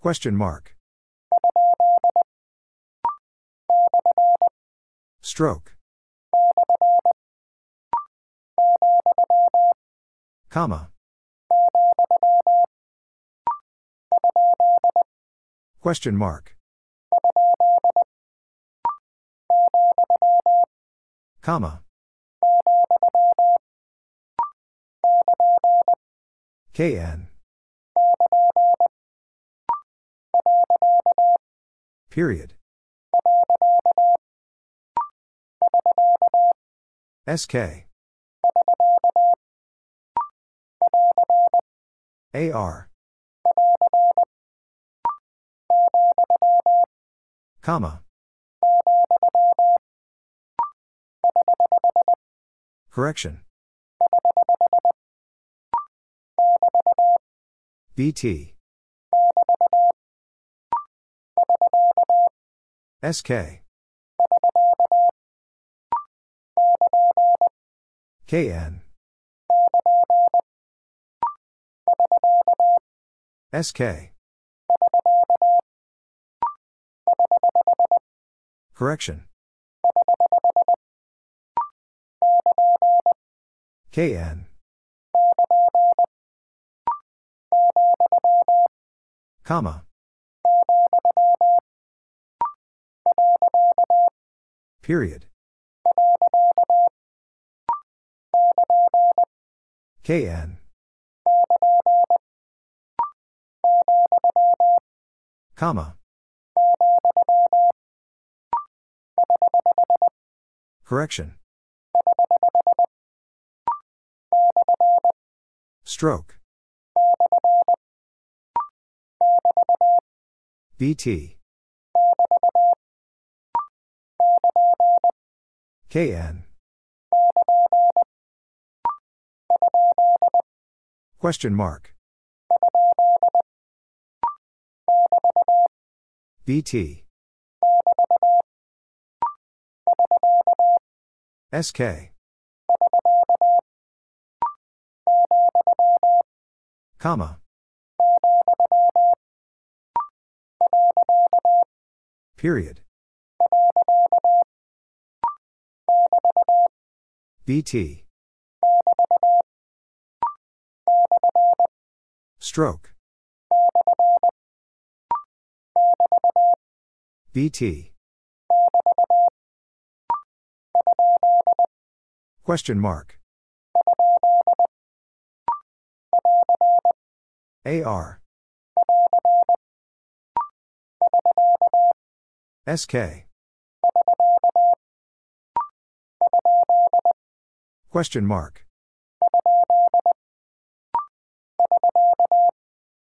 Question mark. Stroke. Comma. Question mark. Comma. KN. Period. SK. AR. Comma. Correction. BT. SK. KN. SK. Correction. KN. Comma. Period. KN. Comma. Correction. Stroke. BT. KN. Question mark. BT. SK. Comma. Period. BT. Stroke. BT. Question mark. AR. SK. Question mark.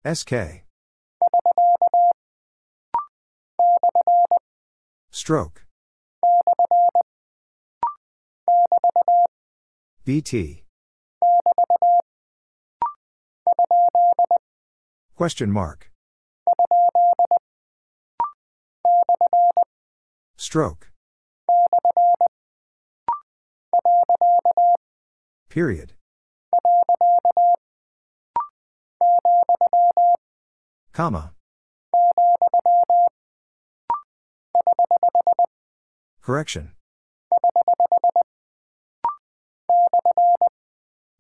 SK. Stroke. BT. Question mark. Stroke. Period. Comma. Correction.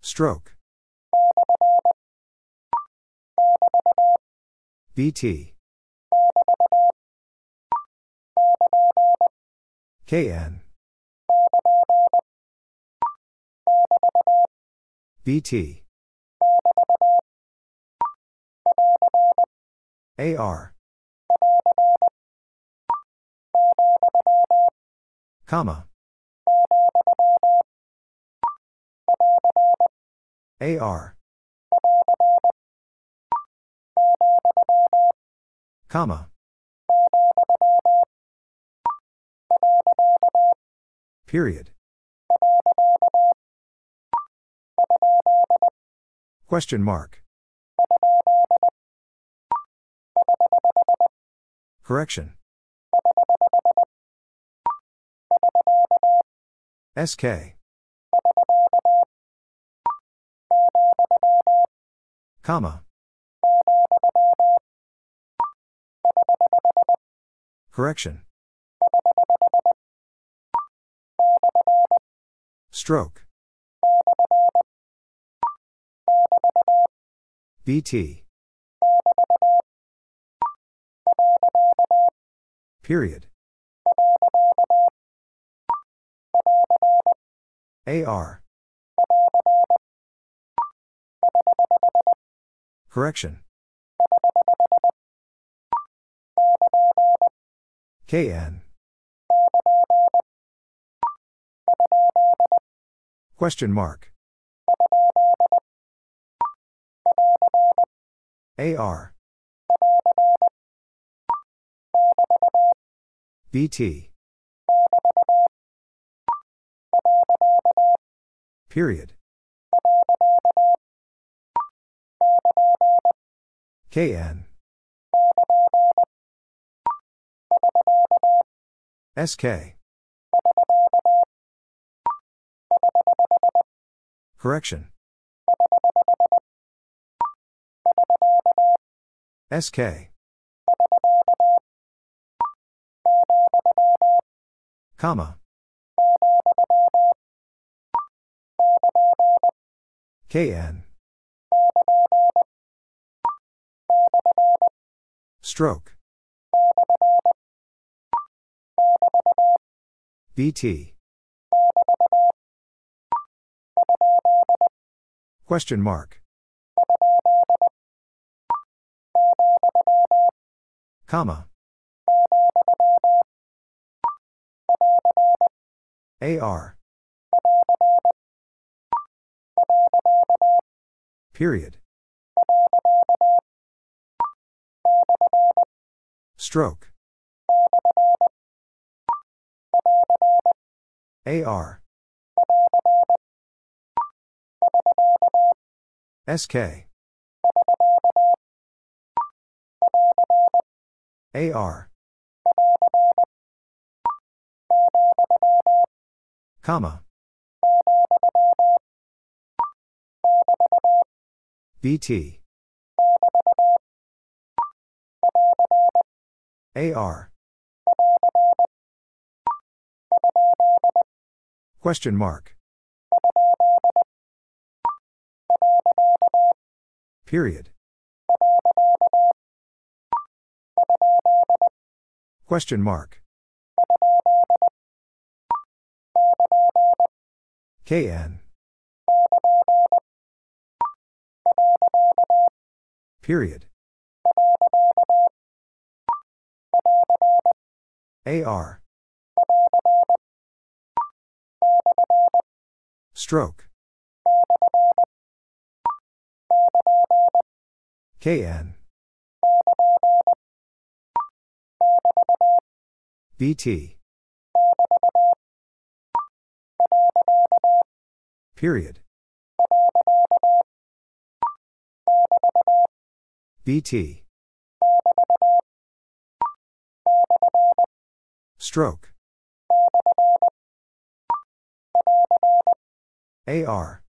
Stroke. BT. KN. BT. AR. Comma. AR. Comma. Period. Question mark. Correction. SK. Comma. Correction. Stroke. BT. Period. AR. Correction. KN. Question mark. AR. BT. Period. KN. SK. Correction. SK. Comma. KN. Stroke. BT. Question mark. Comma. AR. Period. Stroke. AR. SK. AR. Comma. BT. AR. Question mark. Period. Question mark. KN. Period. AR. Stroke. KN. BT. Period. BT. Stroke. AR.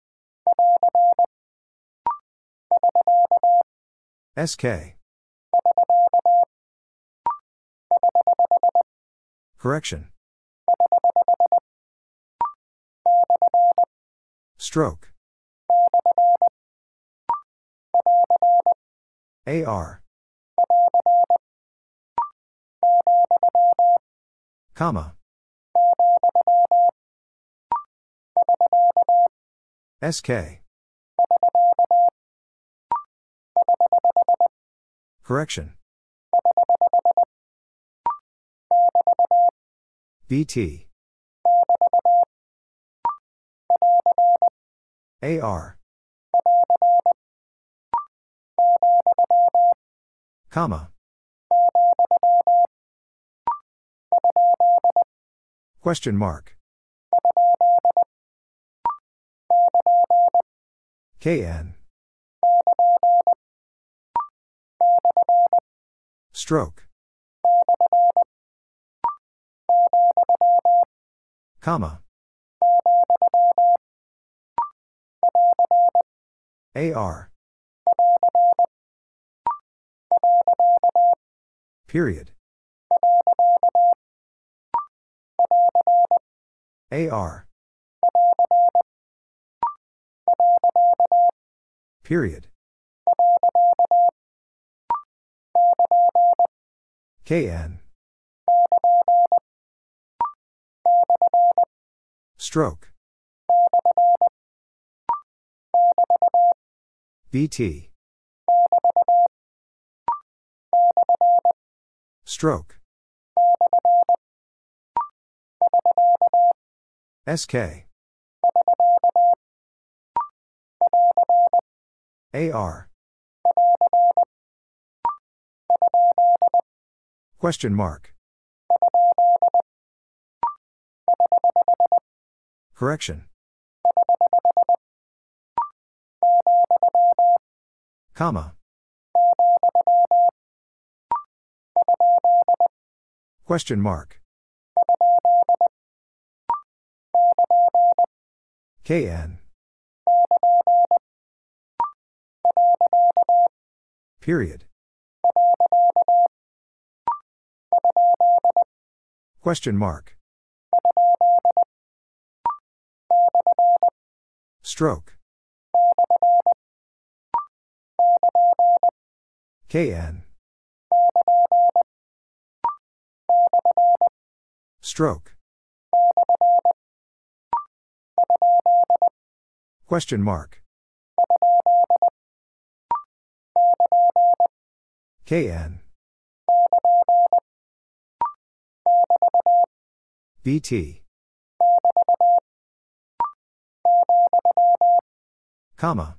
SK. Correction. Stroke. AR. Comma. SK. Correction. BT. AR. Comma. Question mark. KN. Stroke. Comma. AR. Period. AR. Period. KN. Stroke. BT. Stroke. SK. AR. Question mark. Correction. Comma. Question mark. KN. Period. Question mark. Stroke. KN. Stroke. Question mark. KN. BT. Comma.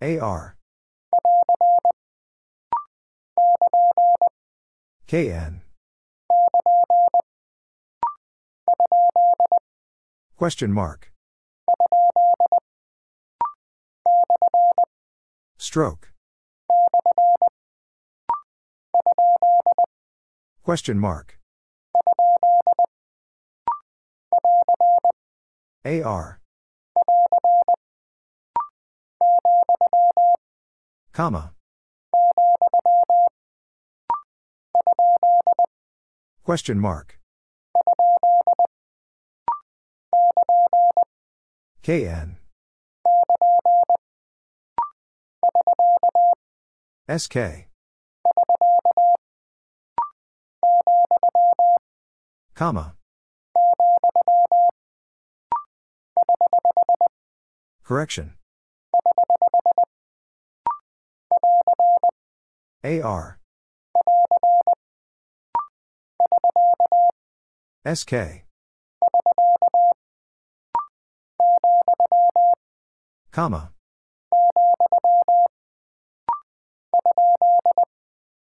AR. KN. Question mark. Stroke. Question mark. AR. Comma. Question mark. KN. SK. Comma. Correction. AR. SK. Comma.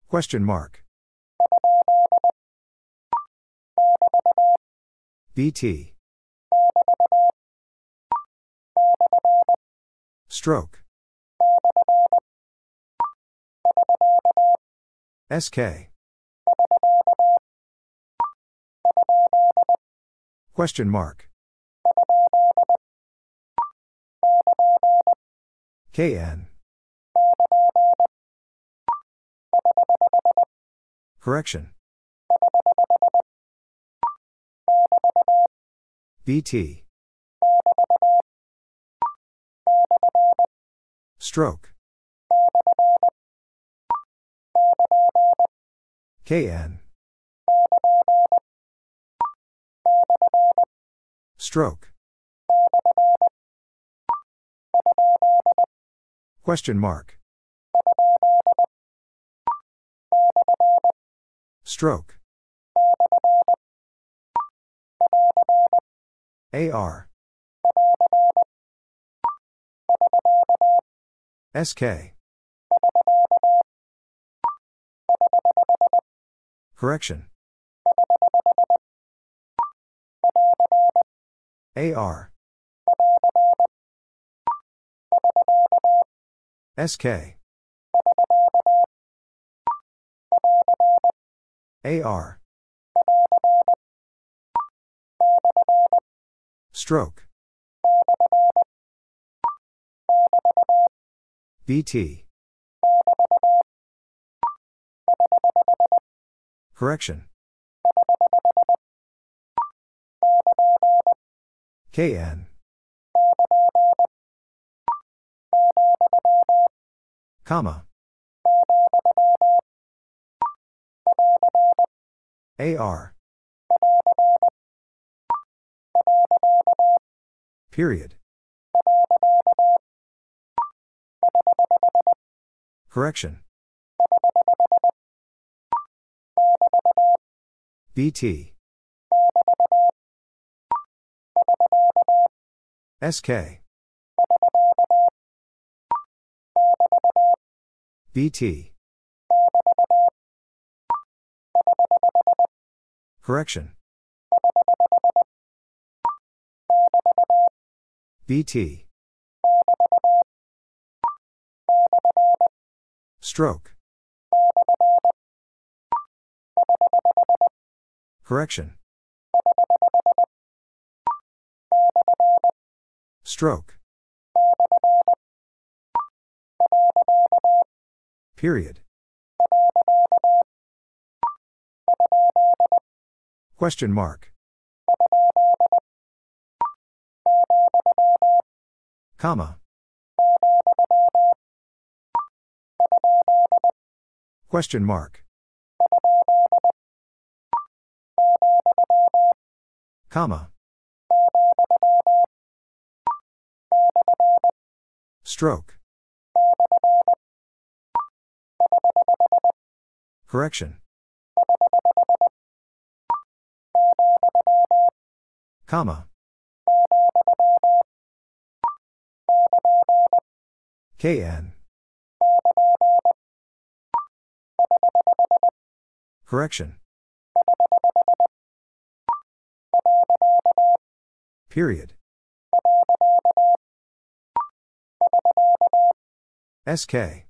Question mark. BT. Stroke. SK. Question mark. KN. Correction. BT. Stroke. KN. Stroke. Question mark. Stroke. AR. SK. Correction. AR. SK. AR. Stroke. BT. Correction. KN. Comma. AR. Period. Correction. BT. SK. BT. Correction. BT. Stroke. Correction. Stroke. Period. Question mark. Comma. Question mark. Comma. Stroke. Correction. Comma. KN. Correction. Period. SK.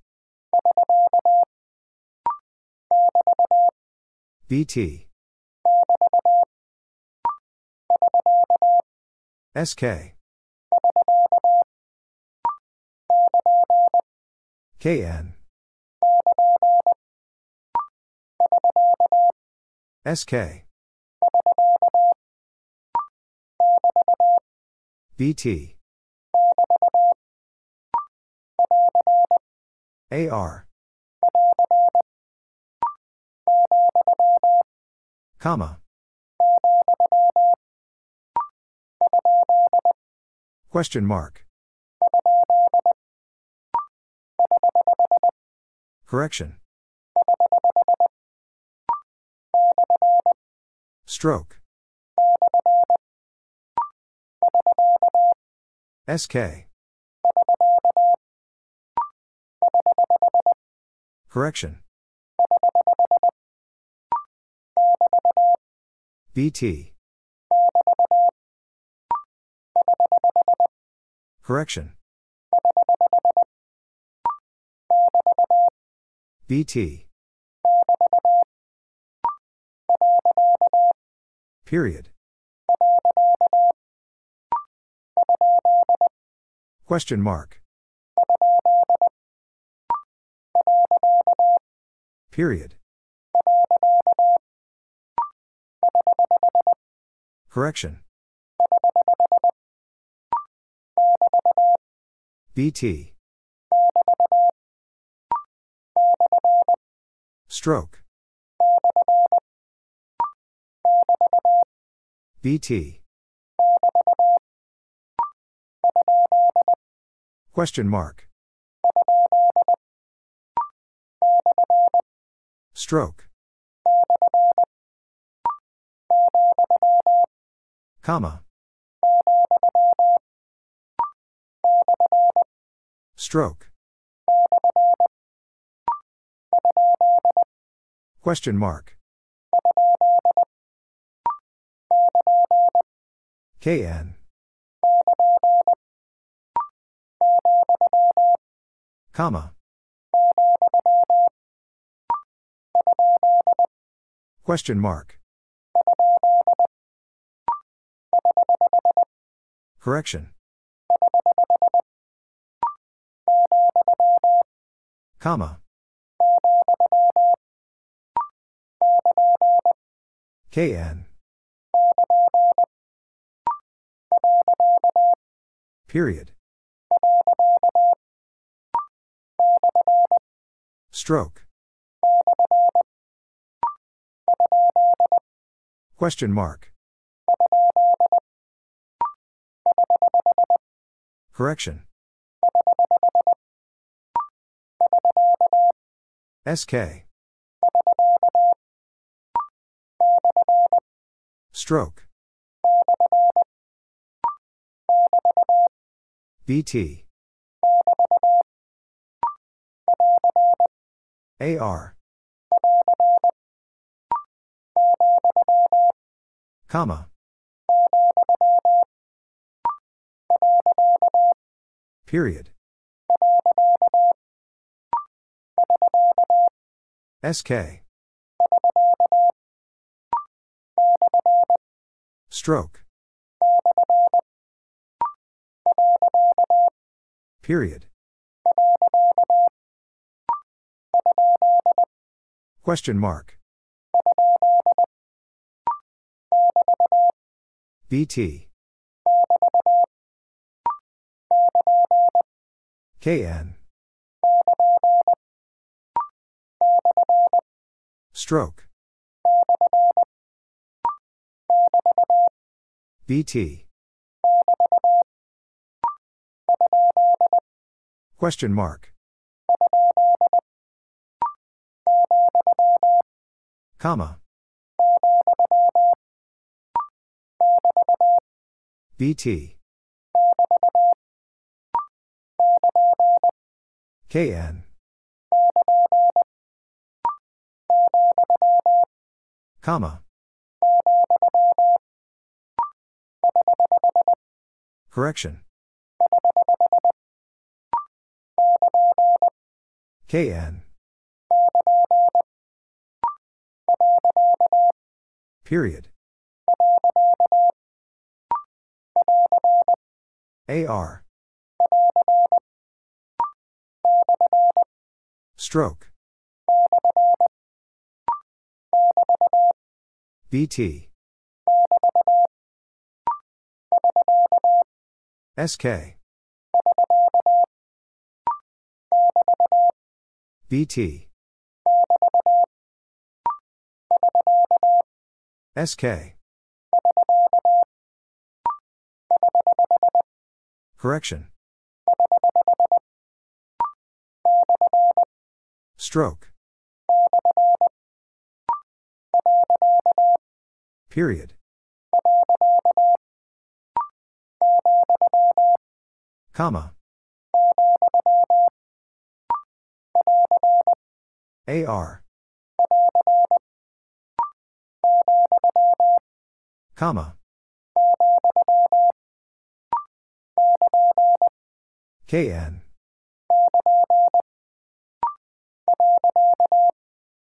BT. SK. KN. SK. BT. AR. Comma. Question mark. Correction. Stroke. SK. Correction. BT. Correction. BT. Period. Question mark. Period. Correction. BT. Stroke. BT. Question mark. Stroke. Comma. Stroke. Question mark. KN. Comma. Question mark. Correction. Comma. KN. Period. Stroke. Question mark. Correction. SK. Stroke. BT. AR. Comma. Period. SK. Stroke. Period. Question mark. BT. KN. Stroke. BT. Question mark. Comma. BT. KN. Comma. Correction. KN. Period. AR. Stroke. BT. SK. BT. SK. Correction. Stroke. Period. Comma. AR. Comma. KN.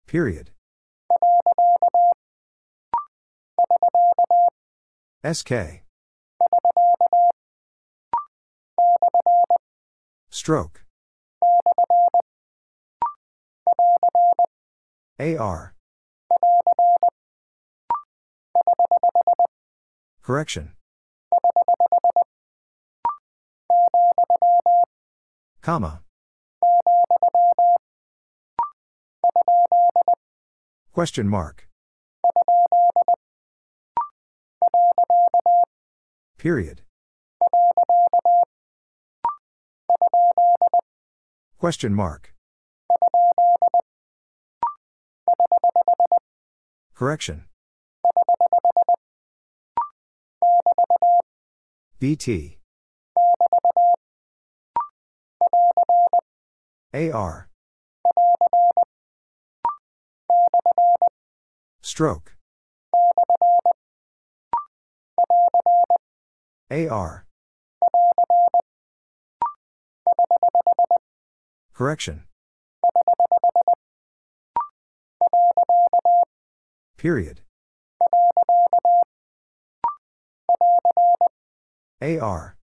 Period. SK. Stroke. AR. Correction. Comma. Question mark. Period. Question mark. Correction. BT. AR. Stroke. AR. Correction. Period. AR.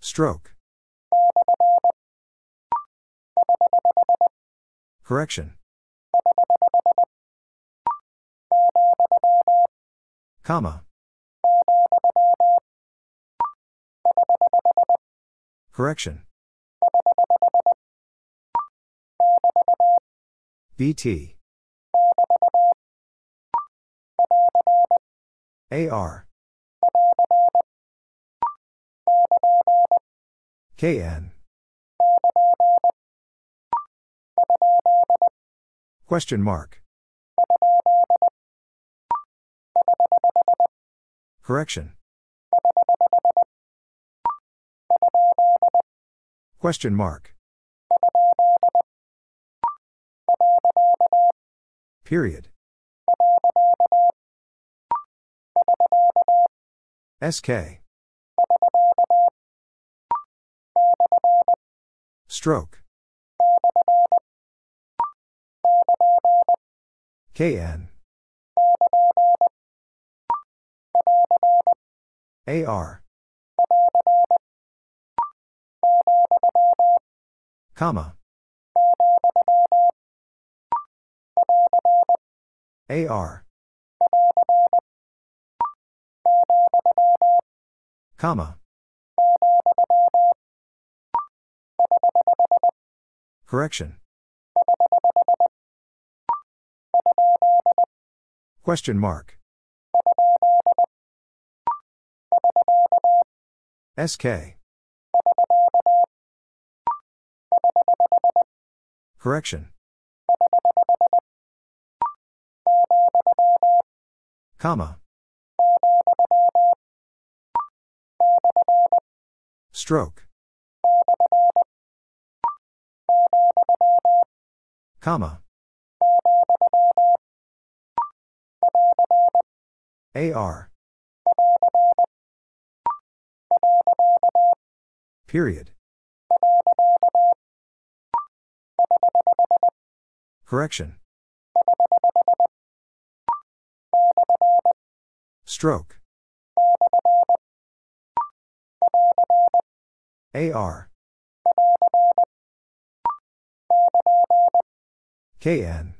Stroke. Correction. Comma. Correction. BT. AR. KN. Question mark. Correction. Question mark. Period. SK. Stroke. KN. AR. Comma. AR. Comma. Correction. Question mark. SK. Correction. Comma. Stroke. Comma. AR. Period. Correction. Stroke. AR. KN.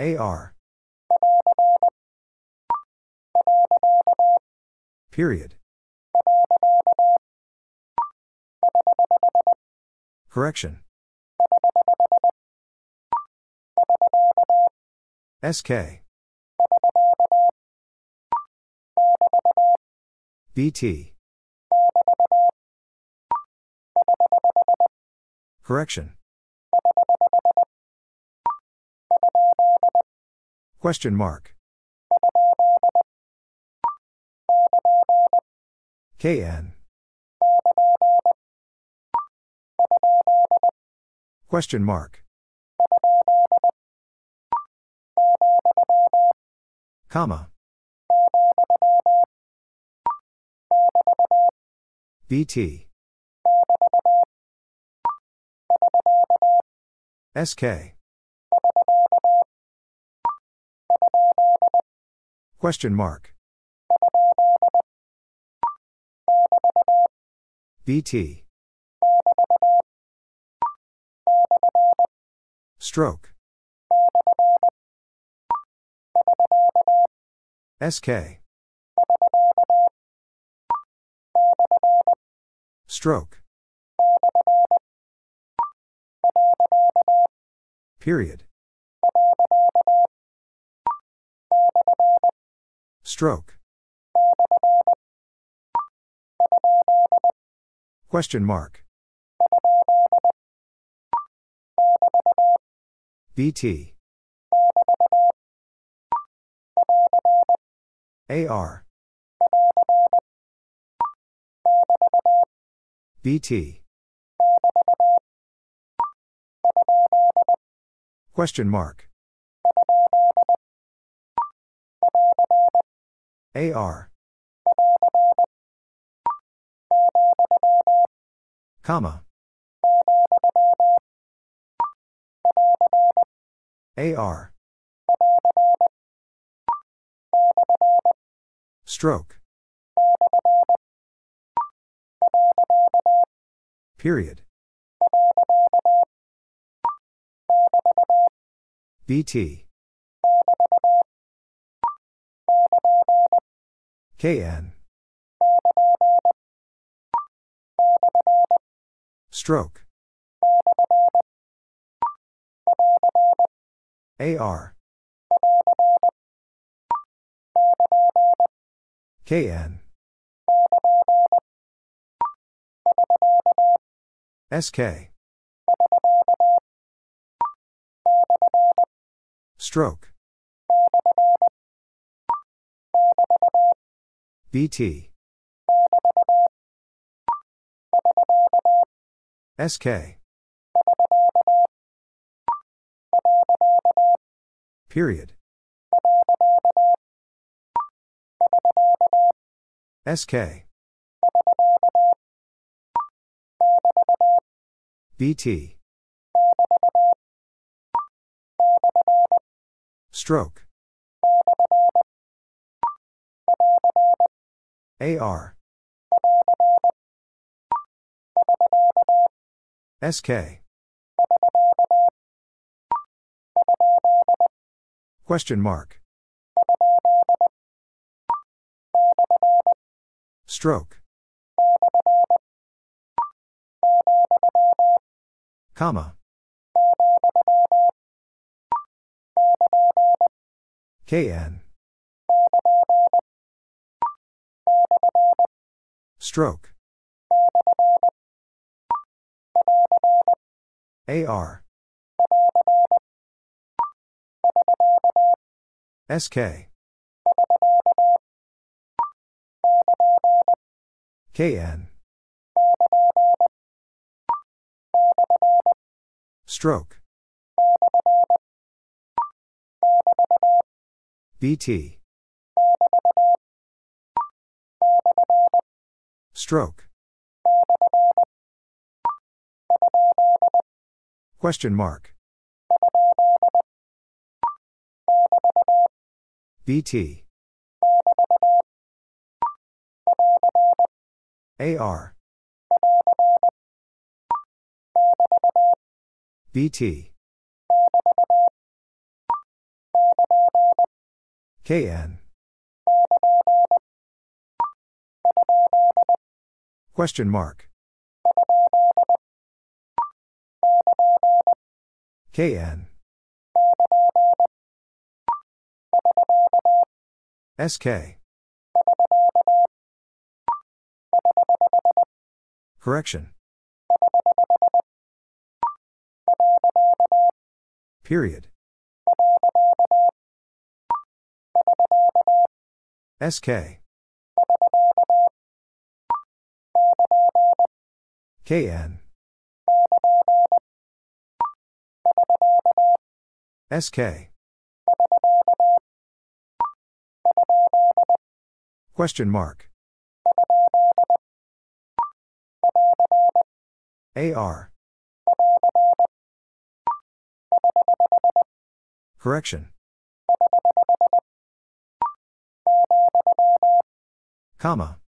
AR. Period. Correction. SK. BT. Correction. Question mark. KN. Question mark. Comma. BT. SK. Question mark. BT. Stroke. SK. Stroke. Period. Stroke. Question mark. BT. AR. BT. Question mark. AR. Comma. AR. Stroke. Period. BT. KN. Stroke. AR. KN. SK. Stroke. BT. SK. Period. SK. BT. Stroke. AR. SK. Question mark. Stroke. Comma. KN. Stroke. AR. SK. KN. Stroke. BT. Stroke. Question mark. BT. AR. BT. KN. Question mark. KN. SK. Correction. Period. SK. KN. SK. Question mark. AR. Correction. Comma.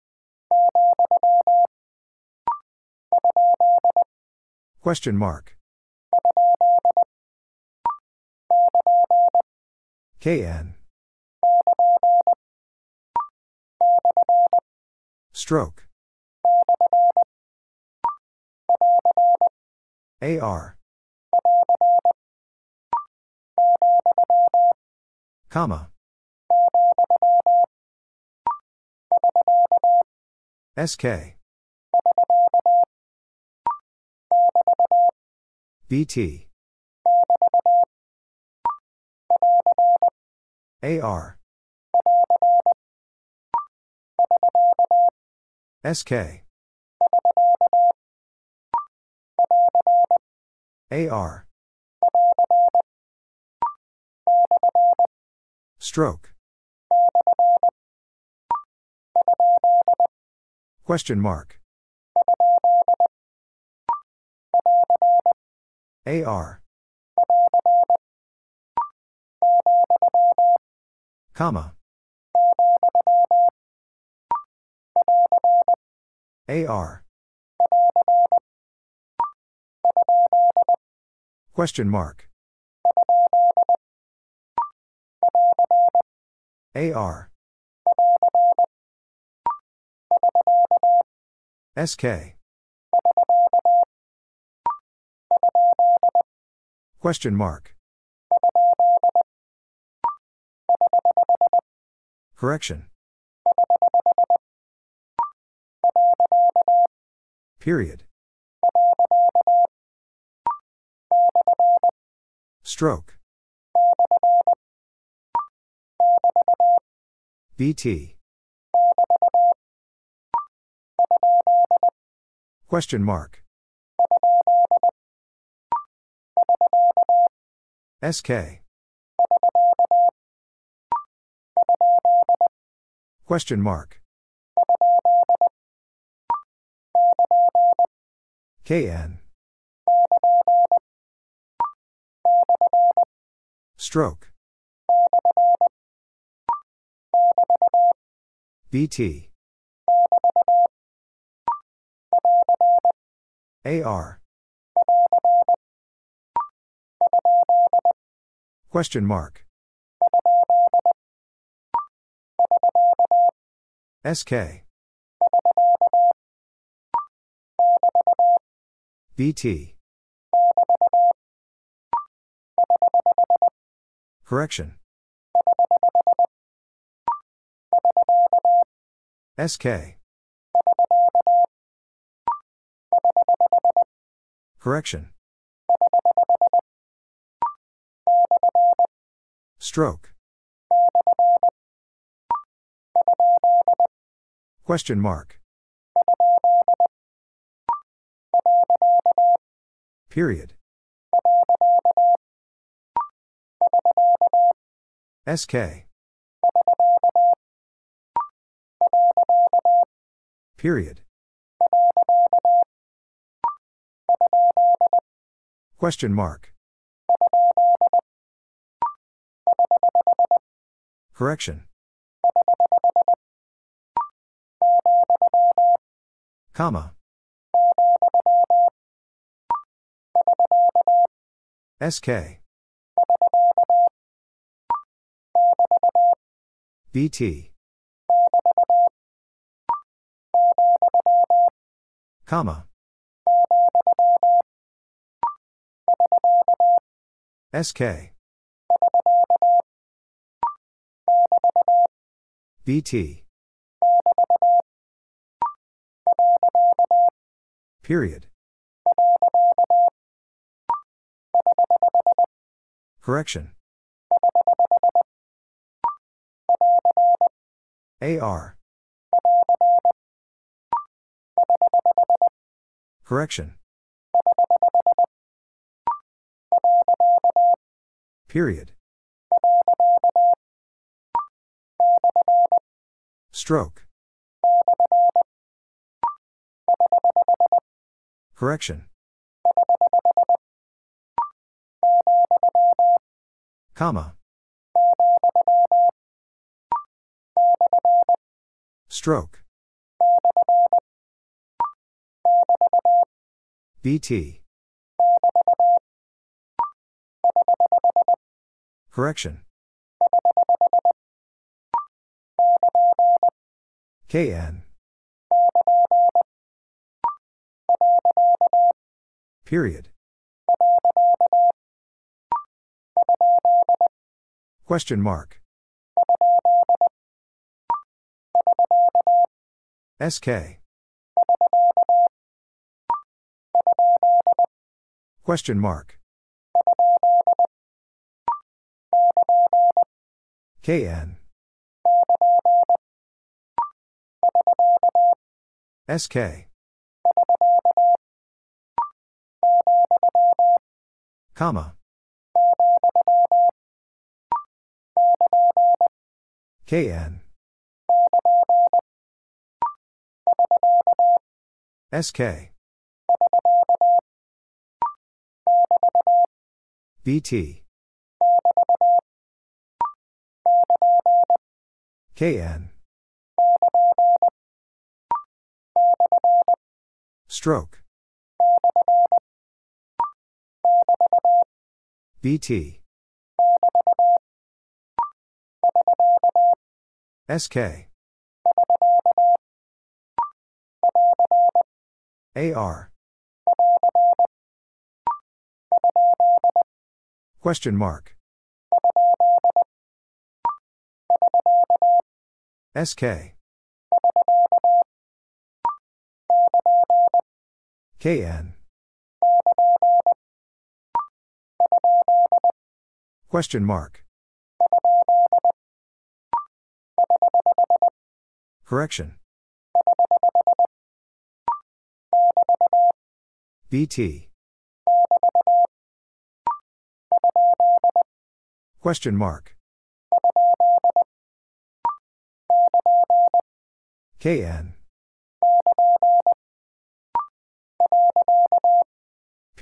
Question mark. KN. Stroke. AR. Comma. SK. BT. AR. SK. AR. Stroke. Question mark. AR. Comma. AR. Question mark. AR. SK. Question mark. Correction. Period. Stroke. BT. Question mark. SK. Question mark. KN. Stroke. BT. AR. Question mark. SK. BT. Correction. SK. Correction. Stroke. Question mark. Period. SK. Period. Question mark. Correction. Comma. SK. BT. Comma. SK. BT. Period. Correction. AR. Correction. Period. Stroke. Correction. Comma. Stroke. BT. Correction. KN. Period. Question mark. SK. Question mark. KN. SK. Comma. KN. SK. BT. KN. Stroke. BT. SK. AR. Question mark. SK. KN. Question mark. Correction. BT. Question mark. KN.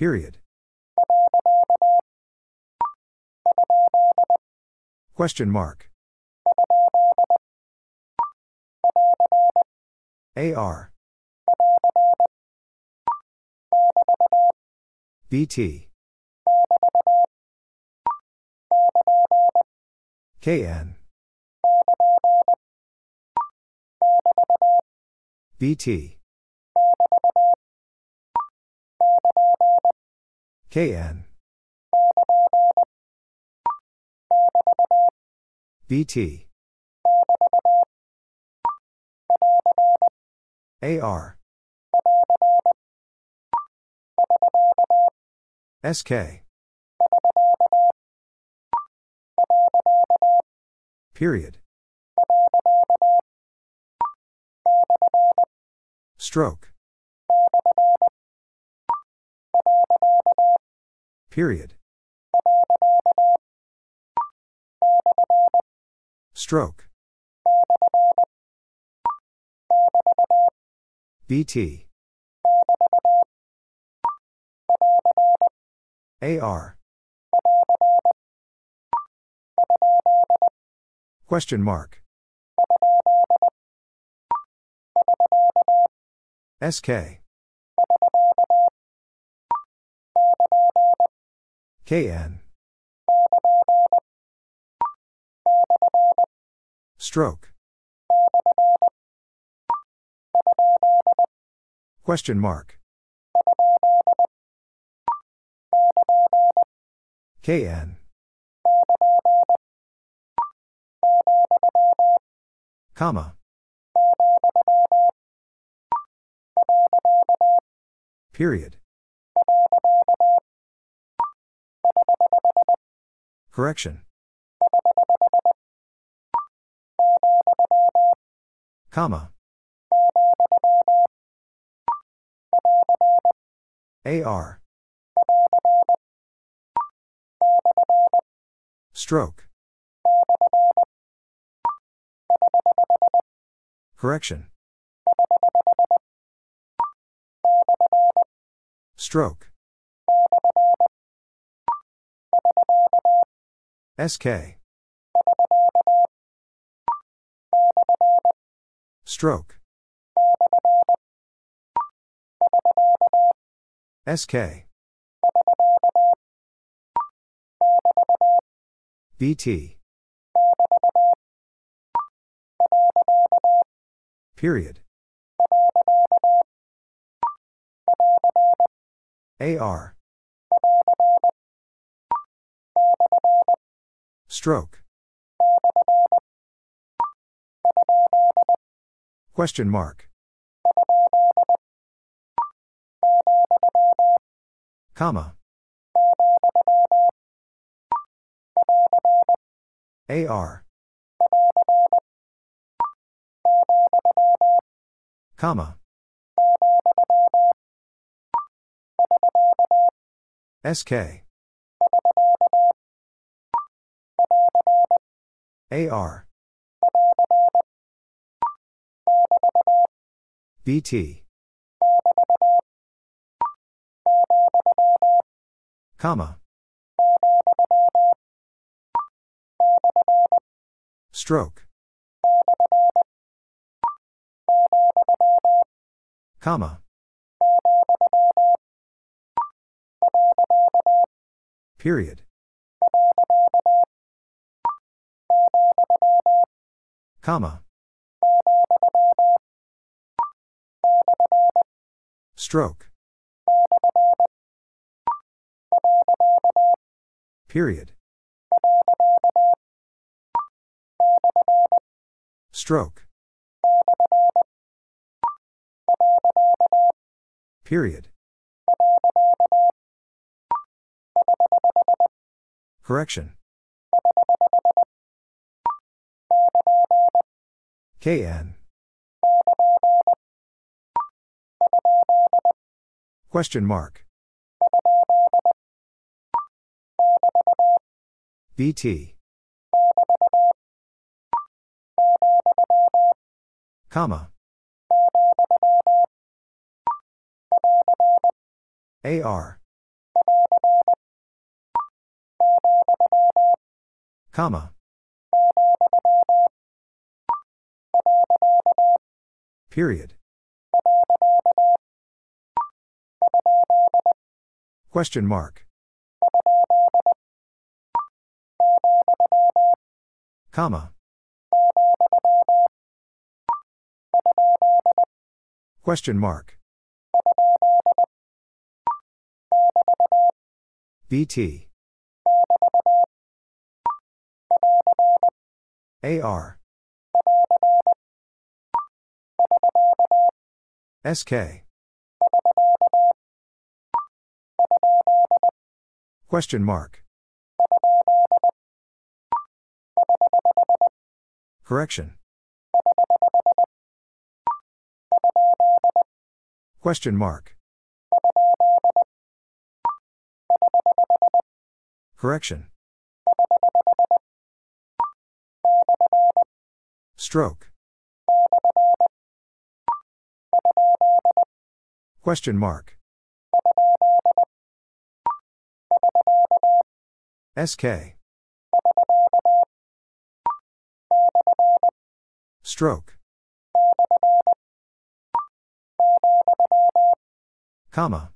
Period. Question mark. AR. BT. KN. BT. KN. BT. AR. SK. Period. Stroke. Period. Stroke. BT. AR. Question mark. SK. KN. Stroke. Question mark. KN. Comma. Period. Correction. Comma. AR. Stroke. Correction. Stroke. SK. Stroke. SK. BT. Period. AR. Stroke. Question mark. Comma. AR. Comma. SK. AR. BT. Comma. Stroke. Comma. Period. Comma. Stroke. Period. Stroke. Period. Correction. KN. Question mark. BT. Comma. AR. Comma. Period. Question mark. Comma. Question mark. BT. AR. SK. Question mark. Correction. Question mark. Correction. Stroke. Question mark. SK. Stroke. Comma.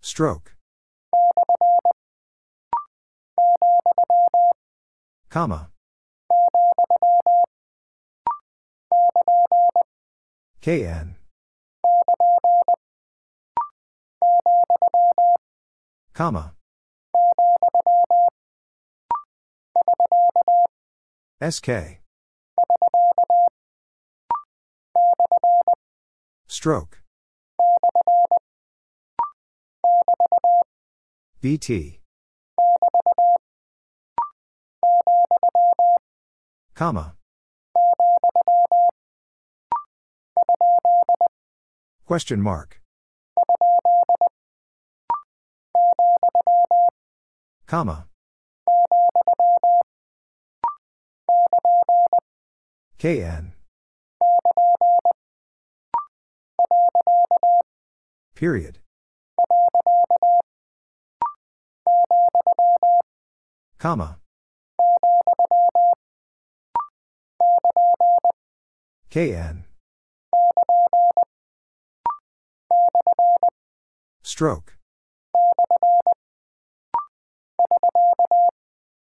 Stroke. Comma. KN. Comma. SK. Stroke. BT. Comma. Question mark. Comma. KN. Period. Comma. KN. Stroke.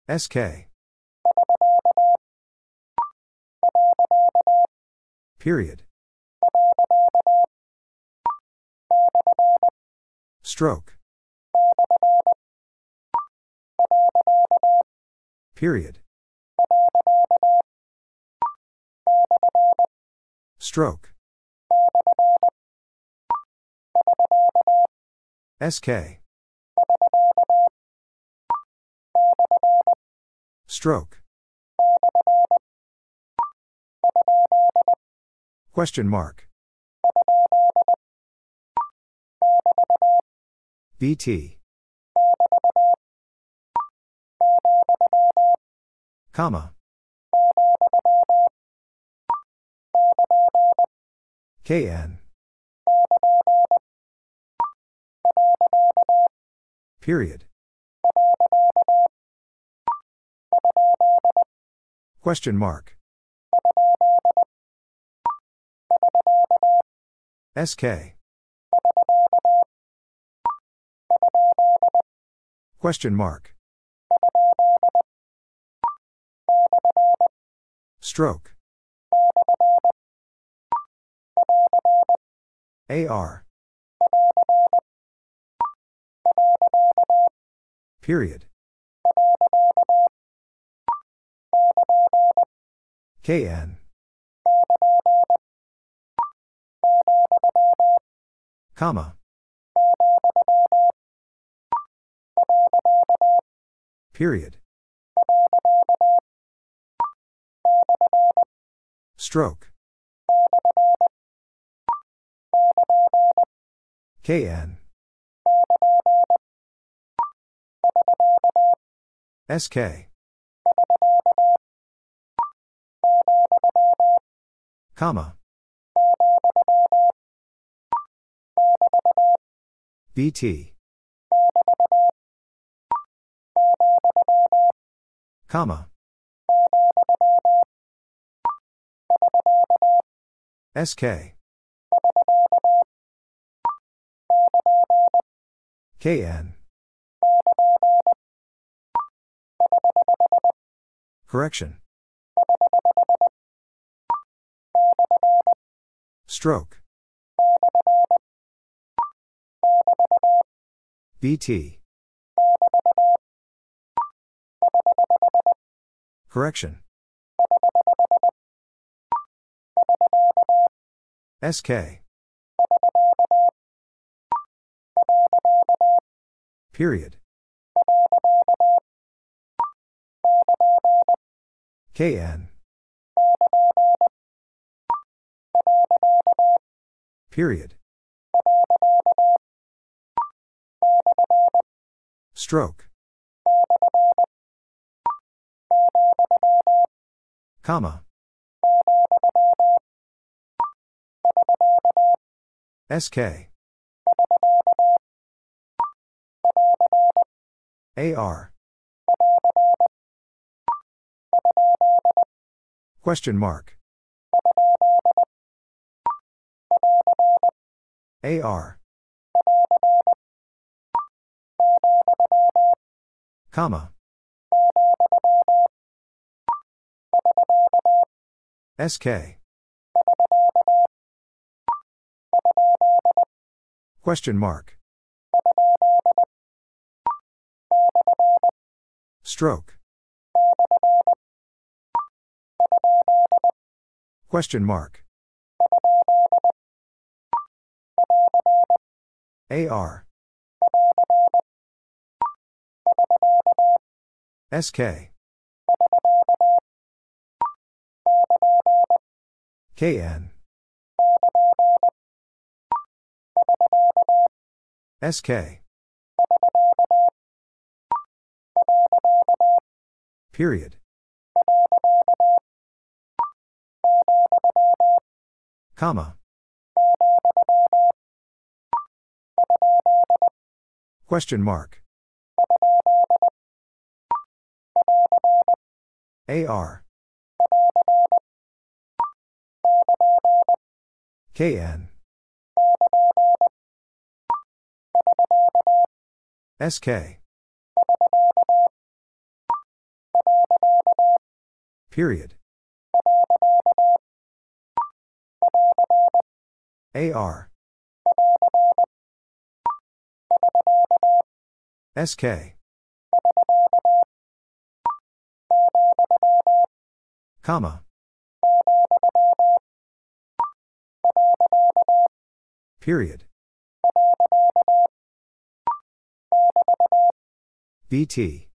SK. Period. Stroke. Period. Stroke. SK. Stroke. Question mark. BT. Comma. KN. Period. Question mark. SK. Question mark. Stroke. AR. Period. KN. Comma. Period. Stroke. KN. SK. Comma. BT. Comma. SK. KN. Correction. Stroke. BT. Correction. SK. Period. KN. Period. Stroke. Comma. SK. AR. Question mark. AR. Comma. SK. Question mark. Stroke. Question mark. AR. SK. KN. SK. Period. Comma. Question mark. AR. KN. SK. Period. AR. SK. Comma. Period. BT.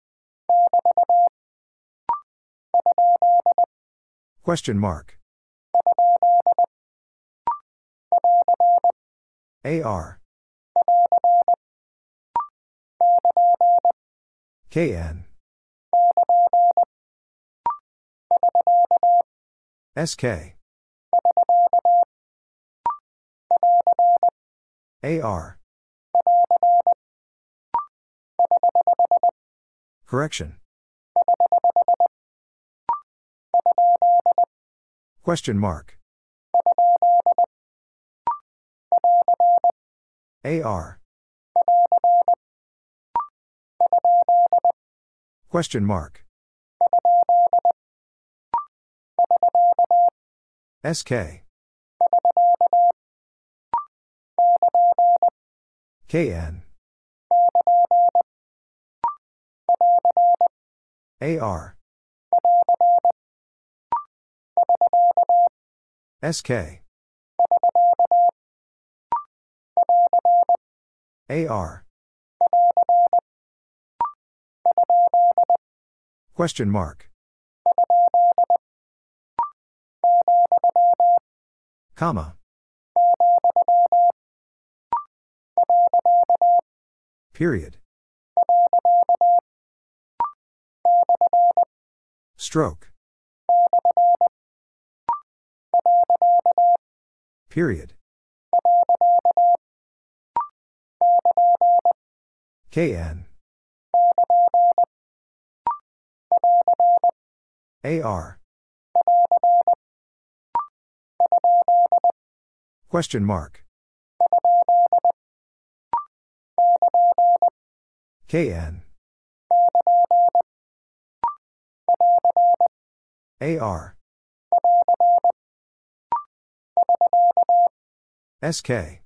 Question mark. AR. KN. SK. AR. Correction. Question mark. AR. Question mark. SK. KN. AR. SK. AR. Question mark. Comma. Period. Stroke. Period. KN. AR. Question mark. KN. AR. SK.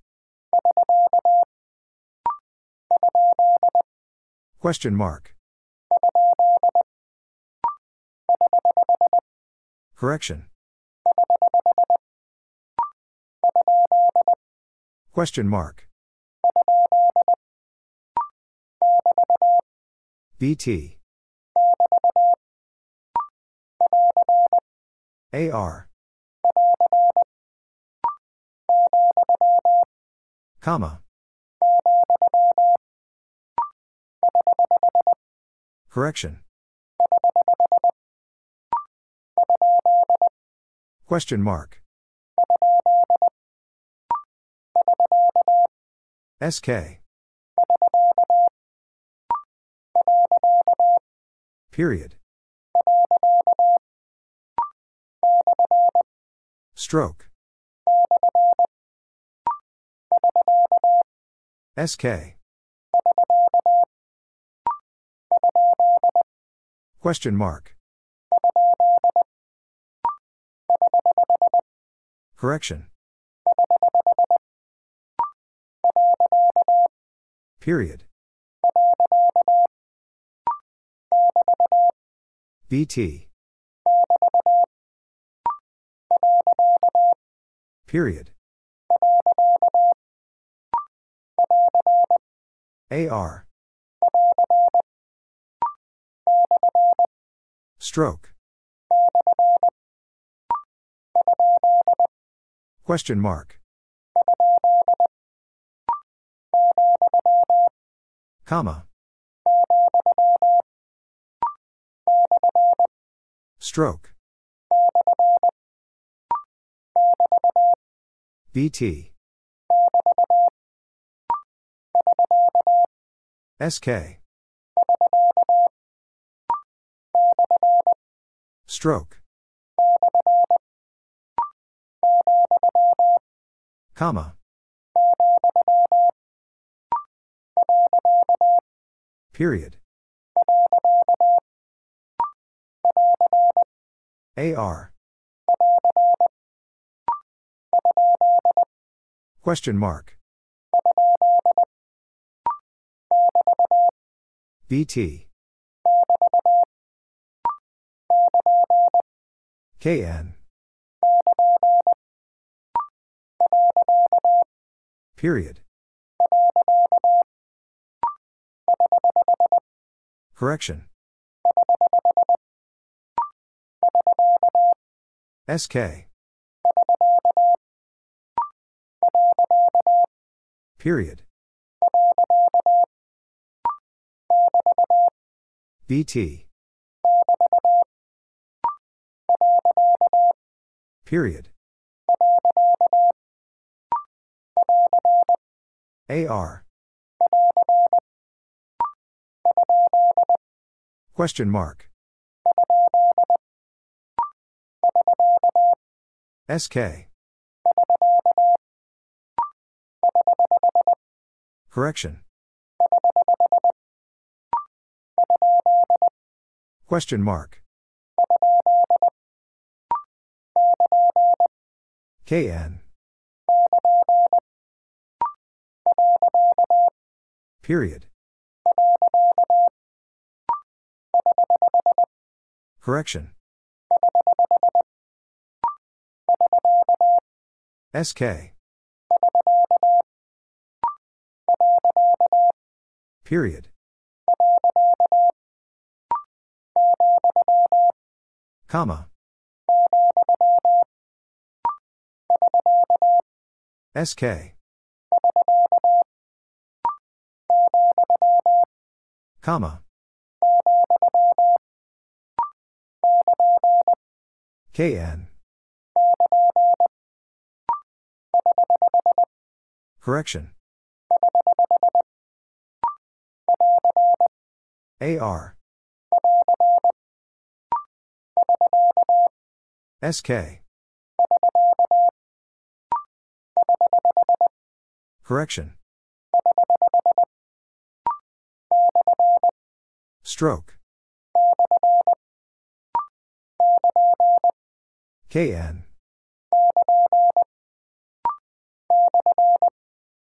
Question mark. Correction. Question mark. BT. AR. Comma. Correction. Question mark. SK. Period. Stroke. SK. Question mark. Correction. Period. BT. Period. AR. Stroke. Question mark. Comma. Stroke. BT. SK. Stroke. Comma. Period. AR. Question mark. BT. KN. Period. Correction. SK. Period. BT. Period. AR. Question mark. SK. Correction. Question mark. KN. Period. Correction. SK. Period. Comma. SK. Comma. KN. Correction. AR. SK. Correction. Stroke. KN.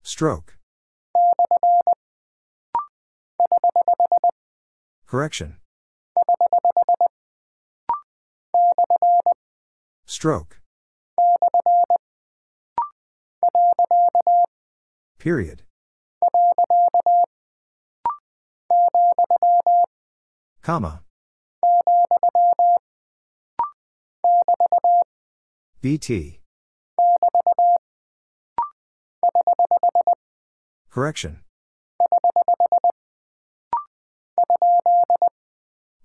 Stroke. Correction. Stroke. Period. Comma. BT. Correction.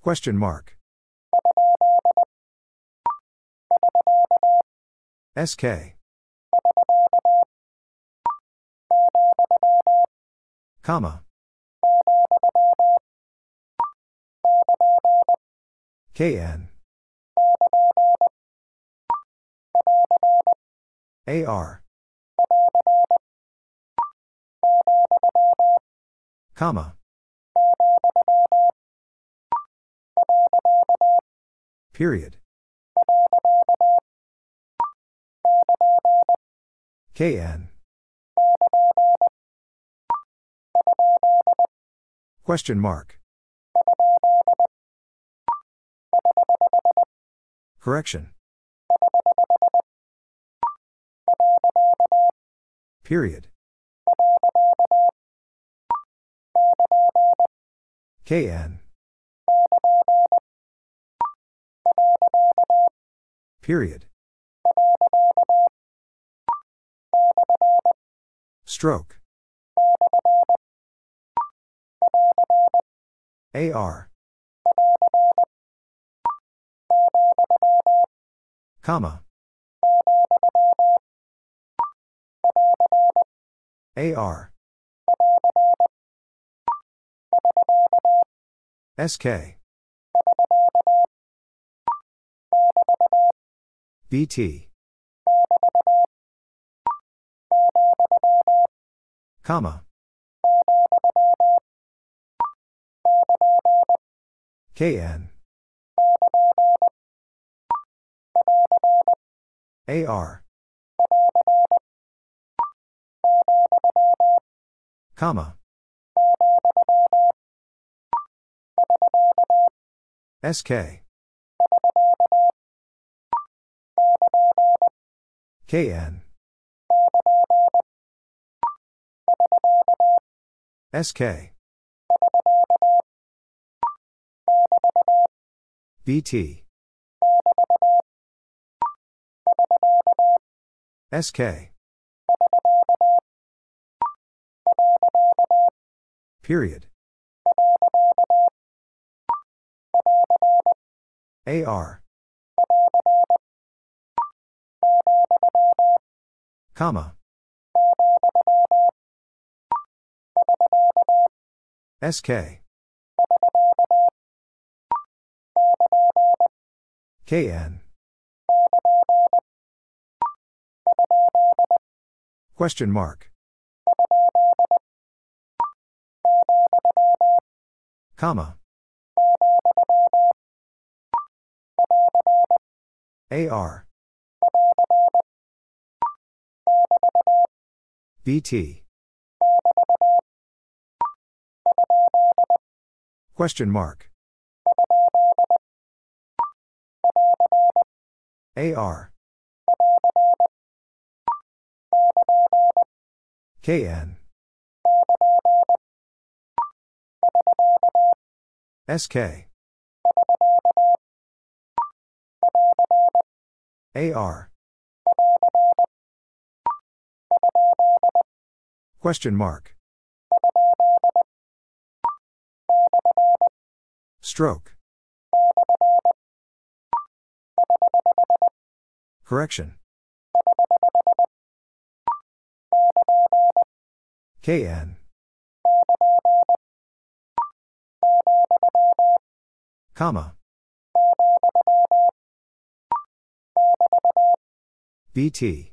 Question mark. SK. Comma. KN. AR. Comma. Period. KN. Question mark. Correction. Period. KN. Period. Stroke. AR. Comma. AR. SK. BT. Comma. KN. AR. Comma. SK. KN. SK. BT. SK. Period. AR. Comma. SK. KN. Question mark. Comma. AR. BT. Question mark. AR. KN. SK. AR. Question mark. Stroke. Correction. KN. Comma. BT.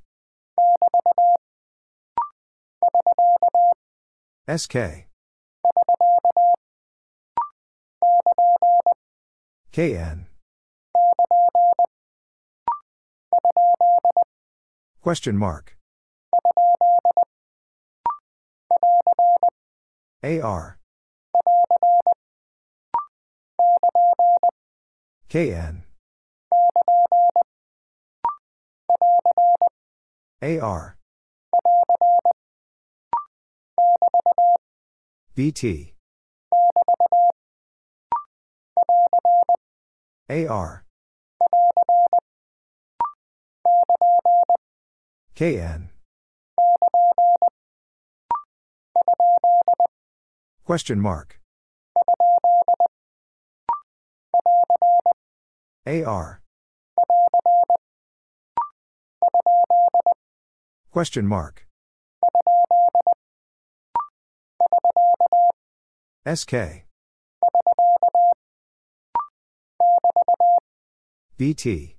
SK. KN. Question mark. AR. KN. AR. BT. AR. KN. Question mark. AR. Question mark. SK. BT.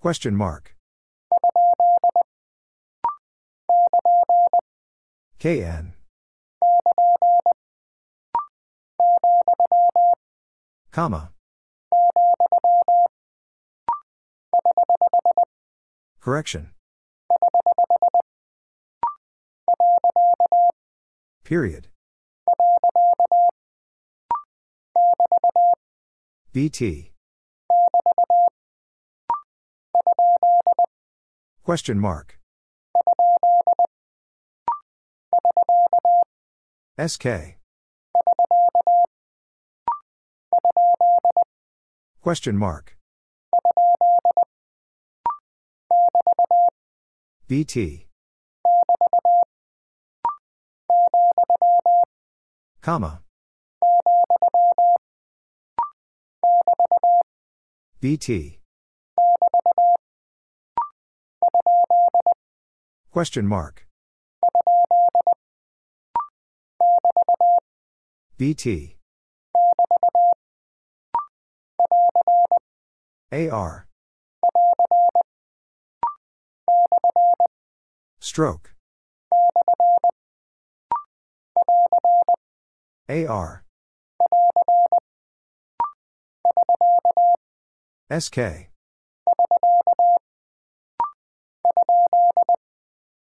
Question mark. KN. Comma. Correction. Period. BT. Question mark. SK. Question mark. BT. Comma. BT. Question mark. BT. AR. Stroke. AR. SK.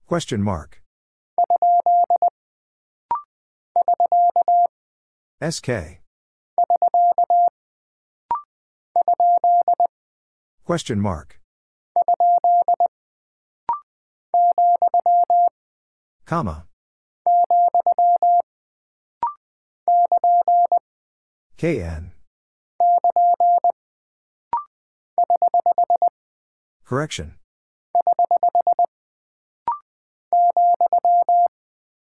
Question mark. SK. Question mark. Comma. KN. Correction.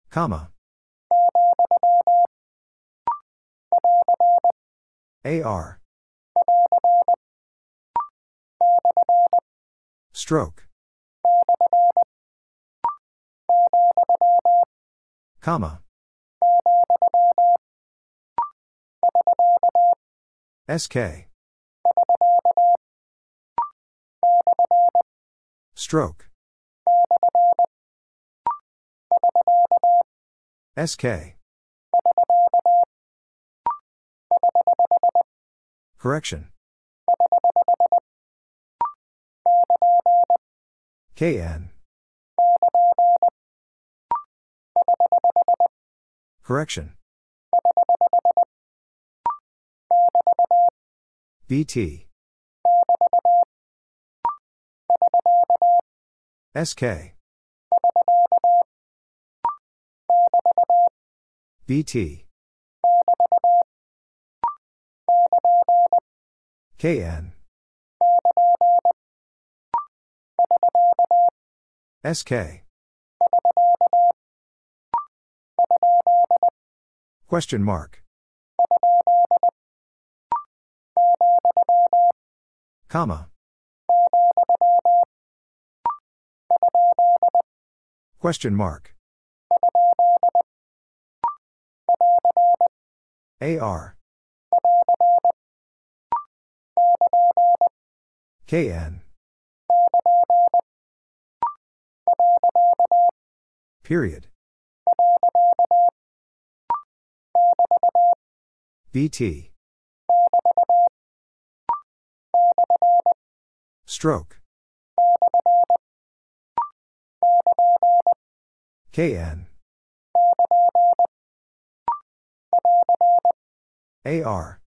Comma. AR. Stroke. Comma. SK. Stroke. SK. Correction. KN. Correction. BT. SK. BT. KN. SK. Question mark. Comma. Question mark. AR. KN. Period. BT. Stroke. KN. AR.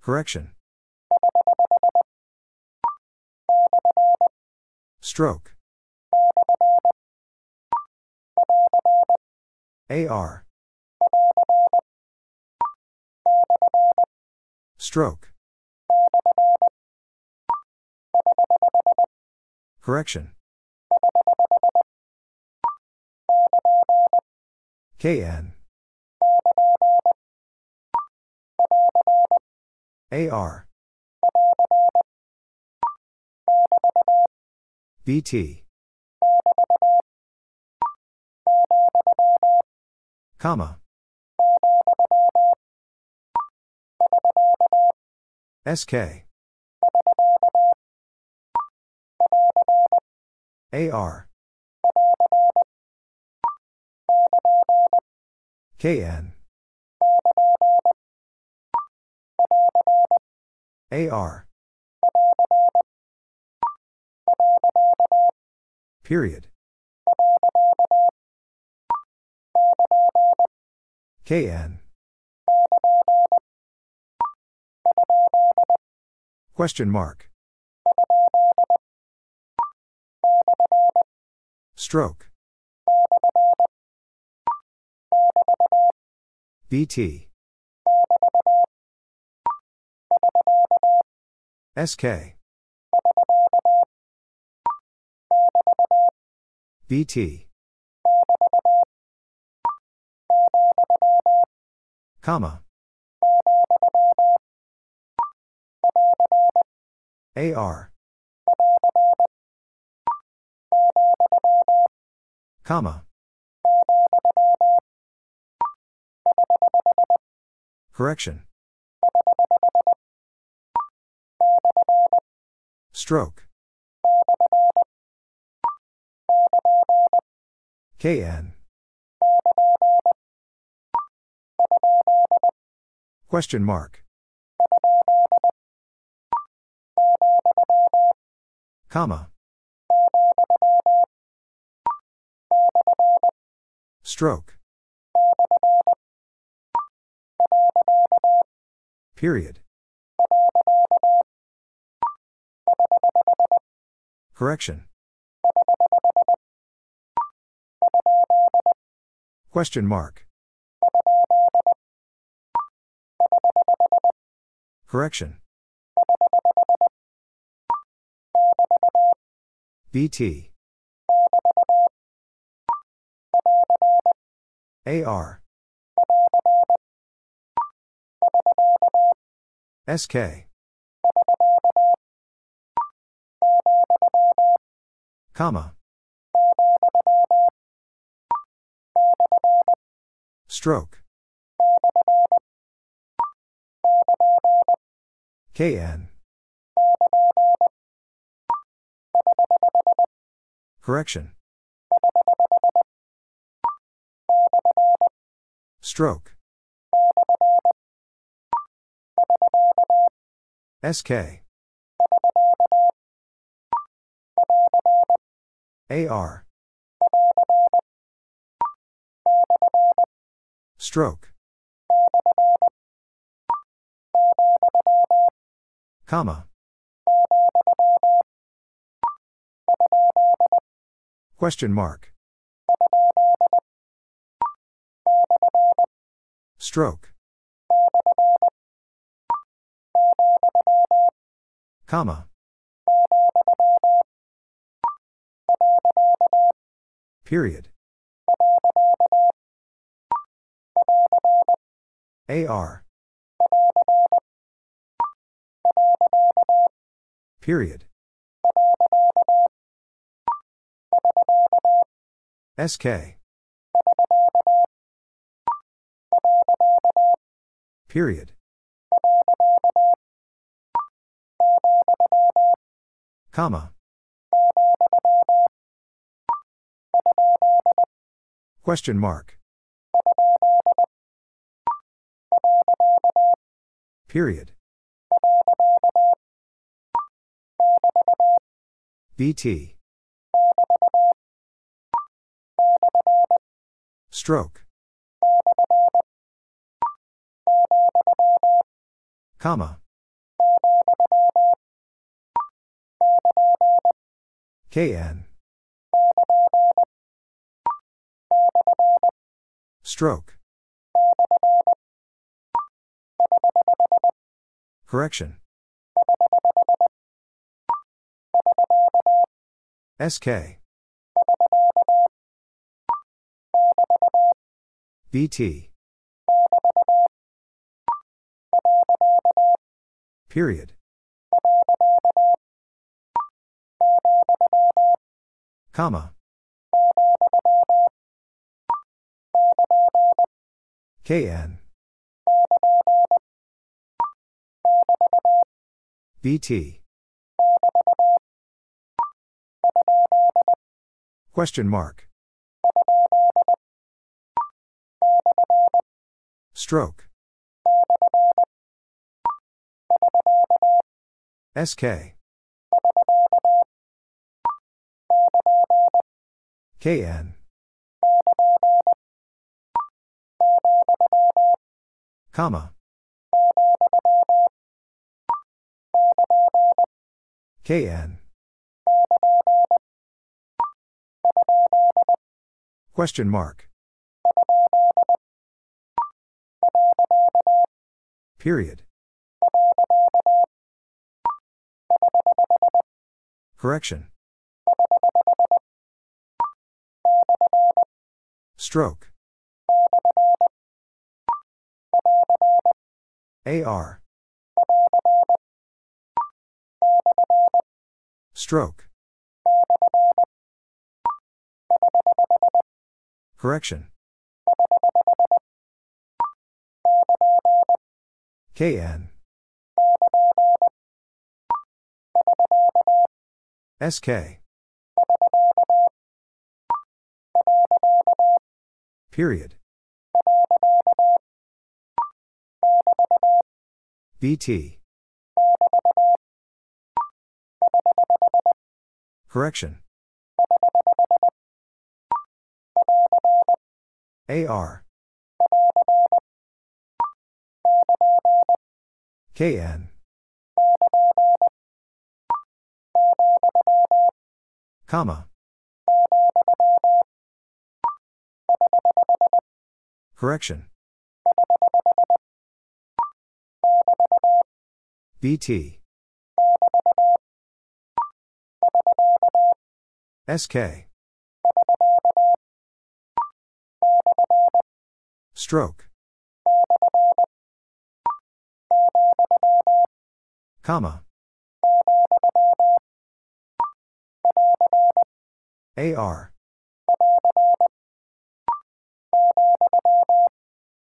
Correction. Stroke. AR. Stroke. Correction. KN. AR. BT. Comma. SK. AR. KN. AR. Period. KN. Question mark. Stroke. BT. SK. BT. Comma. AR. Comma. Correction. Stroke. KN. Question mark. Comma. Stroke. Period. Correction. Question mark. Correction. BT. AR. SK. Comma. Stroke. KN. Correction. Stroke. SK. AR. Stroke. Comma. Question mark. Stroke. Comma. Period. AR. Period. SK. Period. Comma. Question mark. Period. BT. Stroke. Comma. KN. Stroke. Correction. SK. BT. Period. Comma. KN. BT. Question mark. Stroke. SK. KN. Comma. KN. Question mark. Period. Correction. Stroke. AR. Stroke. Correction. KN. SK. Period. BT. Correction. AR. KN. Comma. Correction. BT. SK. Stroke. Comma. AR.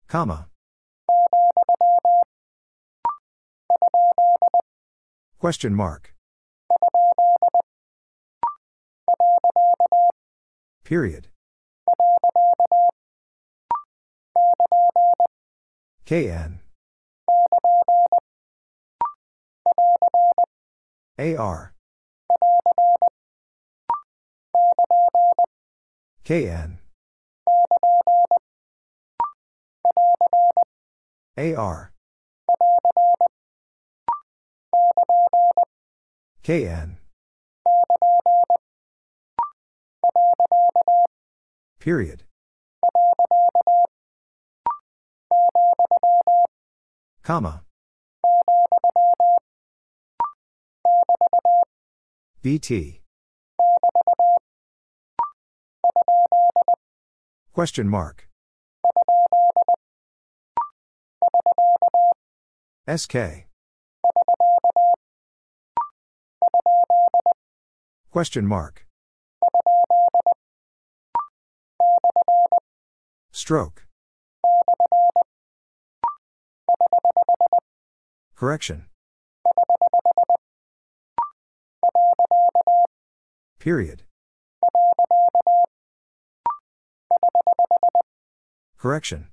Comma. Question mark. Period. KN. AR. KN. AR. KN. Period. Comma. BT. Question mark. SK. Question mark. Stroke. Correction. Period. Correction.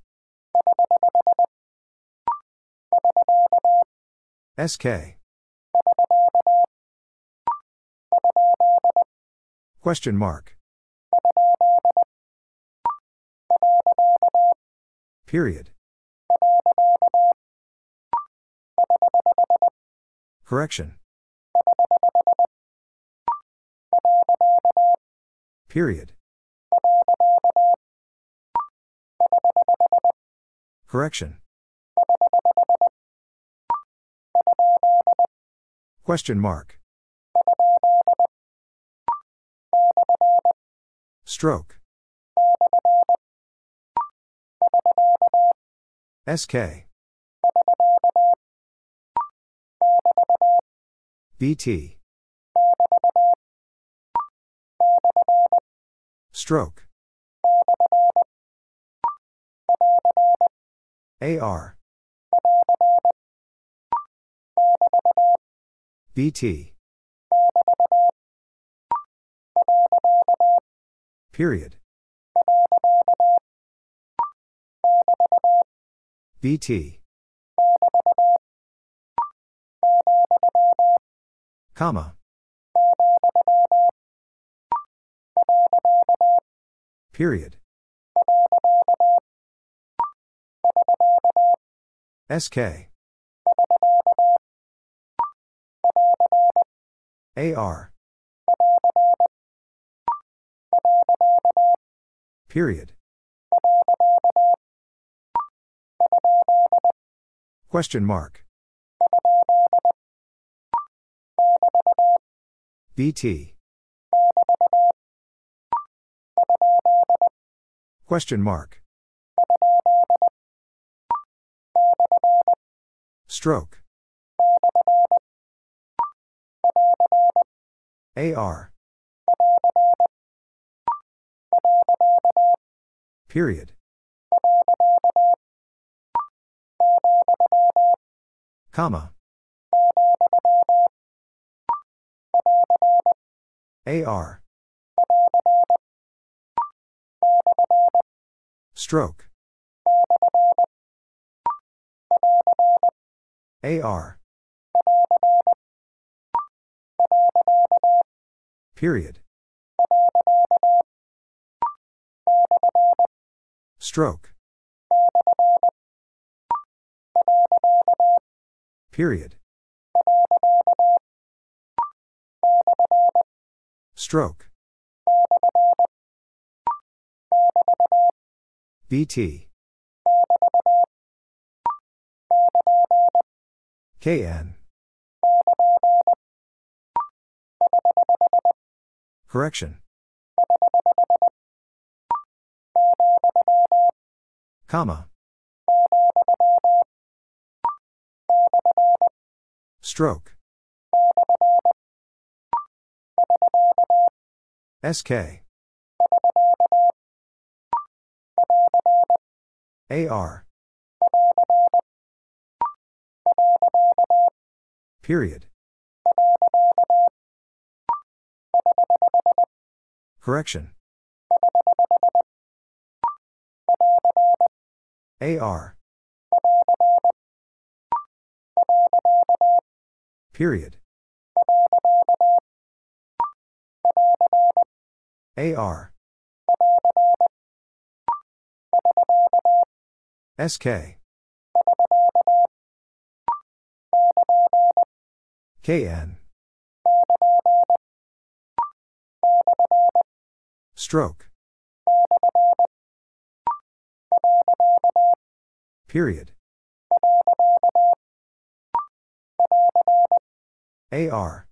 SK. Question mark. Period. Correction. Period. Correction. Question mark. Stroke. SK. BT. Stroke. AR. BT. Period. BT. Comma. Period. SK. AR. Period. Question mark. BT. Question mark. Stroke. AR. Period. Comma. AR. Stroke. AR. Period. Stroke. Period. Stroke. BT. KN. Correction. Comma. Stroke. SK. AR. Period. Correction. AR. Period. AR. SK. KN. Stroke. Period. AR.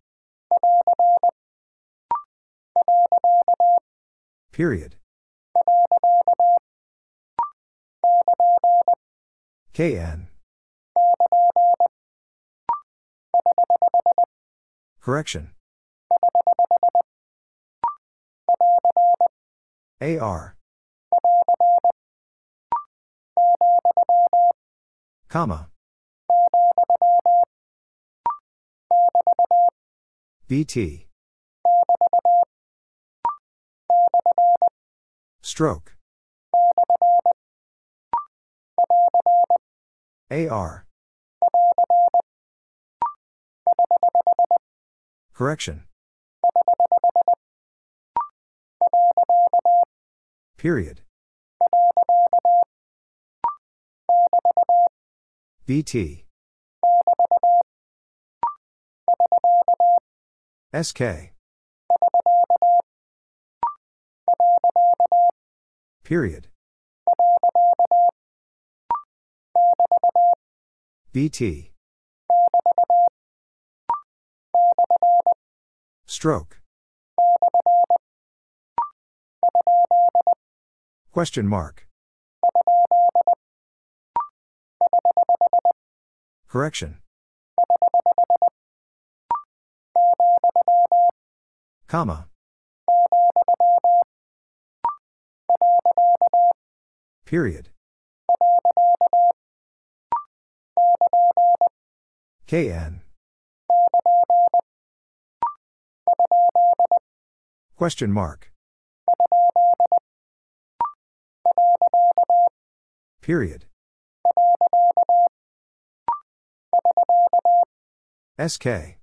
Period. KN. Correction. AR. Comma. BT. Stroke. AR. Correction. Period. BT. SK. Period. BT. Stroke. Question mark. Correction. Comma. Period. KN. Question mark. Period. SK.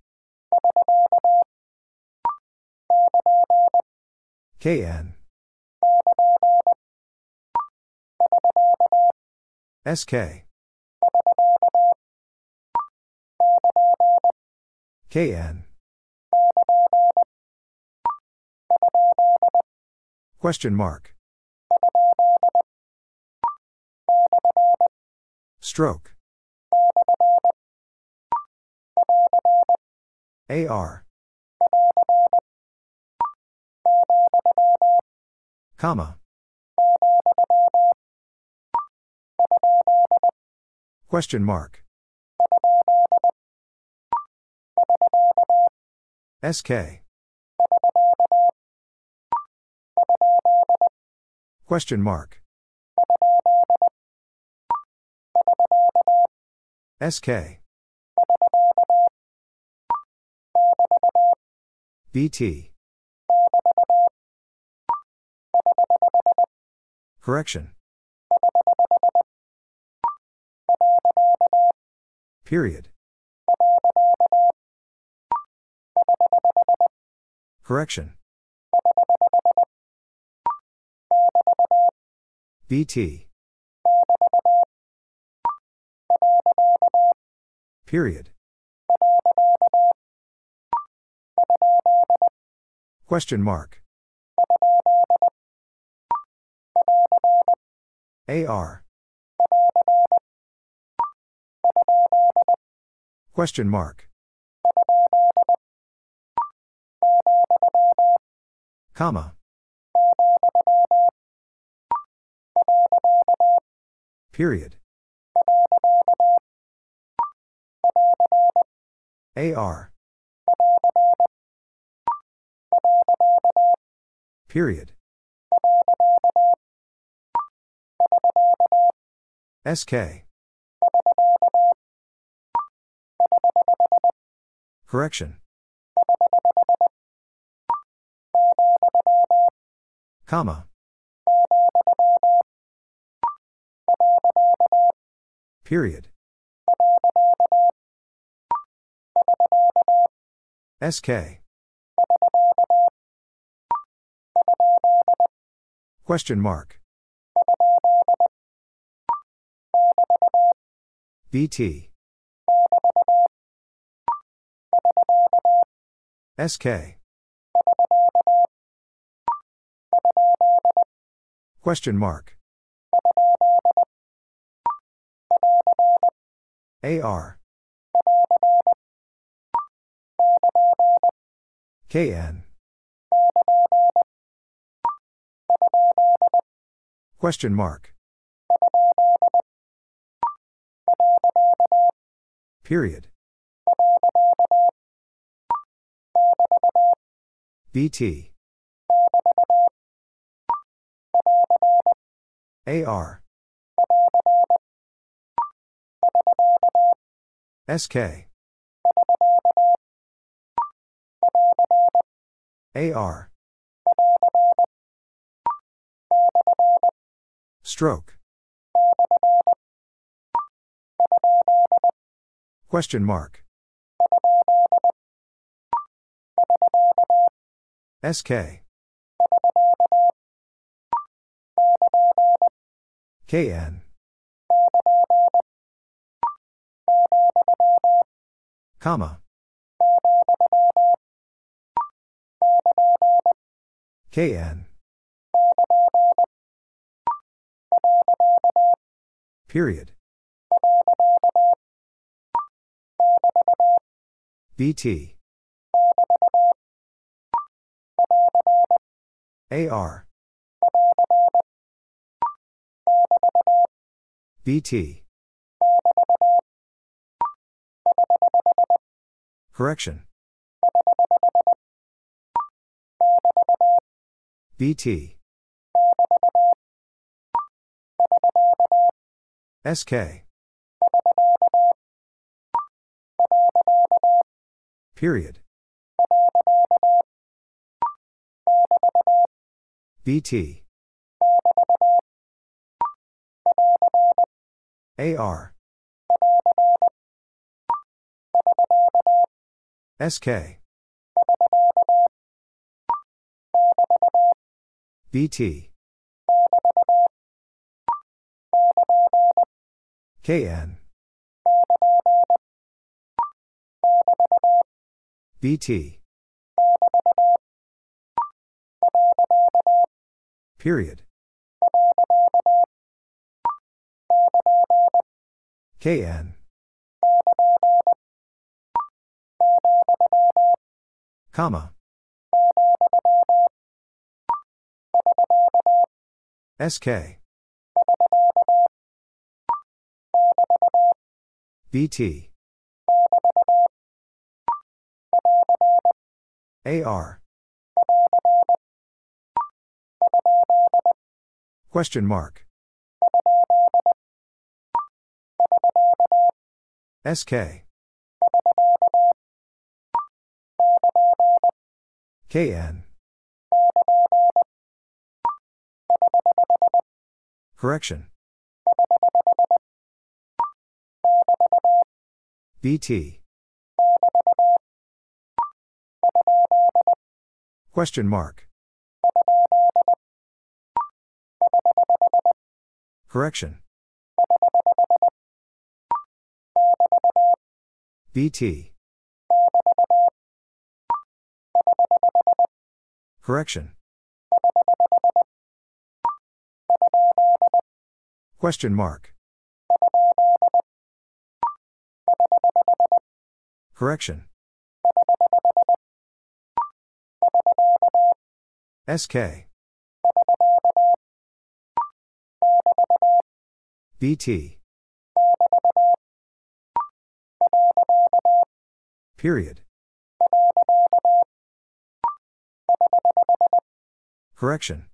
KN. SK. KN. Question mark. Stroke. AR. Comma. Question mark. SK. Question mark. SK. BT. Correction. Period. Correction. BT. Period. Question mark. AR. Question mark. Comma. Period. AR. Period. SK. Correction. Comma. Period. SK. Question mark. BT. SK. Question mark. AR. KN. Question mark. Period. BT. AR. SK. AR. Stroke. Question mark. SK. KN. Comma. KN. Period. BT. AR. BT. Correction. BT. SK. Period. BT. AR. SK. BT. KN. BT. Period. KN. Comma. SK. BT. AR. Question mark. SK. KN. Correction. BT. Question mark. Correction. BT. Correction. Question mark. Correction. SK. BT. Period. Correction.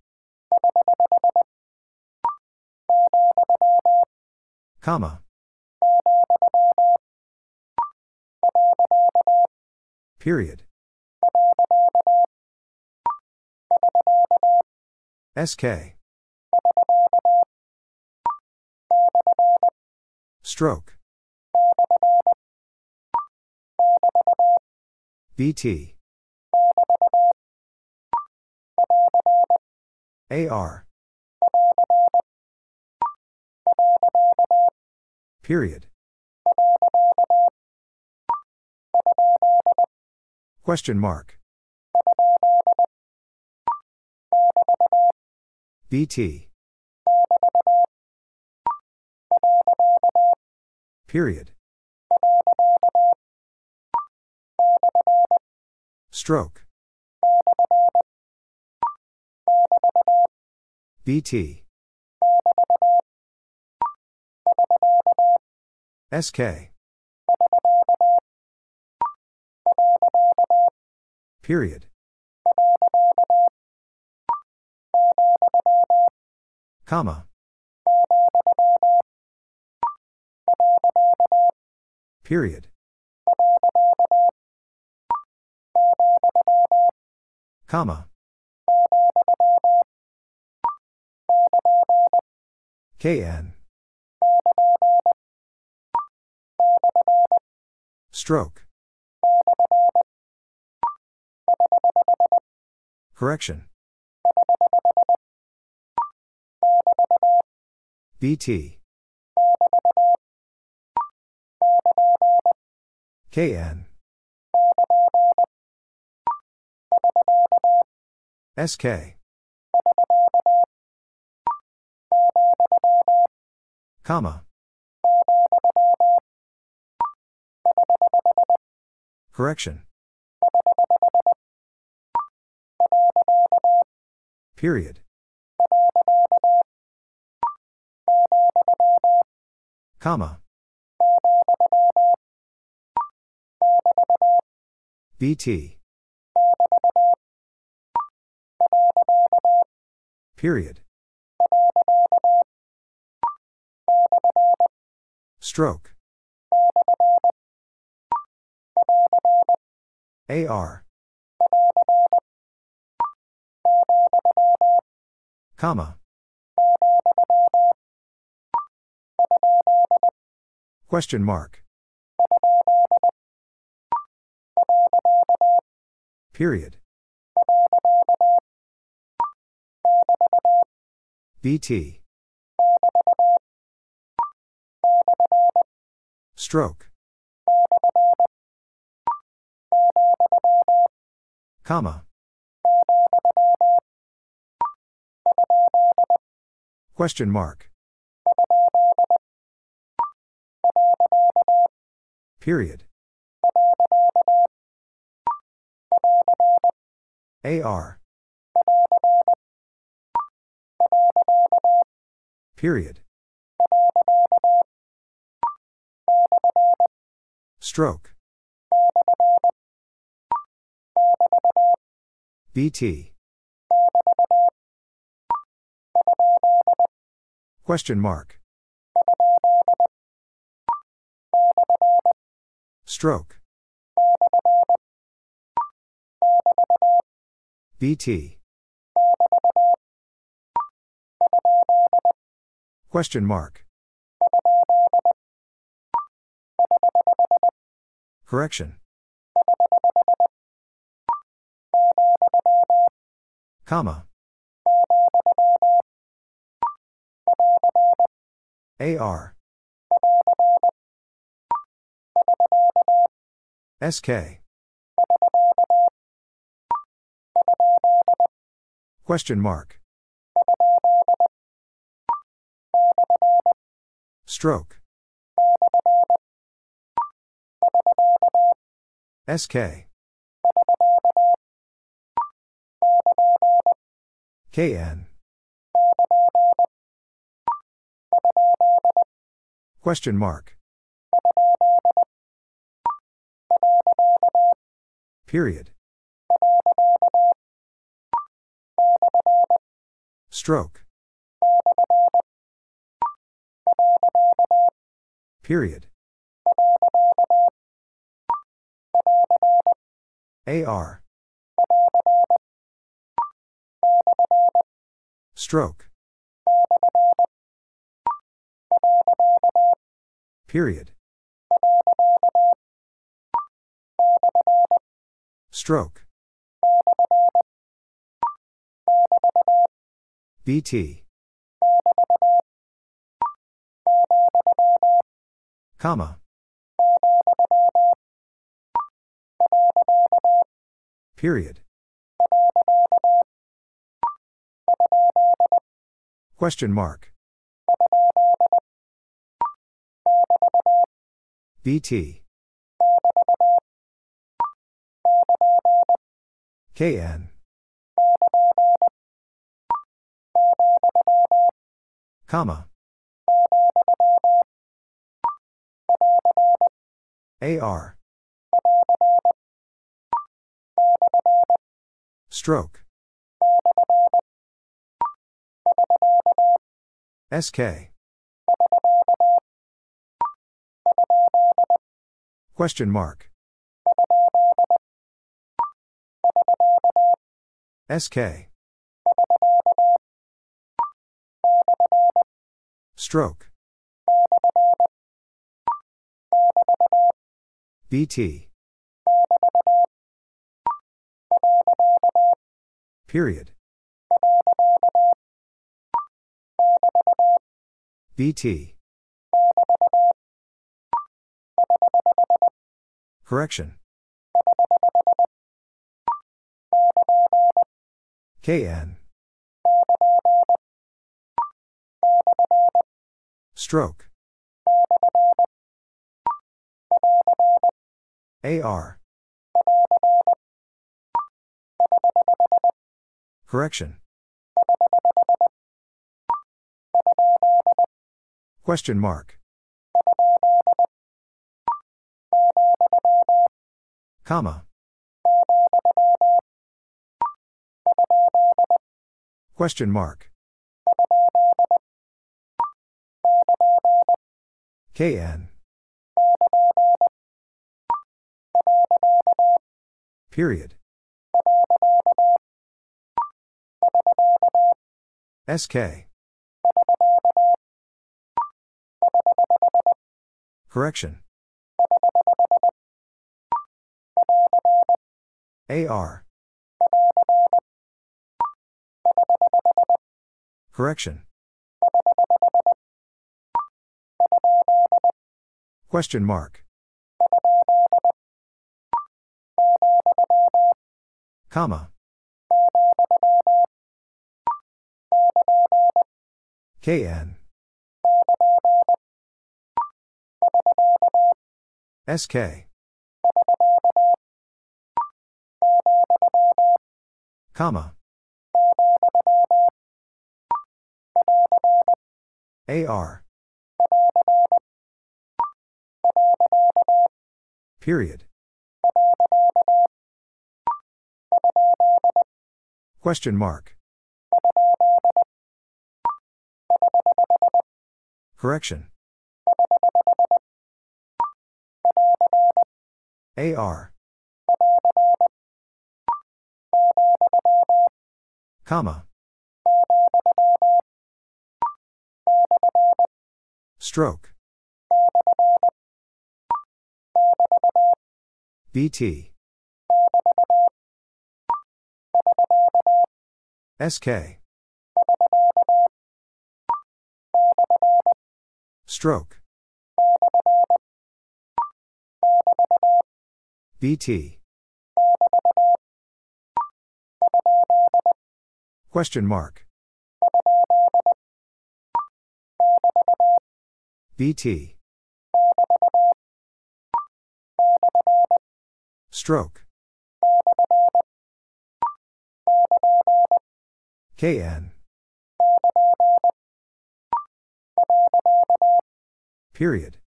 Comma. Period. SK. Stroke. BT. AR. Period. Question mark. BT. Period. Stroke. BT. SK. Period. Comma. Period. Comma. KN. Stroke. Correction. BT. KN. SK. Comma. Correction. Period. Comma. BT. Period. Stroke. AR. Comma. Question mark. Period. BT. Stroke. Comma. Question mark. Period. AR. Period. Stroke. BT. Question mark. Stroke. BT. Question mark. Correction. Comma. AR. SK. Question mark. Stroke. SK. KN. Question mark. Period. Stroke. Period. AR. Stroke. Period. Stroke. BT. Comma. Period. Question mark. BT. KN. Comma. AR. Stroke. SK. Question mark. SK. Stroke. BT. Period. BT. Correction. KN. Stroke. AR. Correction. Question mark. Comma. Question mark. KN. Period. SK. Correction. AR. Correction. Question mark. Comma. KN. SK. Comma. AR. Period. Question mark. Correction. AR. Comma. Stroke. BT. SK. Stroke. BT. Question mark. BT. Stroke. KN. Period.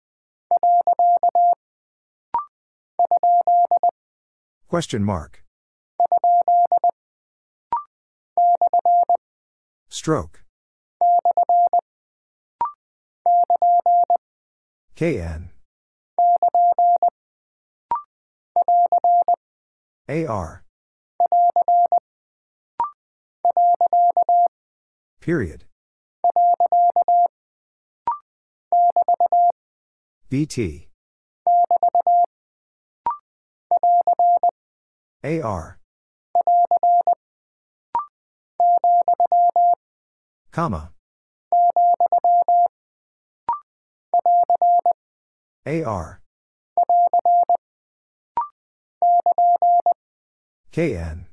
Question mark. Stroke. KN. AR. Period. BT. AR. Comma. AR. KN.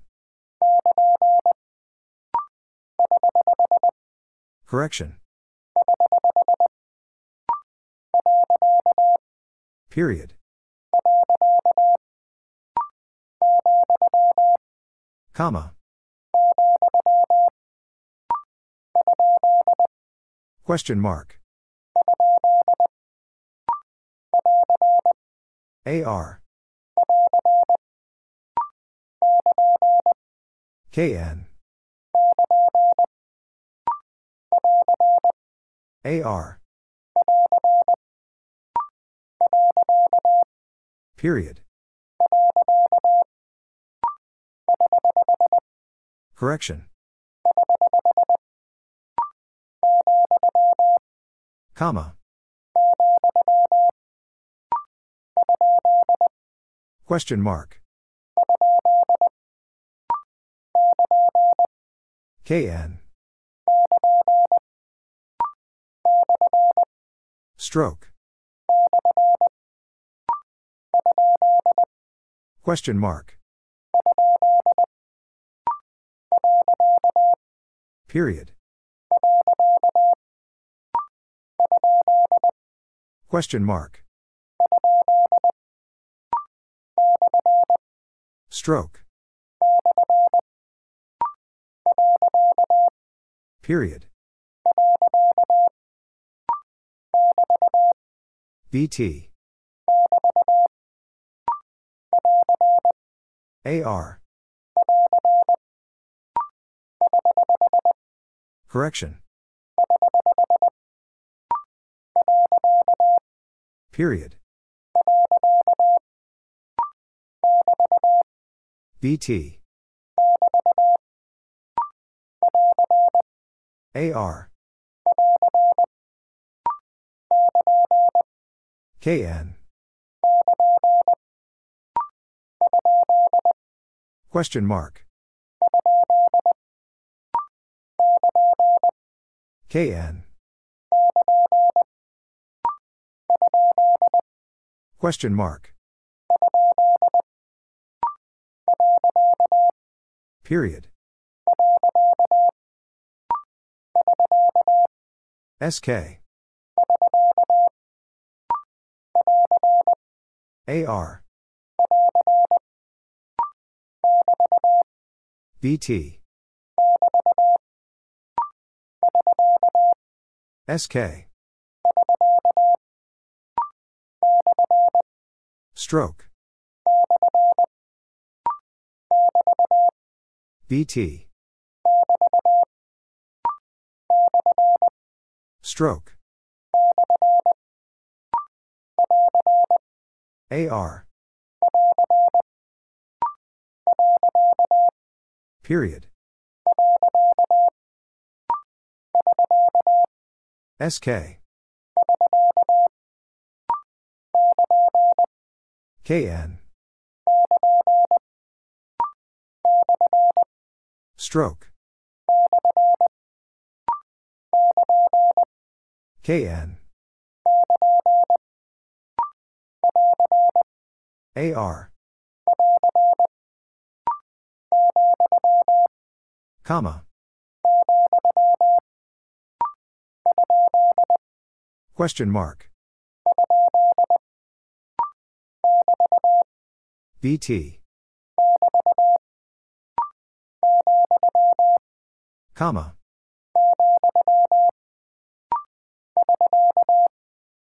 Correction. Period. Comma. Question mark. AR. KN. AR. Period. Correction. Comma. Question mark. KN. Stroke. Question mark. Period. Question mark. Stroke. Period. BT. AR. Correction. Period. BT. AR. KN. Question mark. KN. Question mark. Period. SK. AR. BT. SK. Stroke. BT. Stroke. AR. Period. SK. KN. Stroke. KN. AR. Comma. Question mark. BT. Comma.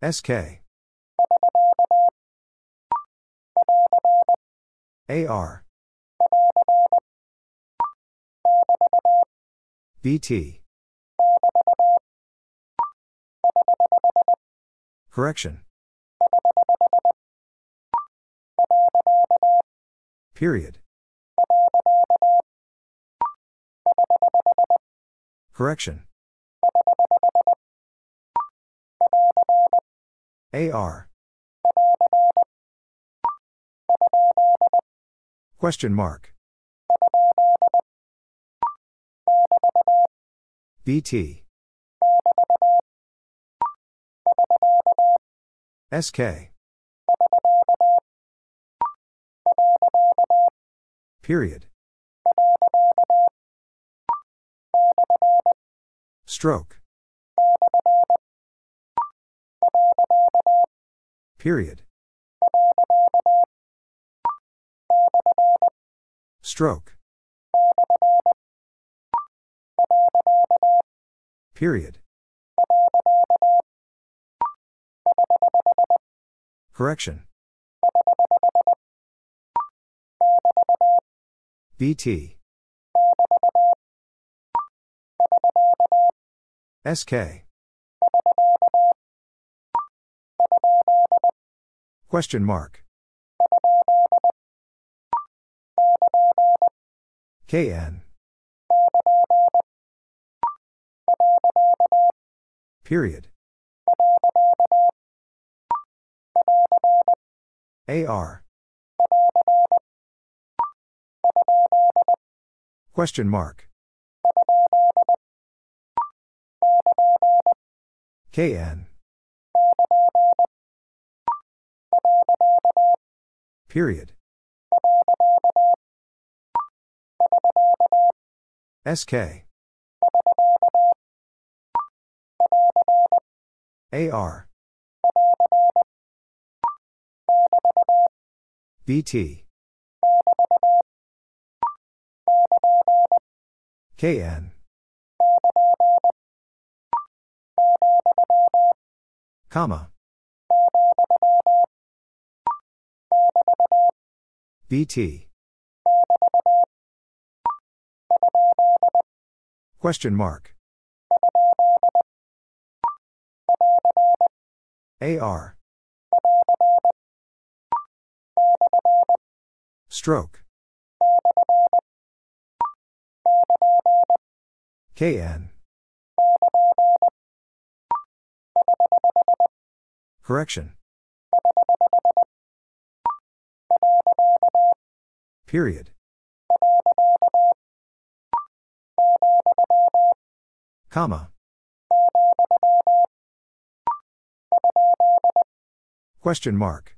SK. AR. BT. Correction. Period. Correction. AR. Question mark. BT. SK. Period. Stroke. Period. Stroke. Period. Correction. BT. SK. Question mark. KN. Period. AR. Question mark. KN. Period. SK. AR. BT. KN. Comma. BT. Question mark. AR. Stroke. KN. Correction. Period. Comma. Question mark.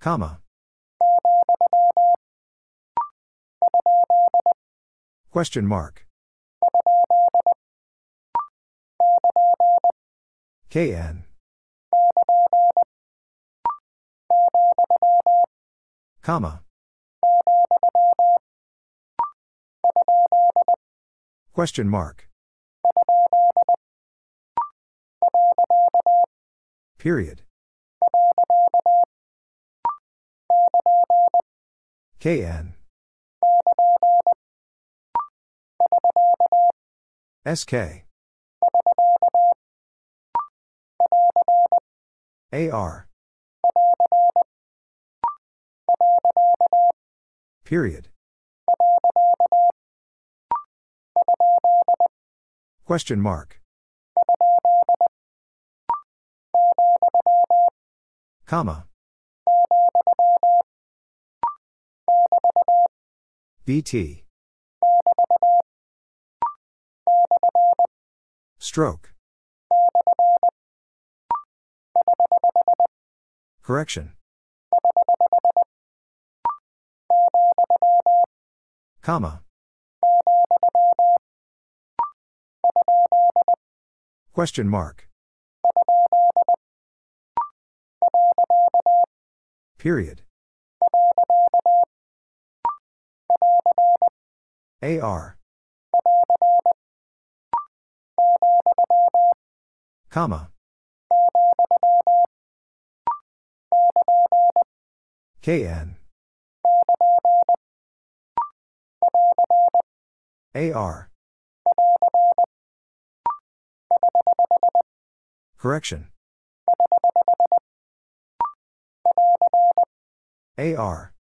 Comma. Question mark. KN. Comma. Question mark. Period. KN. SK. AR. Period. Question mark. Comma. BT. Stroke. Correction. Comma. Question mark. Period. AR. Comma. KN. AR. Correction. AR.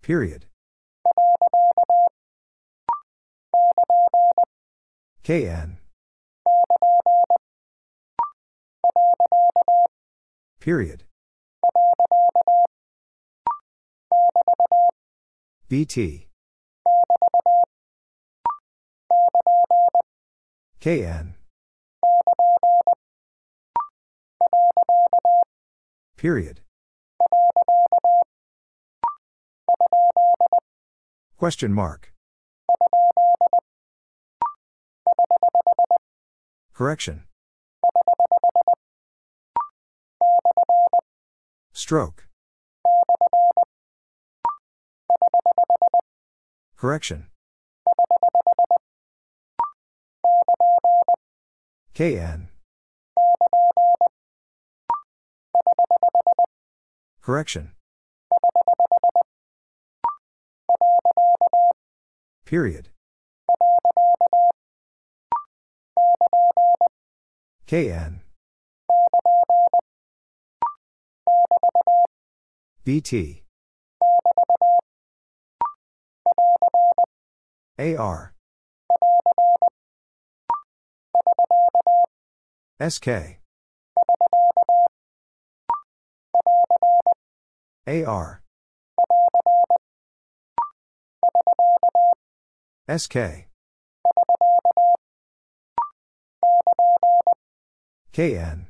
Period. KN. Period. BT. KN. Period. Question mark. Correction. Stroke. Correction. KN. Correction. Period. KN. BT. AR. SK. AR. SK. KN.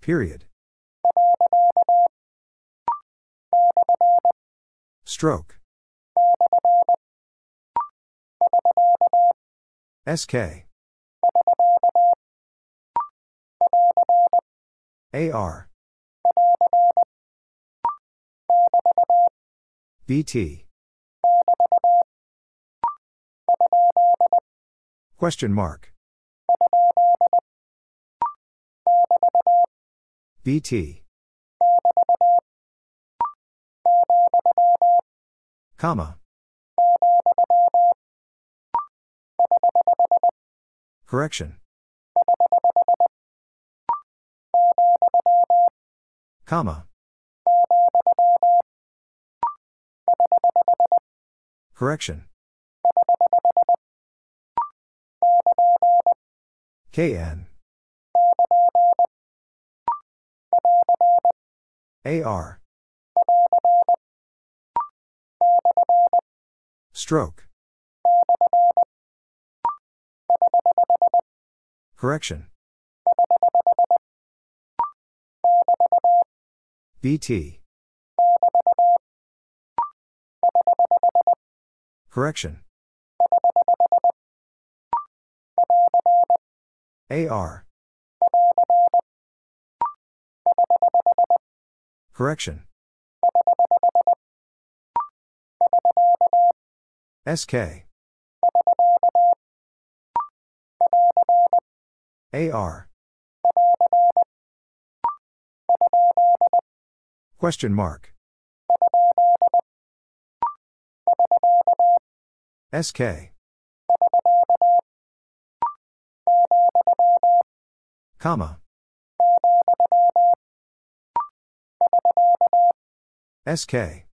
Period. Stroke. SK. AR. BT. Question mark. BT. Comma. Correction. Comma. Correction. KN. AR. Stroke. Correction. BT. Correction. AR. Correction. SK. AR. Question mark. SK. Comma. SK.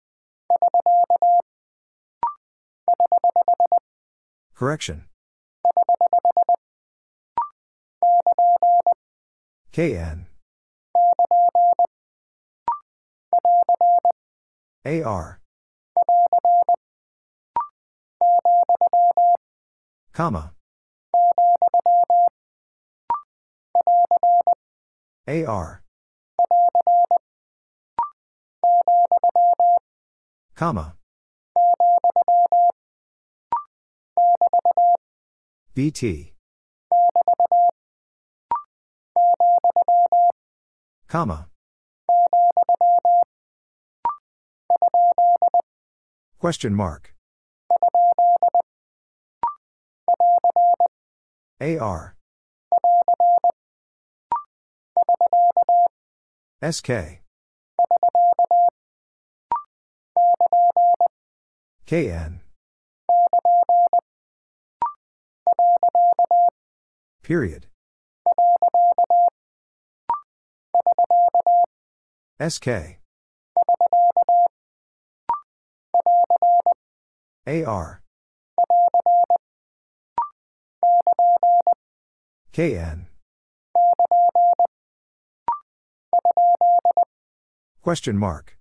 Correction. KN. AR. Comma. AR. Comma. BT. Comma. Question mark. AR. SK. KN. Period. SK. AR. KN. Question mark.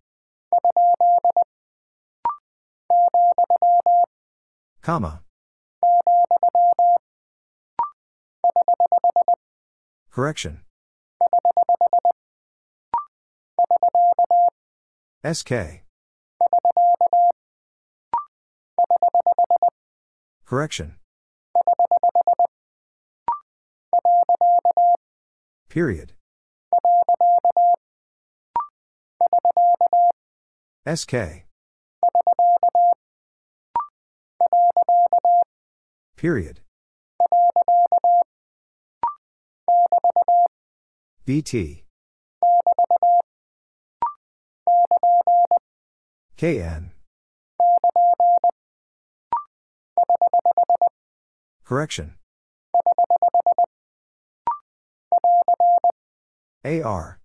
Comma. Correction. SK. Correction. Period. SK. Period. BT. KN. Correction. AR.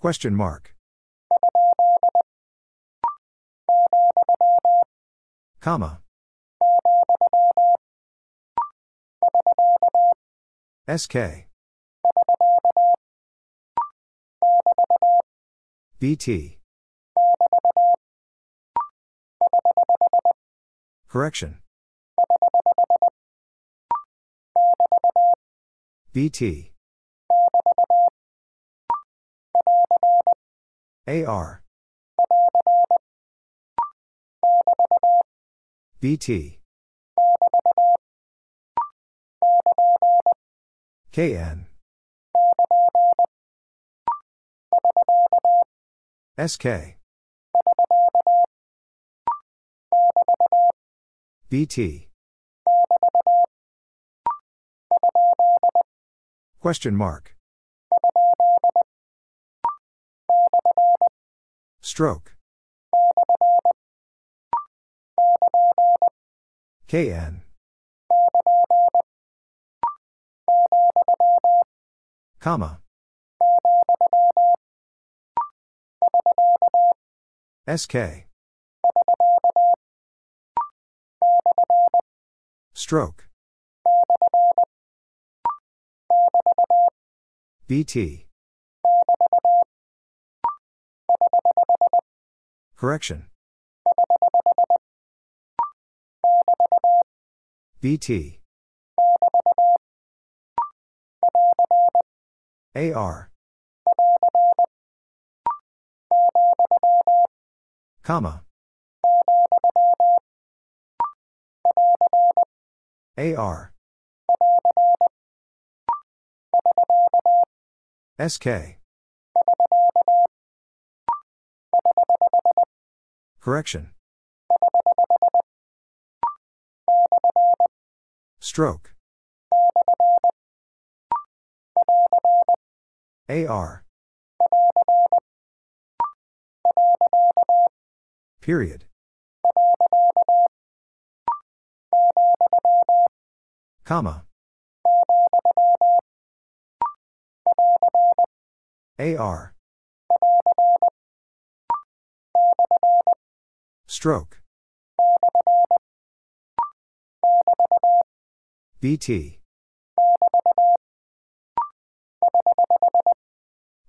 Question mark. Comma. SK. BT. Correction. BT. AR. BT. KN. SK. BT. Question mark. Stroke. KN. Comma. SK. Stroke. BT. Correction. BT. AR. Comma. AR. SK. Correction. Stroke. AR. Period. Comma. AR. Stroke. BT.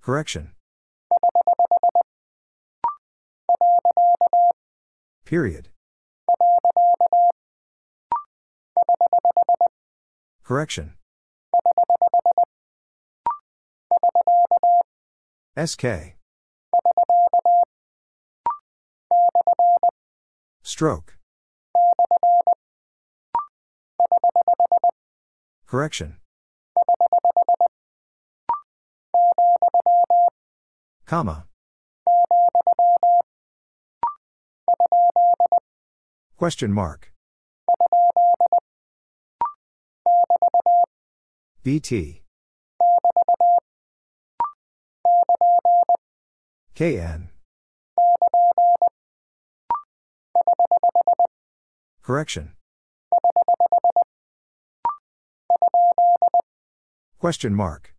Correction. Period. Correction. SK. Stroke. Correction. Comma. Question mark. BT. KN. Correction. Question mark.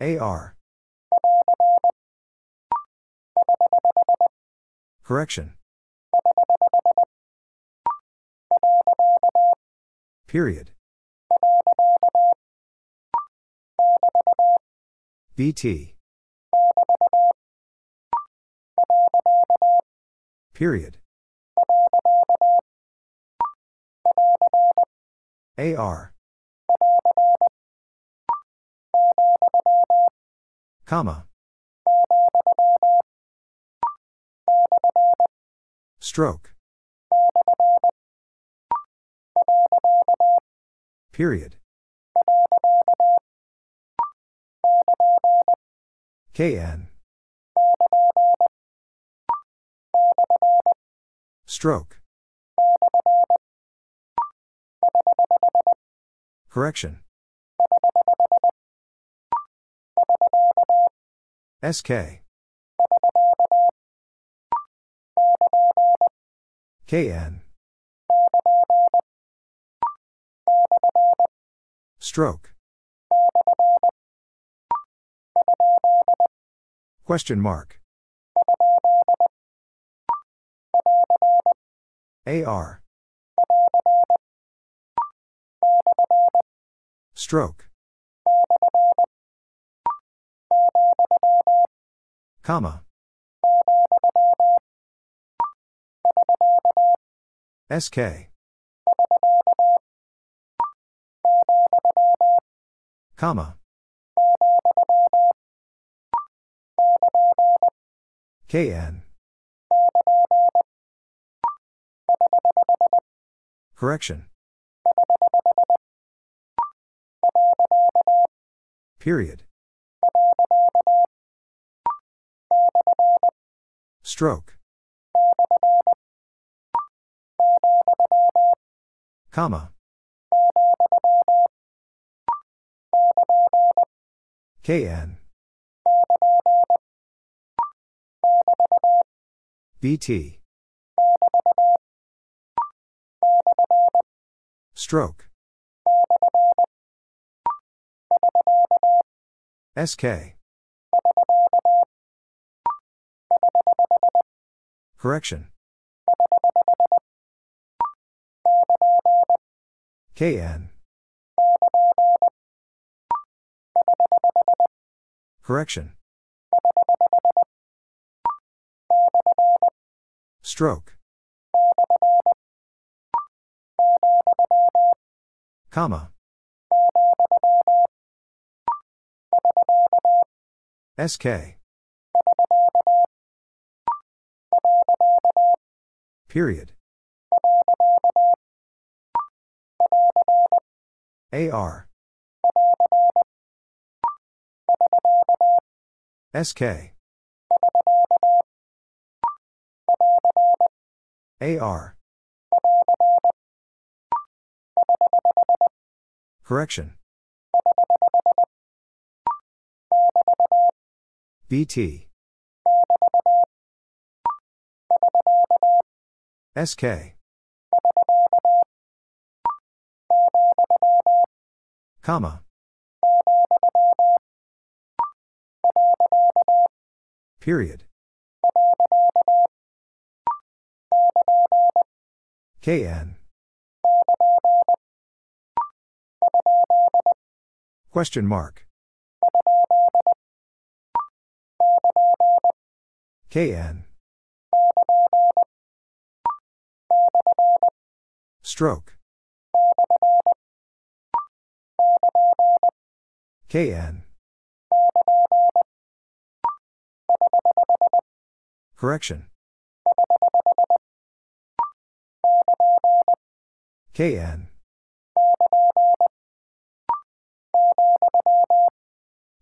AR. Correction. Period. BT. Period. AR. Comma. Stroke. Period. KN. Stroke. Correction. SK. KN. Stroke. Question mark. AR. Stroke. Comma. SK. Comma. KN. Correction. Period. Stroke. Comma. KN. BT. Stroke. SK. Correction. KN. Correction. Stroke. Comma. SK. Period. AR. SK. AR. Correction. BT. SK. Comma. Period. KN. Question mark. KN. Stroke. KN. Correction. KN.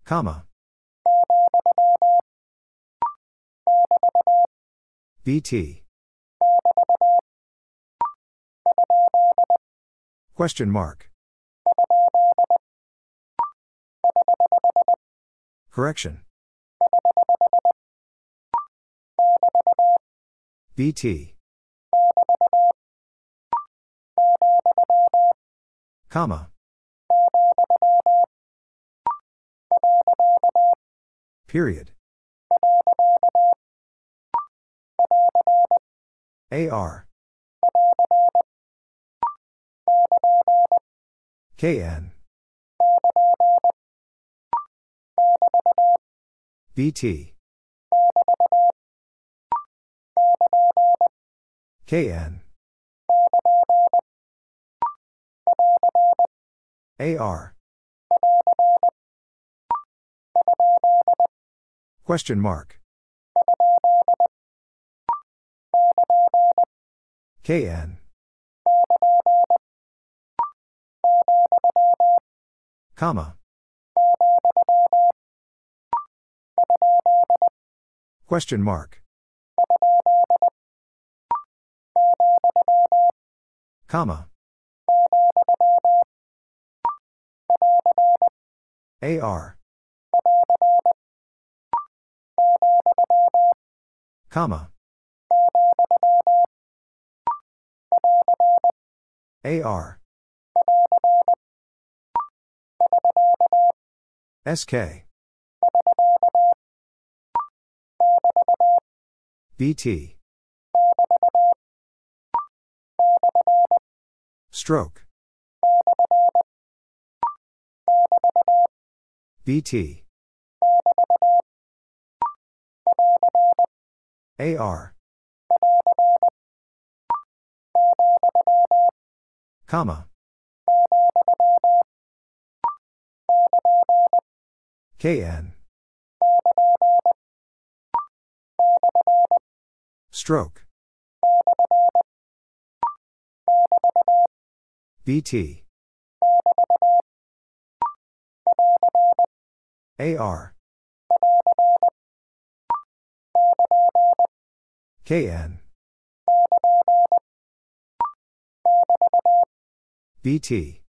Comma. BT. Question mark. Correction. BT. Comma. Period. AR. KN. BT. KN. AR. Question mark. KN. Comma. Question mark. Comma. AR. Comma. AR. SK. BT. Stroke. BT. AR. Comma. KN. Stroke. BT. AR. KN. BT.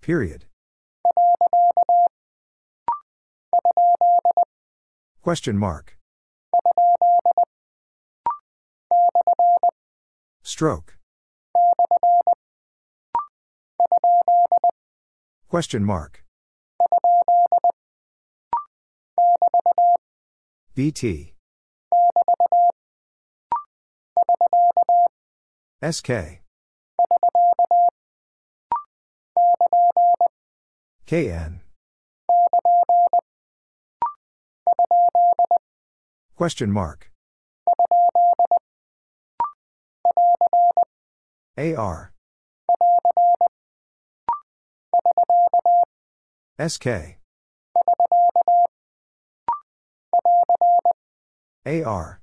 Period. Question mark. Stroke. Question mark. BT. SK. KN. Question mark. AR. SK. AR.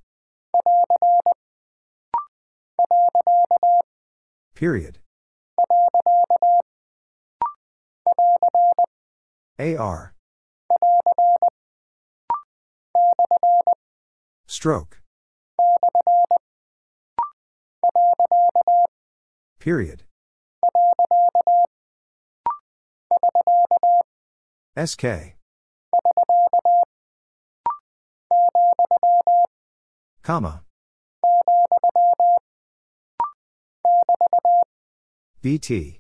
Period. AR. Stroke. Period. SK. Comma. BT.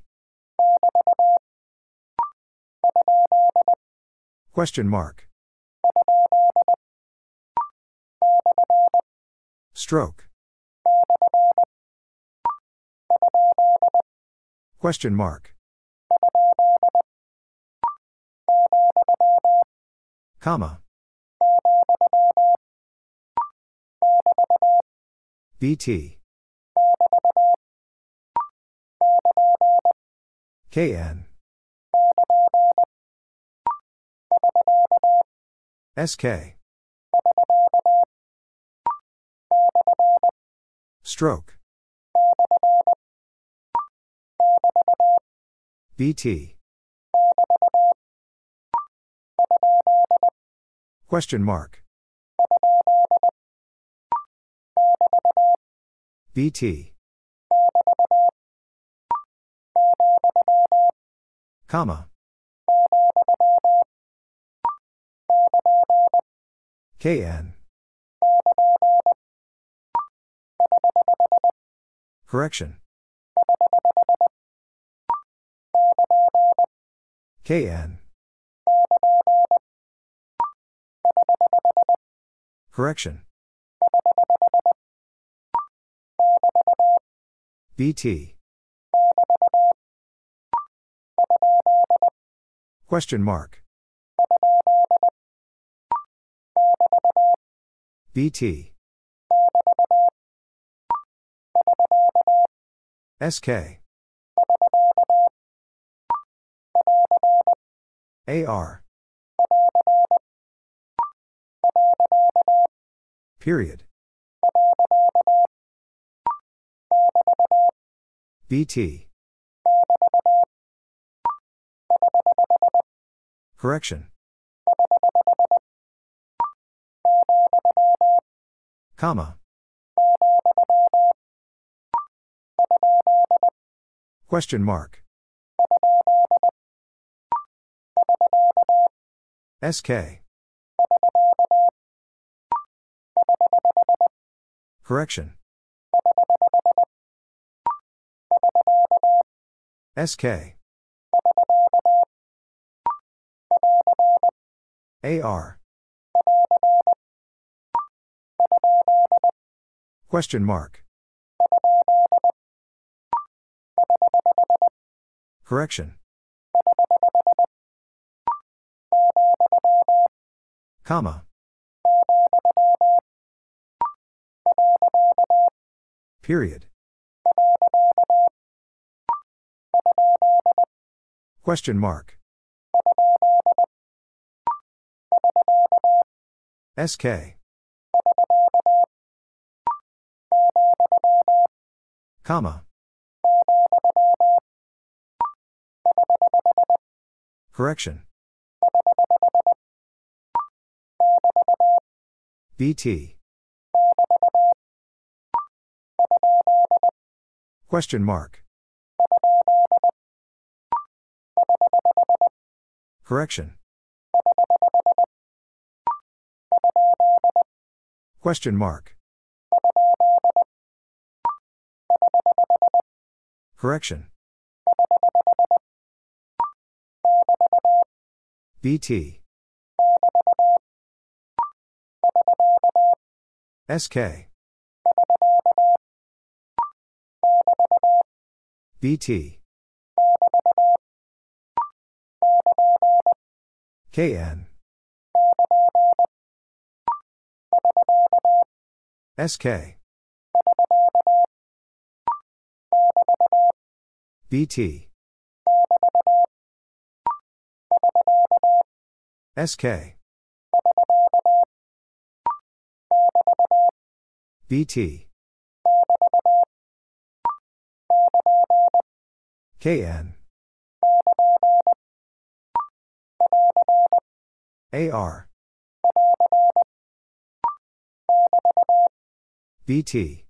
Question mark. Stroke. Question mark. Comma. BT. KN. SK. Stroke. BT. Question mark. BT. Comma. KN. Correction. KN. Correction. BT. Question mark. BT. SK. AR. Period. BT. Correction. Comma. Question mark. SK. Correction. SK. AR. Question mark. Correction. Comma. Period. Question mark. SK. Comma. Correction. BT. Question mark. Correction. Question mark. Correction. BT. SK. BT. KN. SK. BT. SK. BT. KN. AR. BT.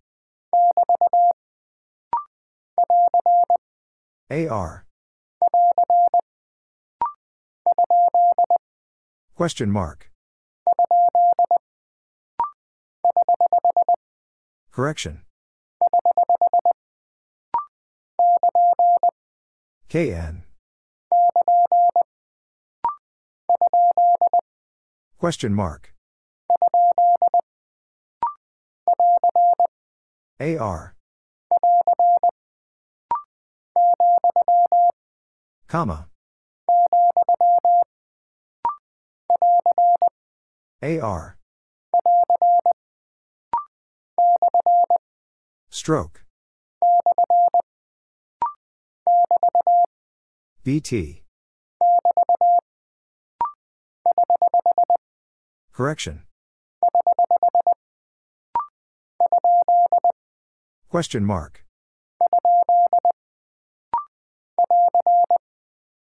AR. Question mark. Correction. KN. Question mark. AR. Comma. AR. Stroke. BT. Correction. Question mark.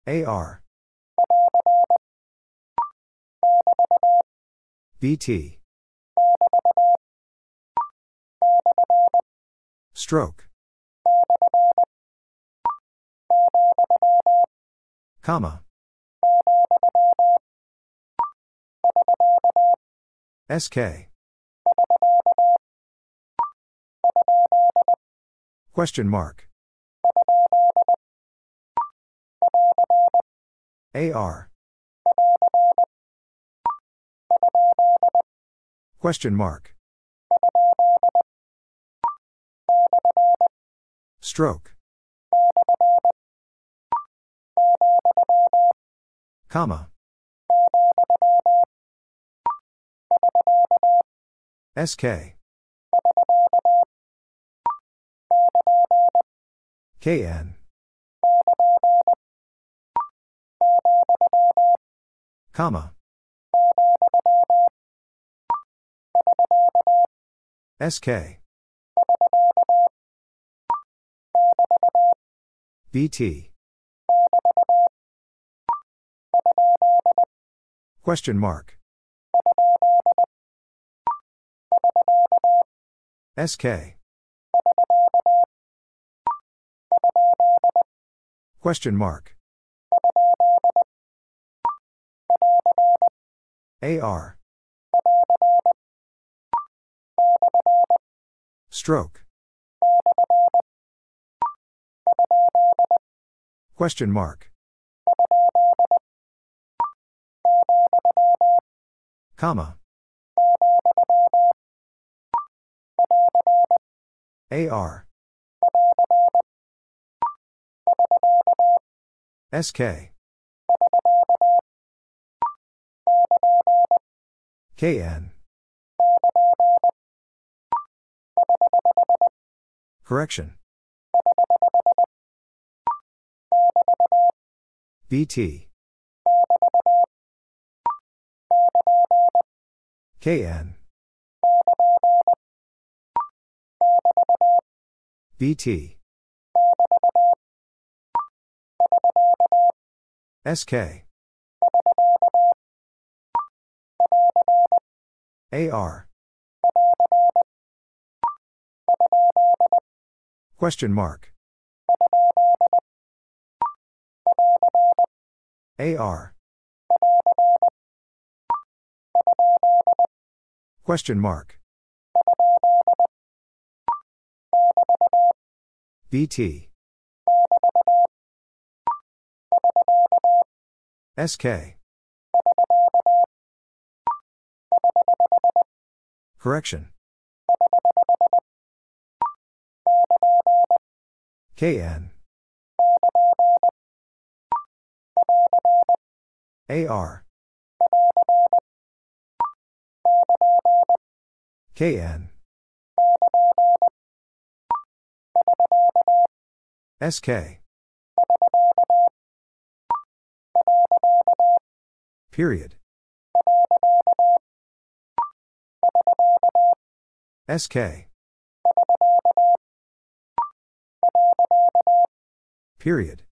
AR. BT. Stroke. Comma. SK. Question mark. AR. Question mark. Stroke. Comma. SK. KN. Comma. SK. BT. Question mark. SK. Question mark. AR. Stroke. Question mark. Comma. AR. SK. KN. Correction. BT. KN. BT. SK. AR. Question mark. AR. Question mark. BT. SK. Correction. KN. AR. KN. SK. Period. SK. Period.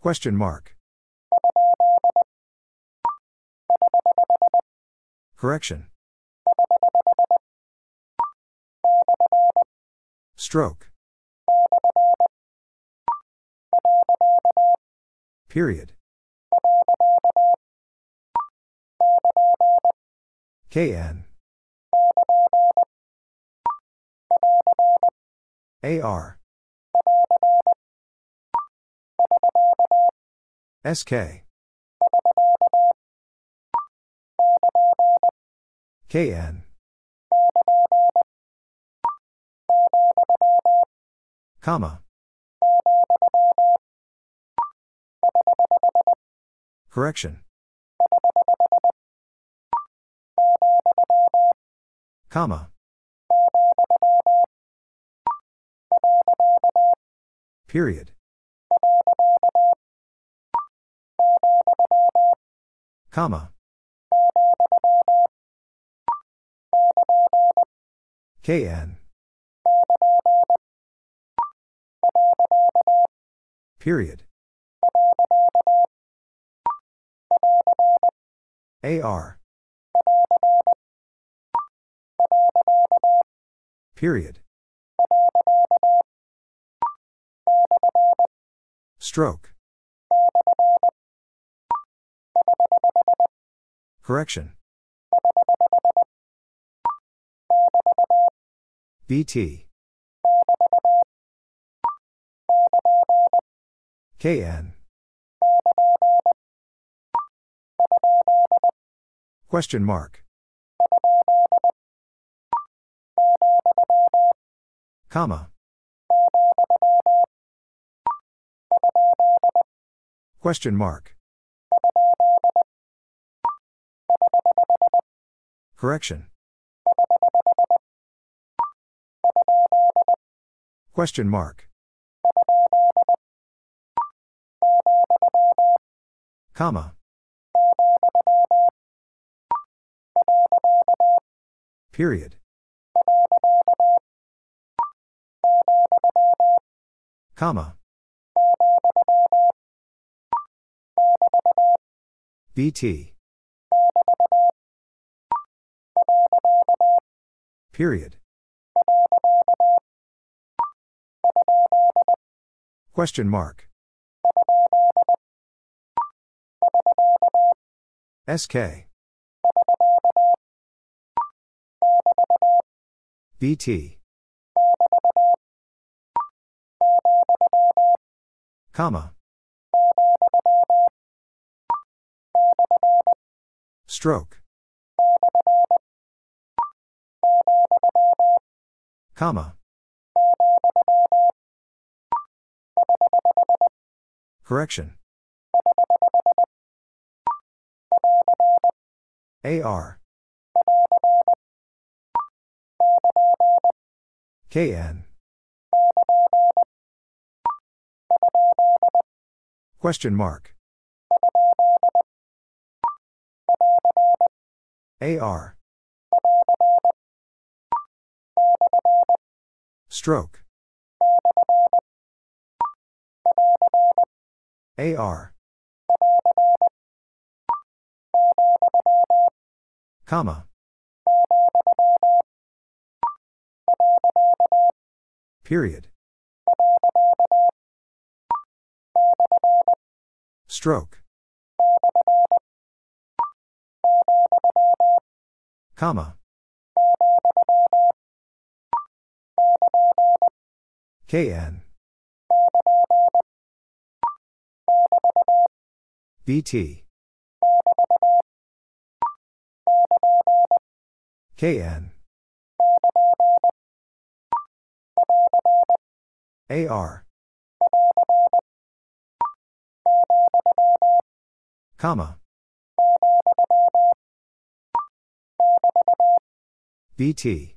Question mark. Correction. Stroke. Period. KN. AR. SK. KN. Comma. Correction. Comma. Period. Comma. KN. Period. AR. Period. Stroke. Correction. BT. KN. Question mark. Comma. Question mark. Correction. Question mark. Comma. Period. Comma. BT. Period. Question mark. SK. BT. Comma. Stroke. Comma. Correction. AR. KN. Question mark. AR. Stroke. AR. Comma. Period. Stroke. Comma. KN. BT. KN. AR. Comma. BT.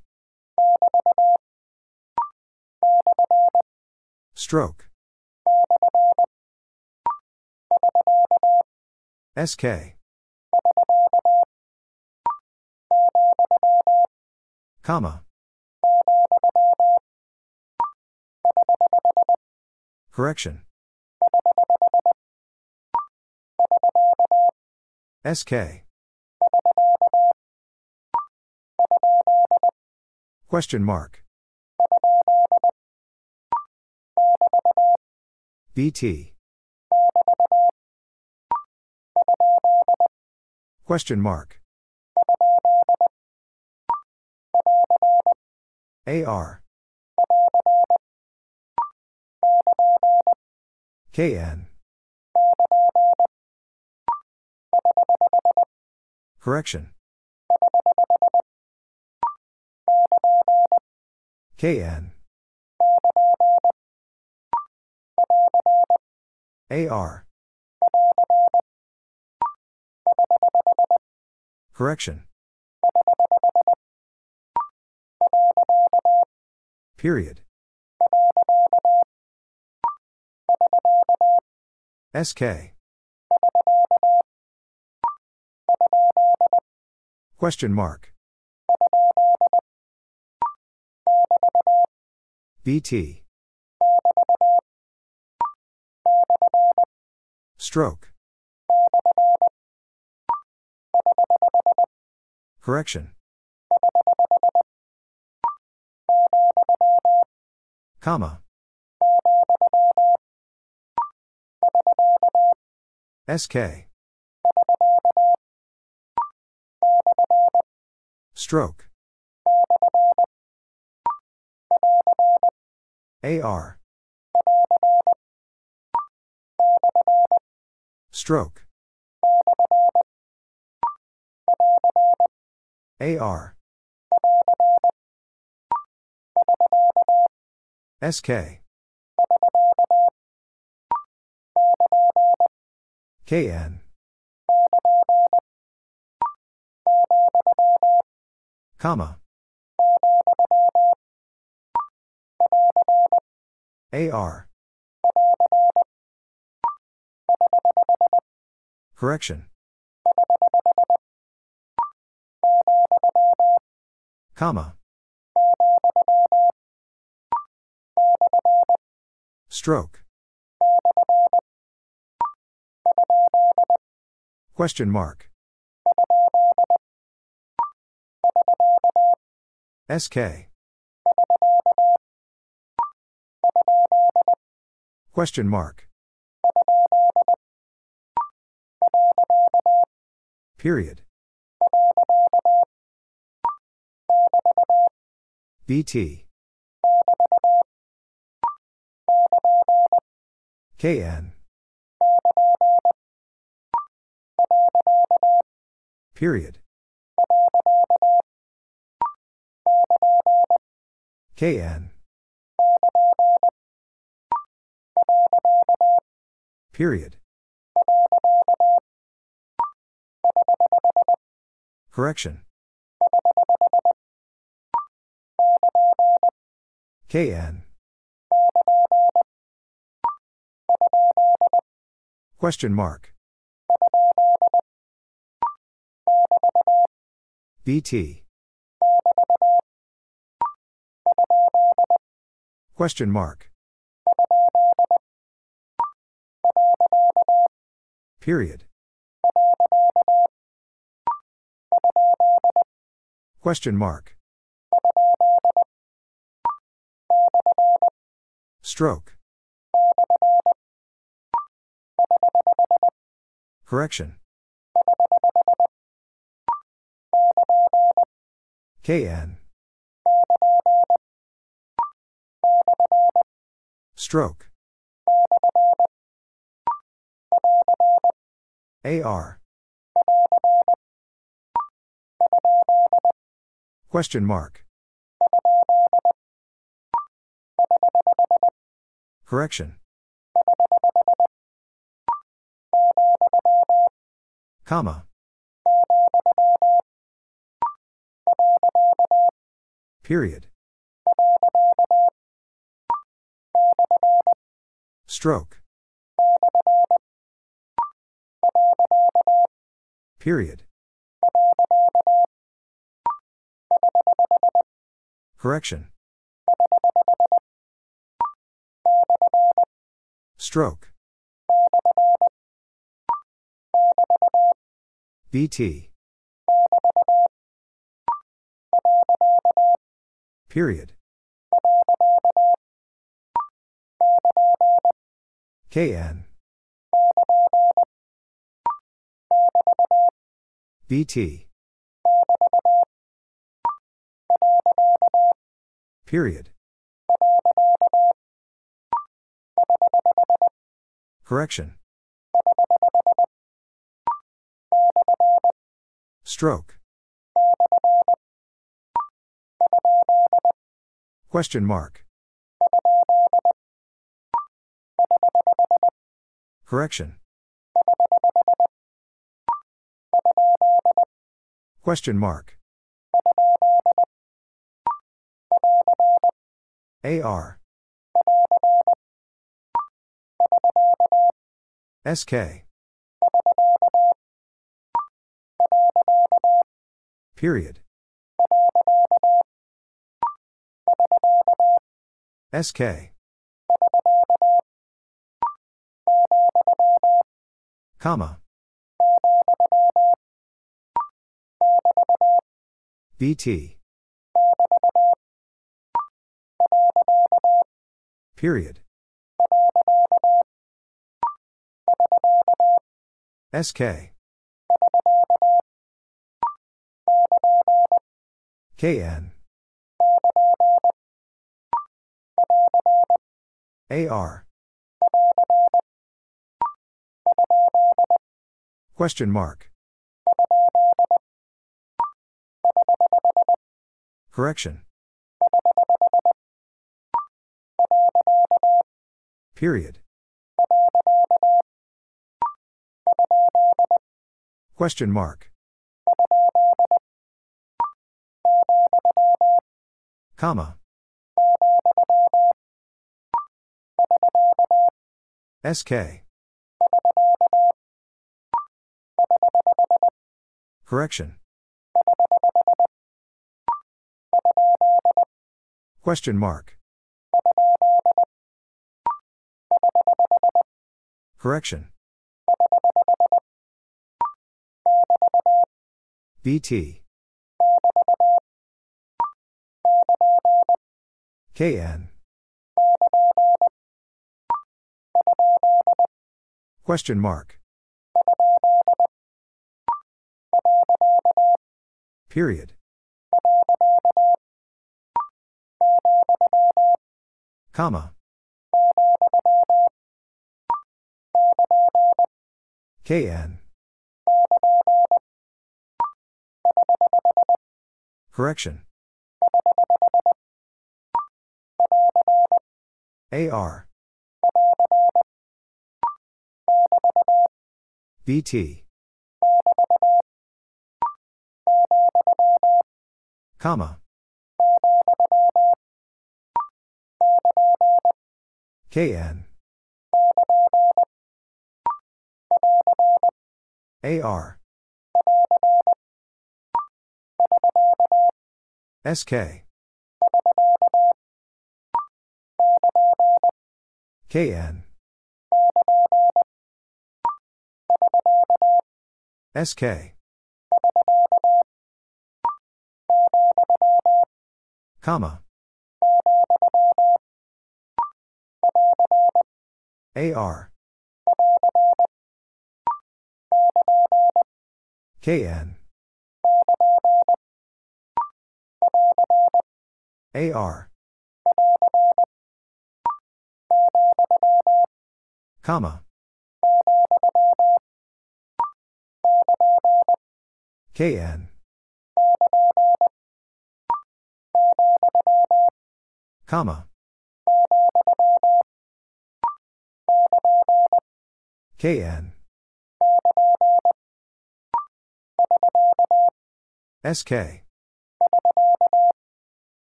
Stroke. SK. Comma. Correction. SK. Question mark. BT. Question mark. AR. KN. Correction. KN. AR. Correction. Period. SK. Question mark. BT. Stroke. Correction. Comma. SK. Stroke. AR. Stroke. AR. SK. KN. Comma. AR. Correction. Comma. Stroke. Question mark. SK. Question mark. Period. BT. KN. Period. KN. Period. Correction. KN. Question mark. BT. Question mark. Period. Question mark. Stroke. Correction. KN. Stroke. AR. Question mark. Correction. Comma. Period. Stroke. Period. Correction. Stroke. BT. Period. KN. BT. Period. Correction. Stroke. Question mark. Correction. Question mark. AR. SK. Period. SK. Comma. BT. Period. SK. KN. AR. Question mark. Correction. Period. Question mark. Comma. SK. Correction. Question mark. Correction. BT. KN. Question mark. Period. Comma. KN. Correction. AR. BT. Comma. KN. AR. SK. KN. SK. Comma. AR. KN. AR. Comma. KN. Comma. KN. SK.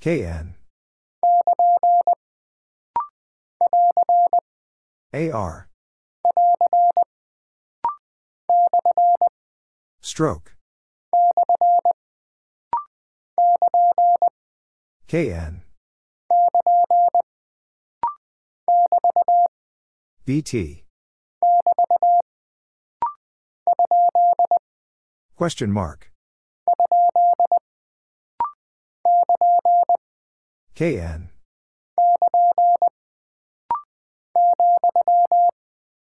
KN. AR. Stroke. KN. BT. Question mark. KN.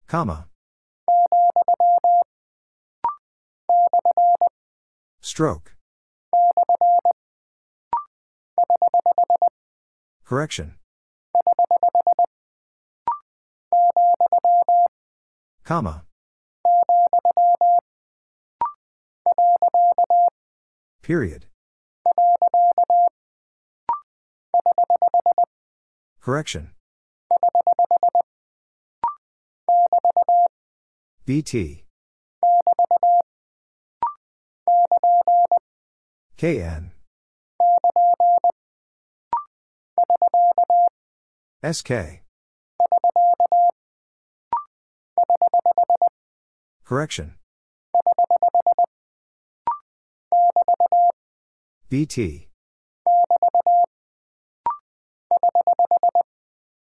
Comma. Stroke. Correction. Comma. Period. Correction. BT. KN. SK. Correction. BT.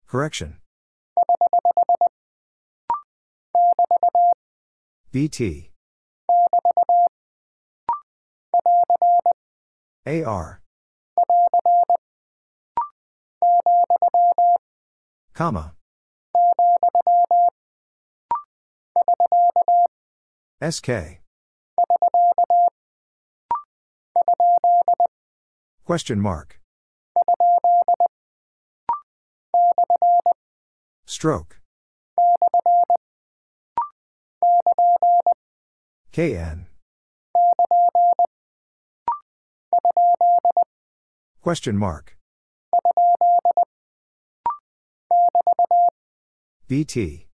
Correction. BT. AR. Comma. SK. Question mark. Stroke. KN. Question mark. BT.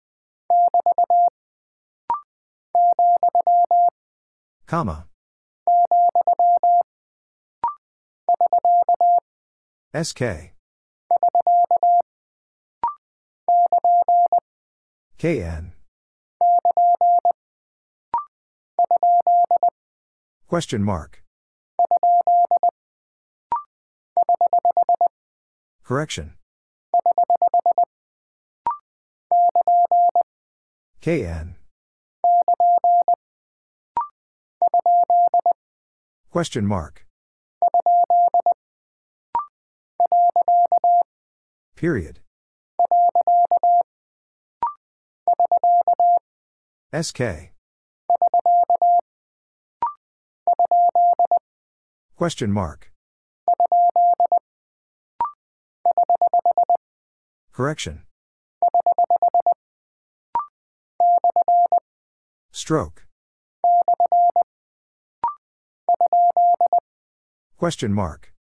Comma. SK. KN. Question mark. Correction. KN. Question mark. Period. SK. Question mark. Correction. Stroke. Question mark.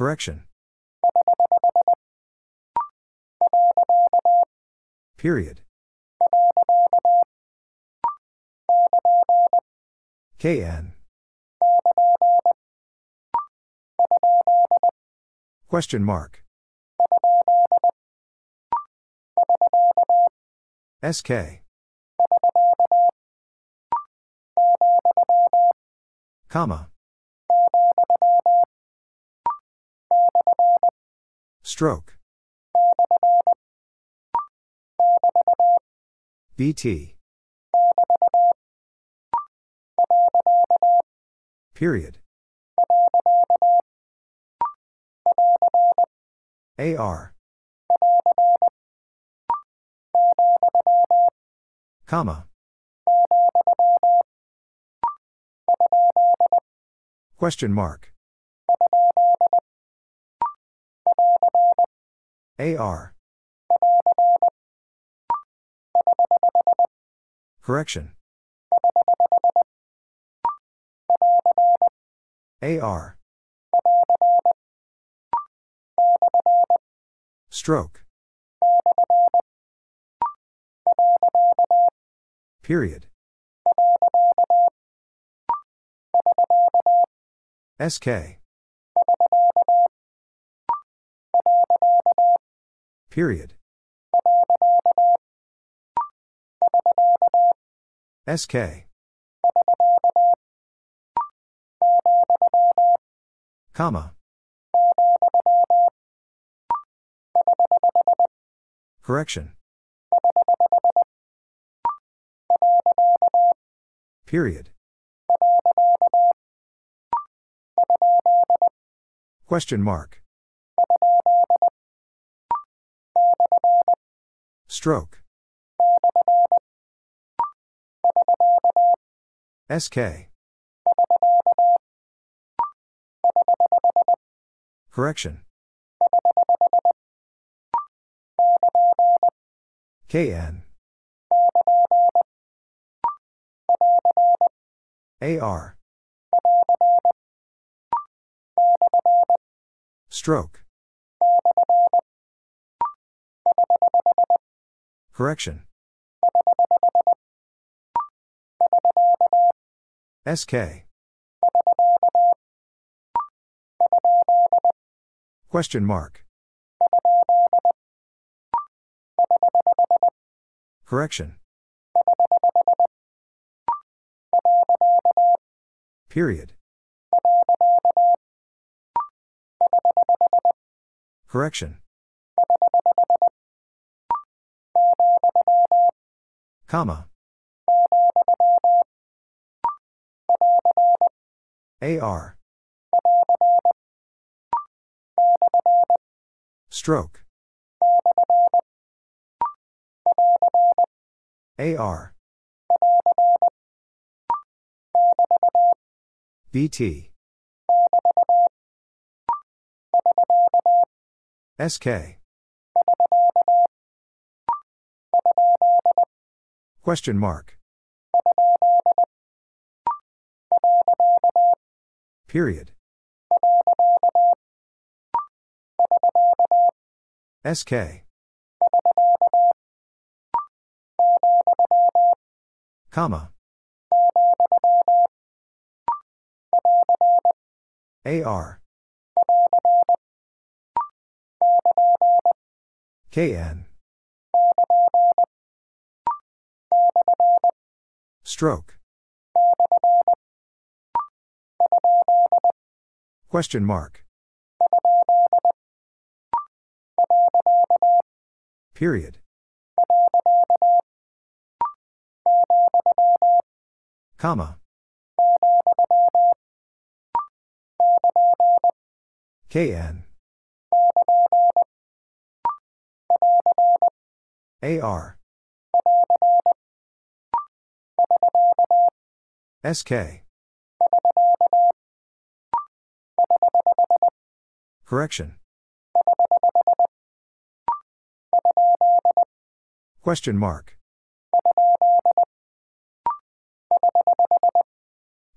Correction. Period. KN. Question mark. SK. Comma. Stroke. BT. Period. AR. Comma. Question mark. AR. Correction. AR. Stroke. Period. SK. Period. SK. Comma. Correction. Period. Question mark. Stroke. SK. Correction. KN. AR. Stroke. Correction. SK. Question mark. Correction. Period. Correction. Comma. AR. Stroke. AR. BT. SK. Question mark. Period. SK. Comma. AR. KN. Stroke. Question mark. Period. Comma. KN. AR. SK. Correction. Question mark.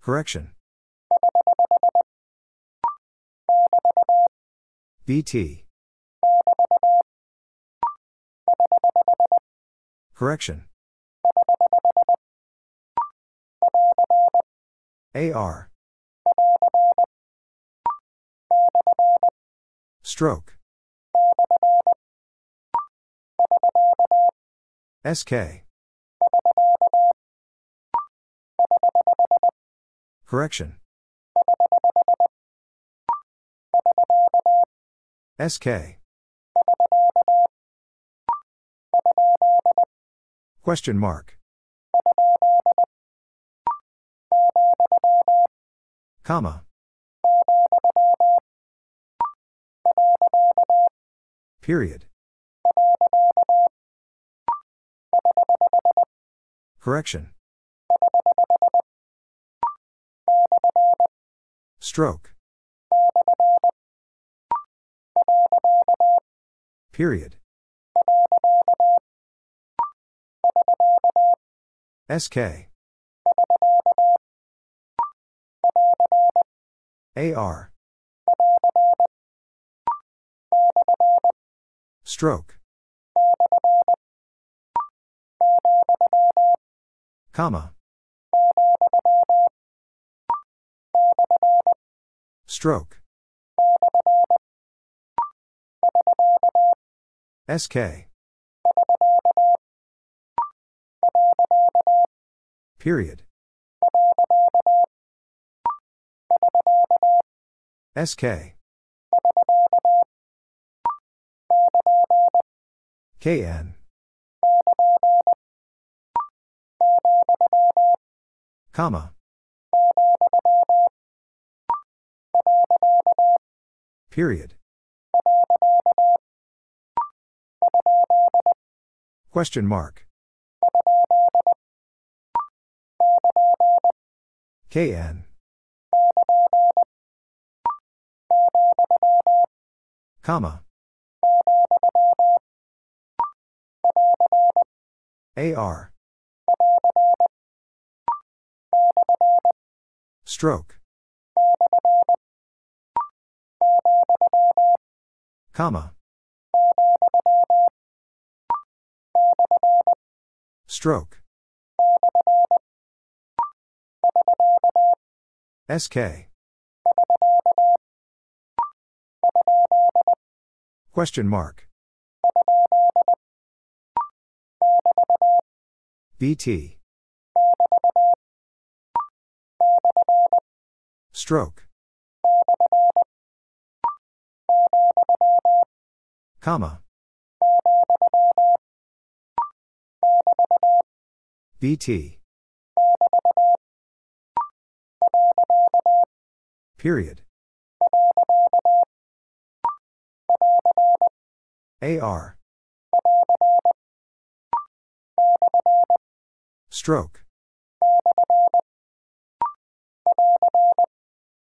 Correction. BT. Correction. AR. Stroke. SK. Correction. SK. Question mark. Comma. Period. Correction. Stroke. Period. SK. AR. Stroke. Comma. Stroke. SK. Period. SK. KN. Comma. Period. Question mark. KN. Comma. AR. Stroke. Comma. Stroke. SK. Question mark. BT. Stroke. Comma. BT. Period. AR. Stroke.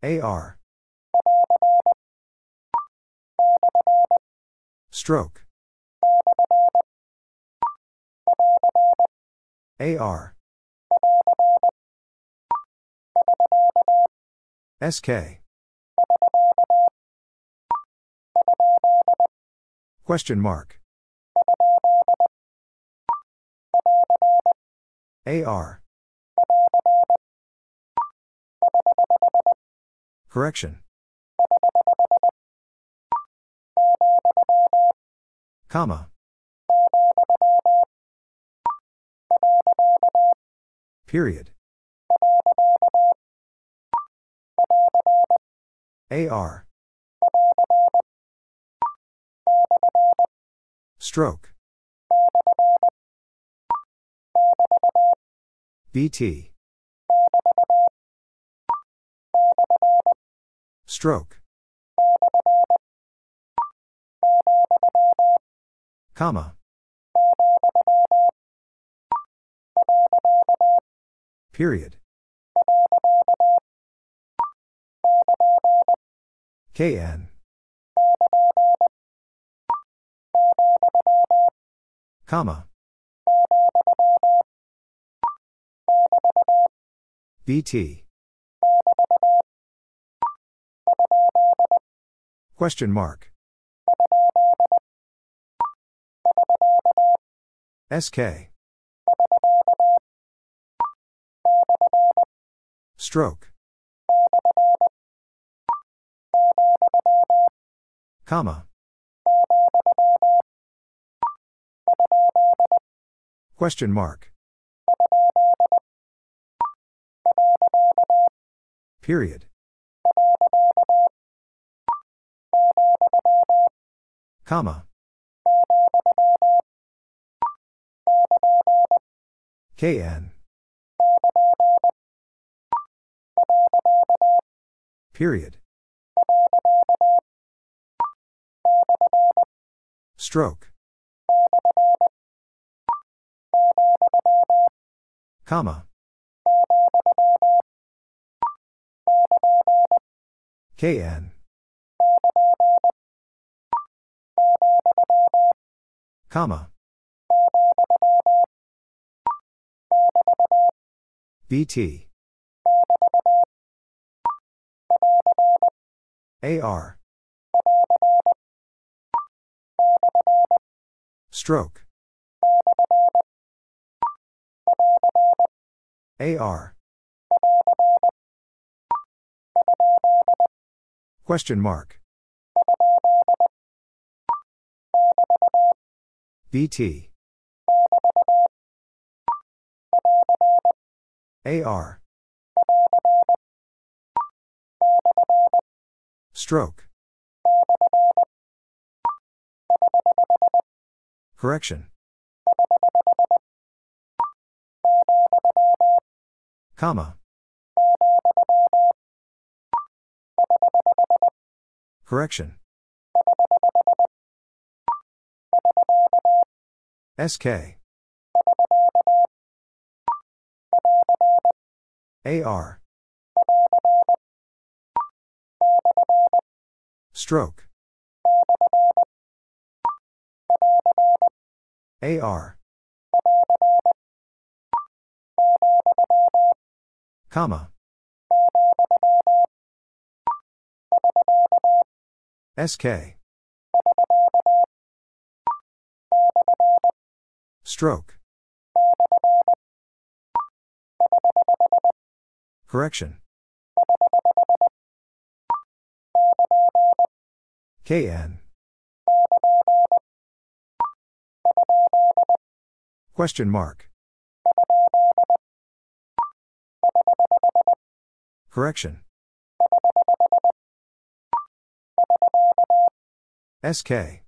AR. Stroke. AR. SK. Question mark. AR. Correction. Comma. Period. AR. Stroke. BT. Stroke. Comma. Period. KN. Comma. BT. Question mark. SK. Stroke. Comma. Question mark. Period. Comma. KN. Period. Stroke. Comma. KN. Comma. BT. AR. Stroke. AR. Question mark. BT. AR. Stroke. Correction. Comma. Correction. SK. AR. Stroke. AR. Comma. SK. Stroke. Correction. KN. Question mark. Correction. SK.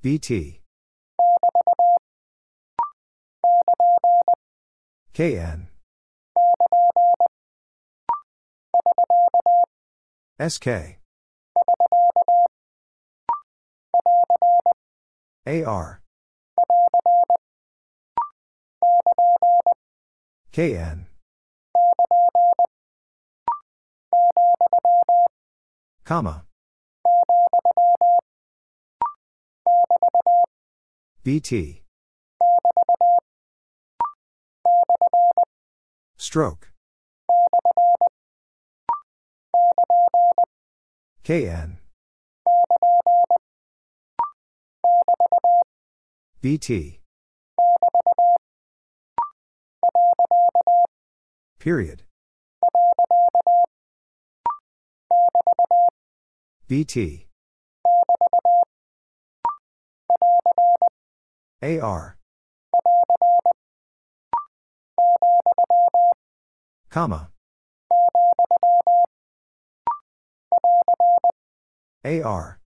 BT. KN. SK. AR. KN. Comma. BT. Stroke. KN. BT. Period. BT. AR. Comma. AR.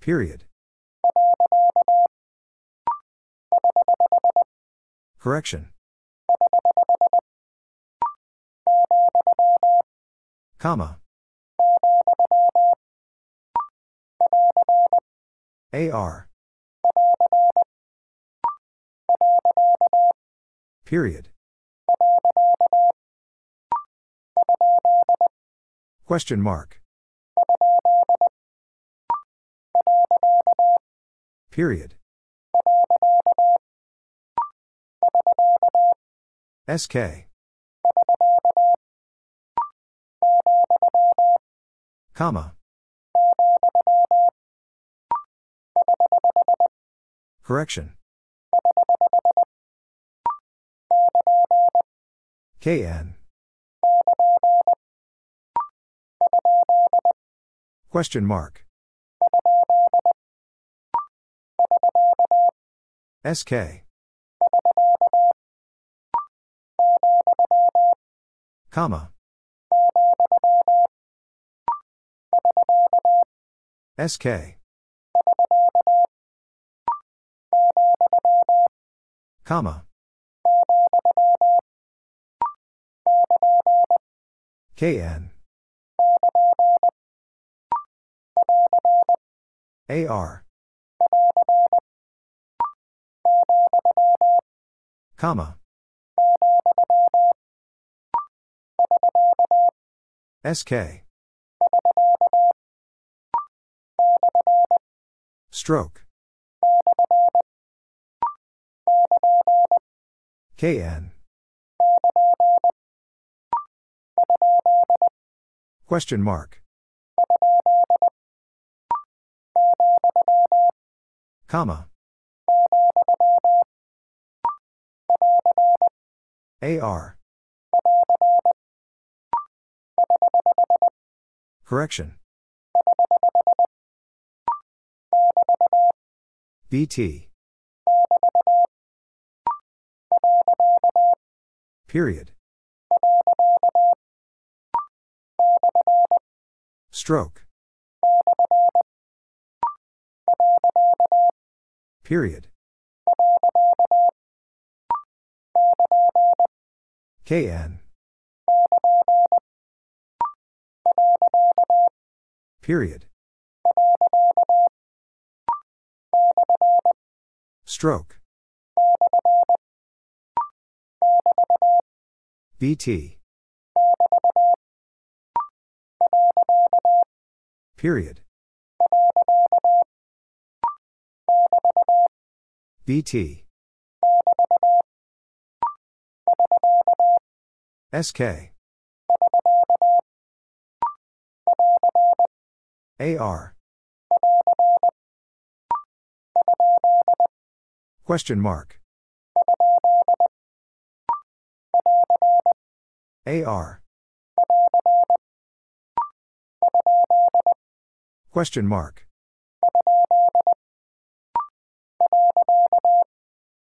Period. Correction. Comma. AR. Period. Question mark. Period. SK. Comma. Correction. KN. Question mark. SK. Comma. SK. Comma. KN. AR. Comma. SK. Stroke. KN. Question mark. Comma. AR. Correction. BT. Period. Stroke. Period. KN. Period. Stroke. BT. Period. BT. SK. AR. Question mark. AR. Question mark.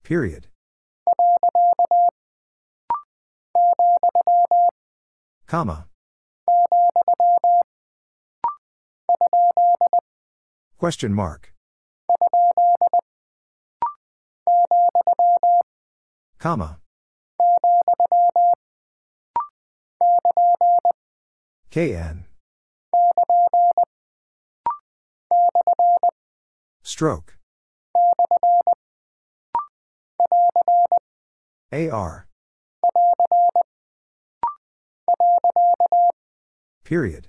Period. Comma. Question mark. Comma. KN. Stroke. AR. Period.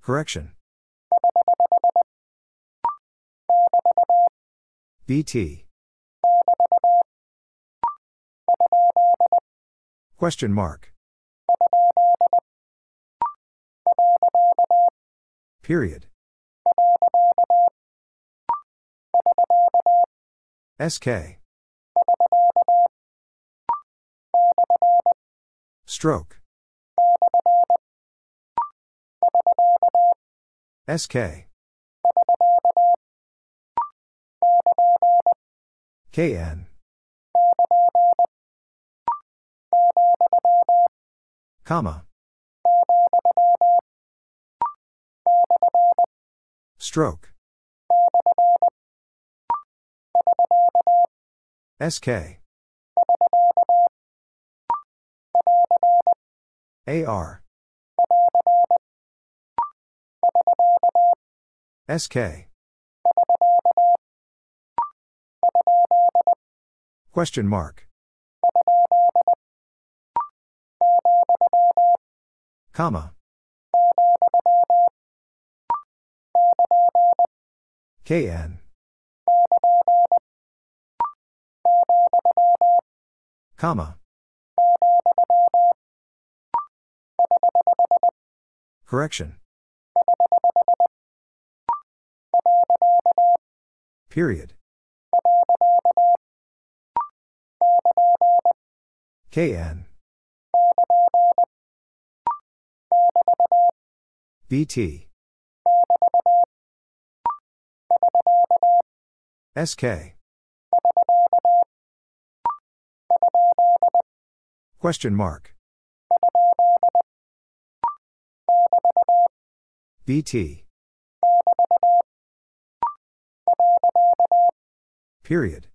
Correction. BT. Question mark. Period. SK. Stroke. SK. KN. Comma. Stroke. SK. AR. SK. Question mark. Comma. KN. Comma. Correction. Period. KN. BT. SK. Question mark. BT. Period.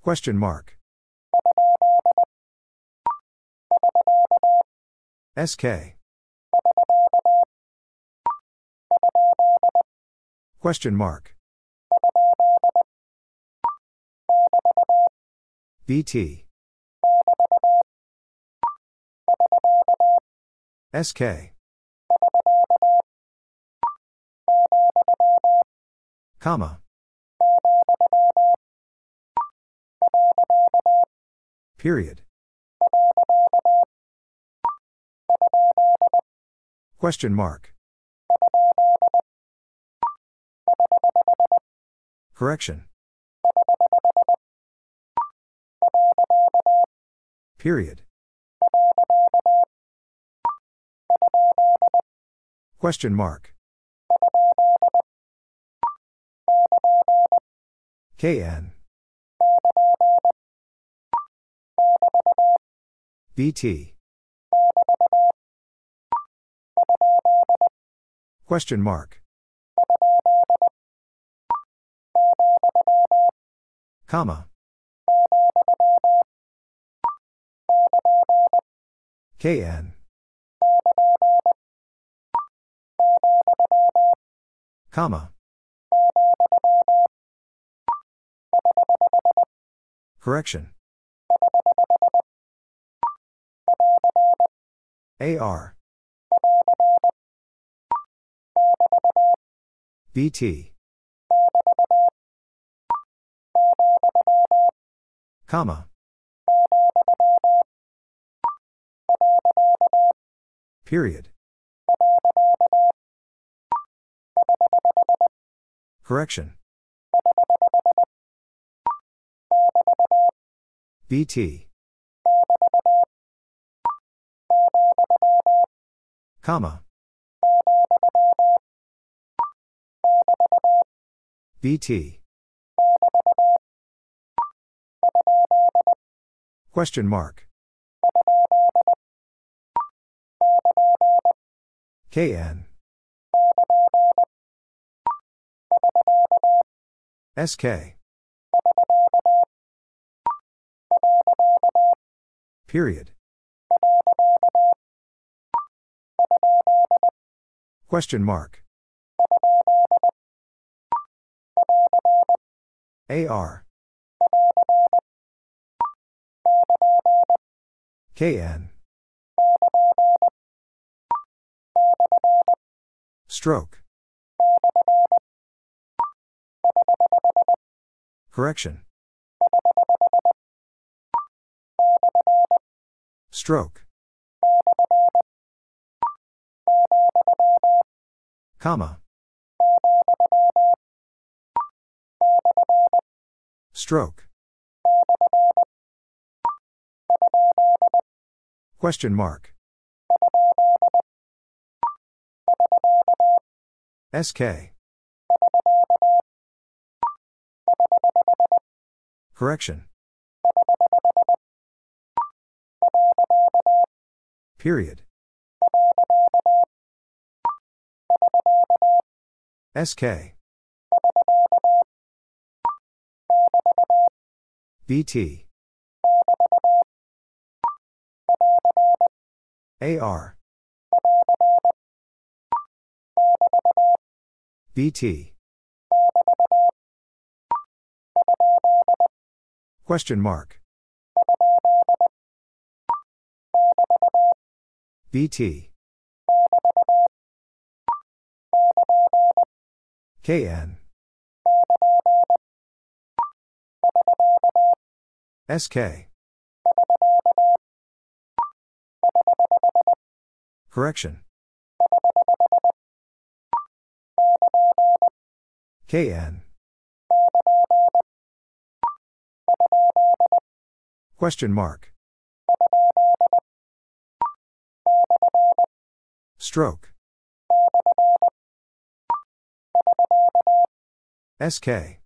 Question mark. SK. Question mark. BT. SK. Comma. Period. Question mark. Correction. Period. Question mark. KN. BT. Question mark. Comma. KN. Comma. Correction. AR. BT. Comma. Period. Correction. BT. Comma. BT. Question mark. KN. SK. Period. Question mark. AR. KN. Stroke. Correction. Stroke. Comma. Stroke. Question mark. SK. Correction. Period. SK. BT. AR. BT. Question mark. BT. KN. SK. Correction. KN. Question mark. Stroke. SK.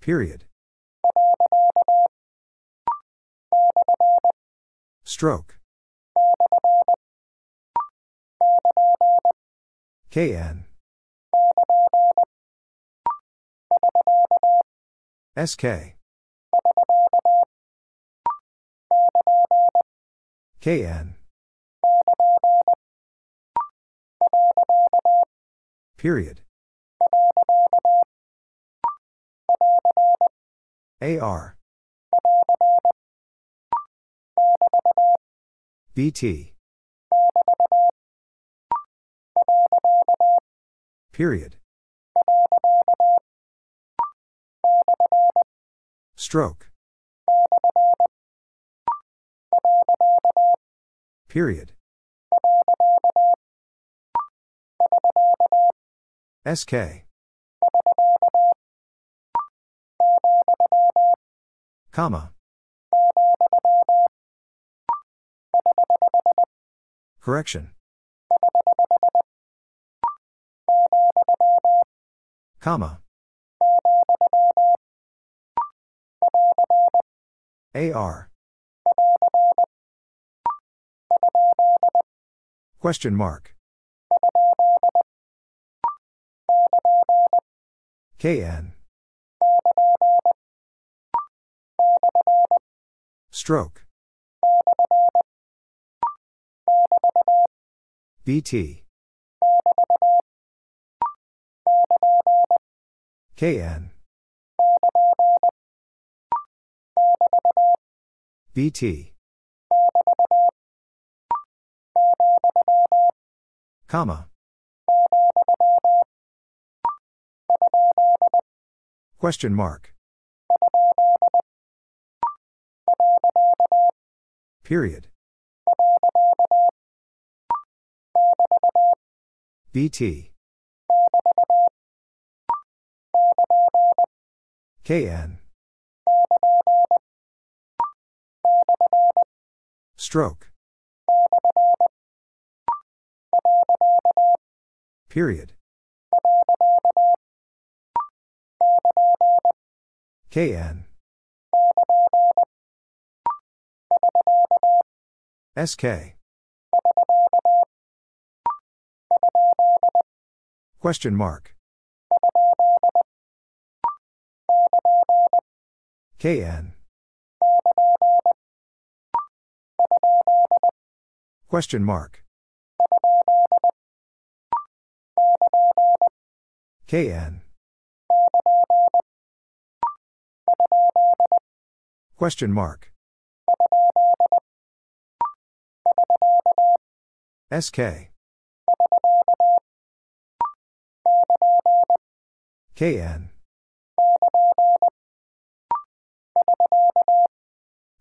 Period. Stroke. KN. SK. KN. Period. AR. BT. Period. Stroke. Period. SK. Comma. Correction. Comma. AR. Question mark. KN. Stroke. BT. KN. BT. Comma. Question mark. Period. BT. KN. Stroke. Period. KN. SK. Question mark. KN. Question mark. KN. Question mark. SK. KN.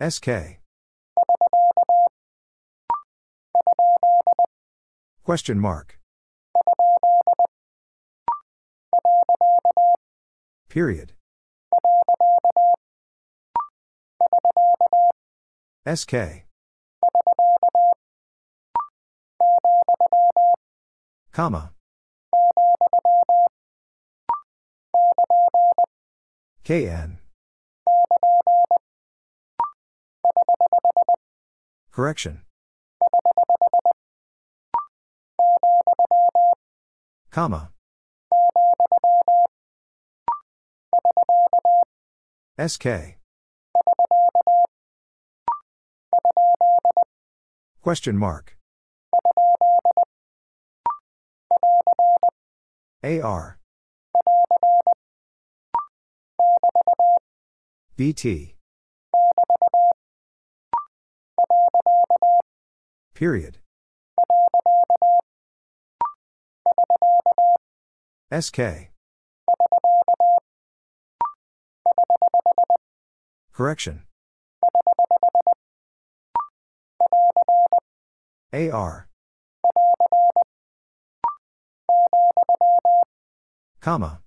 SK. Question mark. Period. SK. Comma. KN. Correction. Comma. SK. Question mark. AR. BT. Period. SK. Correction. AR. Comma.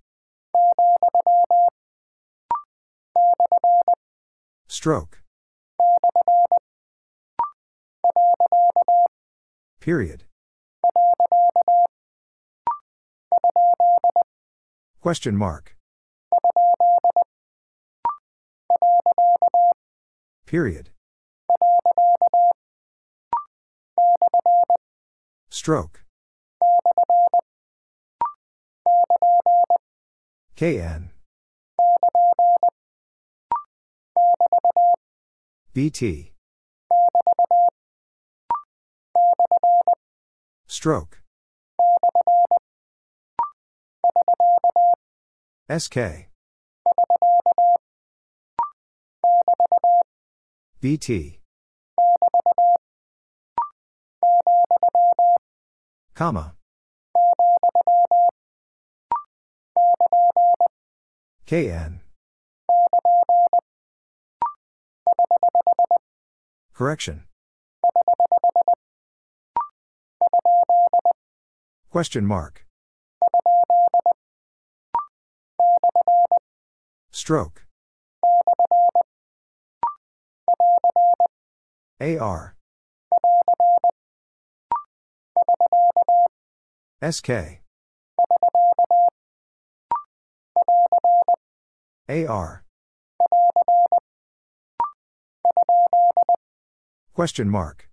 Stroke. Period. Question mark. Period. Stroke. KN. BT. Stroke. SK. BT. Comma. KN. Correction. Question mark. Stroke. AR. SK. AR. Question mark.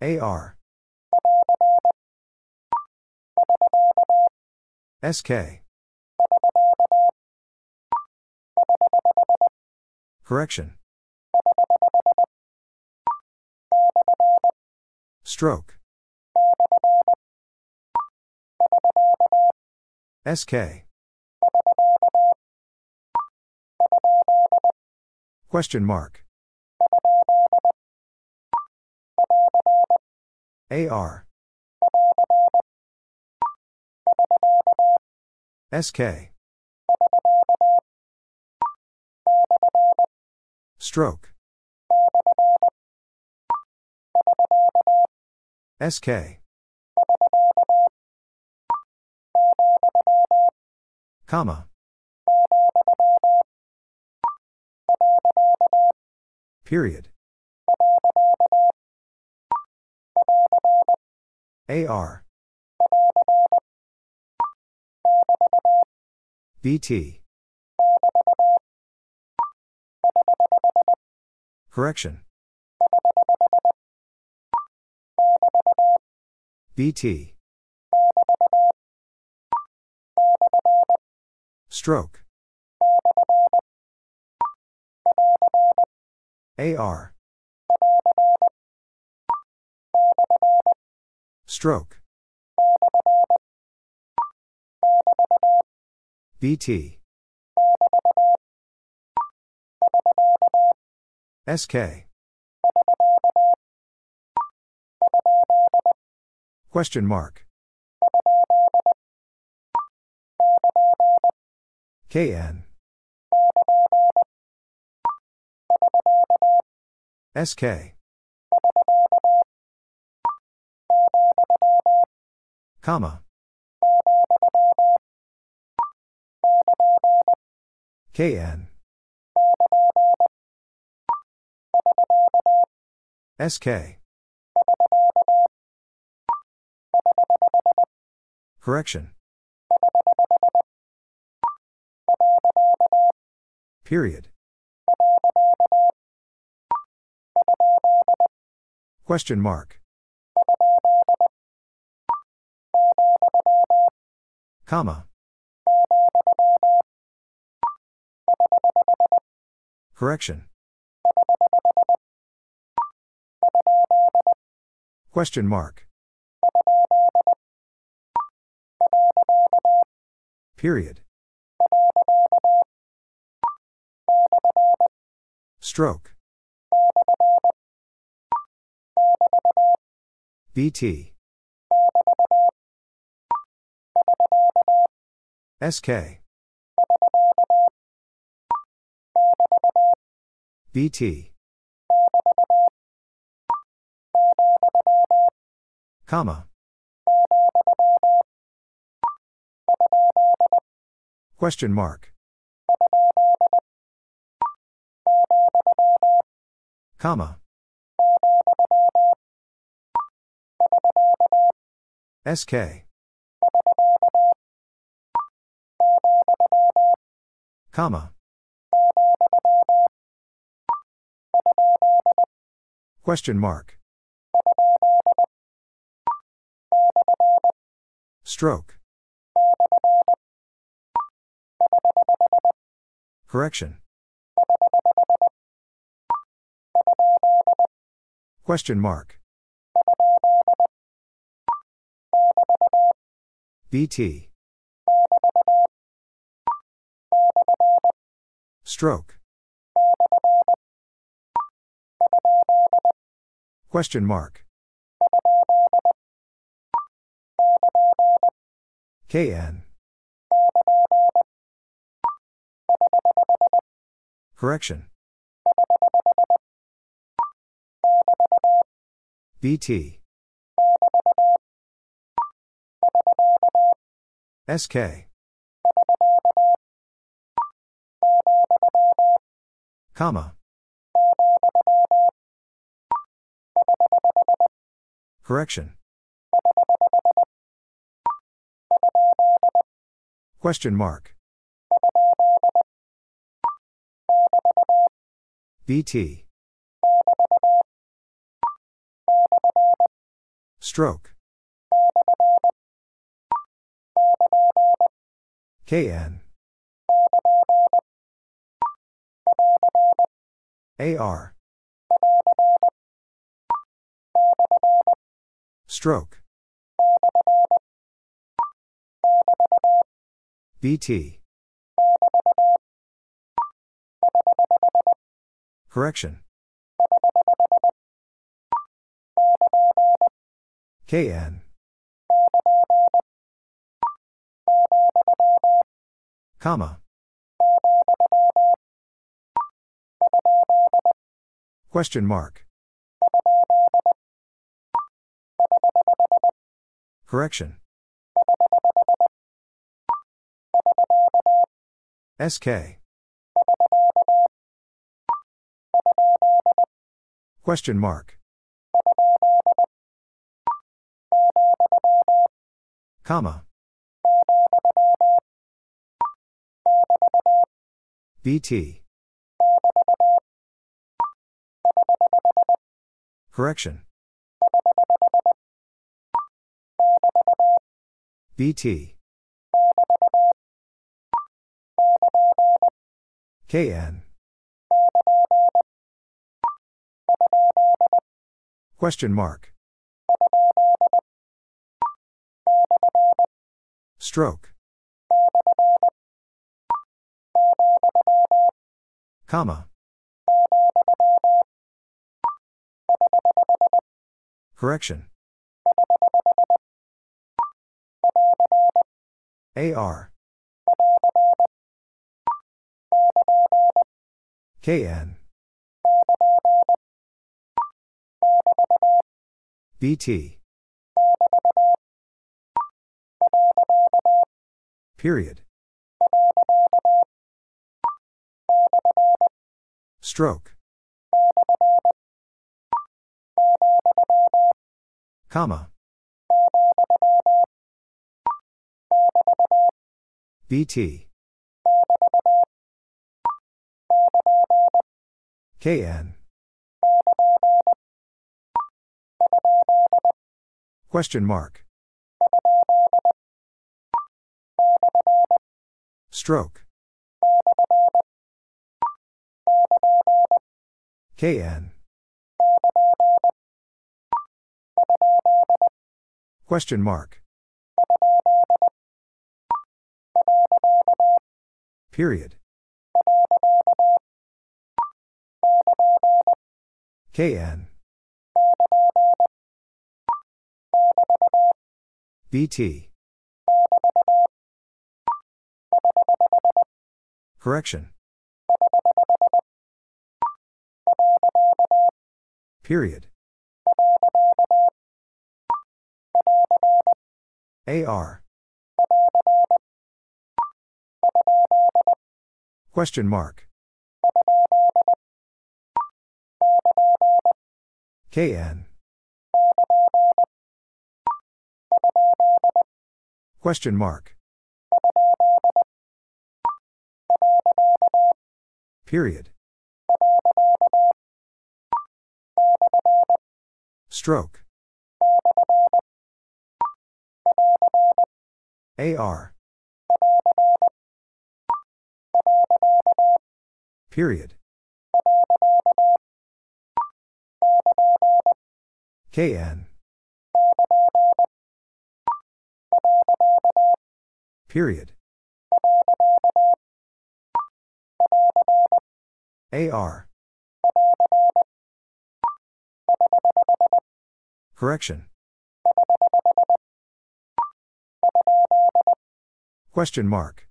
AR. SK. Correction. Stroke. SK. Question mark. AR. SK. Stroke. SK. Comma. Period. AR. BT. Correction. BT. Stroke. AR. Stroke. BT. SK. Question mark. KN. SK. Comma. KN. SK. Correction. Period. Question mark. Comma. Correction. Question mark. Period. Stroke. BT. SK. BT. Comma. Question mark. Comma. SK. Comma. Question mark. Stroke. Correction. Question mark. BT. Stroke. Question mark. KN. Correction. BT. SK. Comma. Correction. Question mark. BT. Stroke. KN. AR. Stroke. BT. Correction. KN. Comma. Question mark. Correction. SK. Question mark. Comma. BT. Correction. BT. KN. Question mark. Stroke. Comma. Correction. AR. KN. BT. Period. Stroke. Comma. BT. KN. Question mark. Stroke. KN. Question mark. Period. KN. BT. Correction. Period. AR. Question mark. KN. Question mark. Period. Stroke. AR. Period. KN. Period. AR. Correction. Question mark.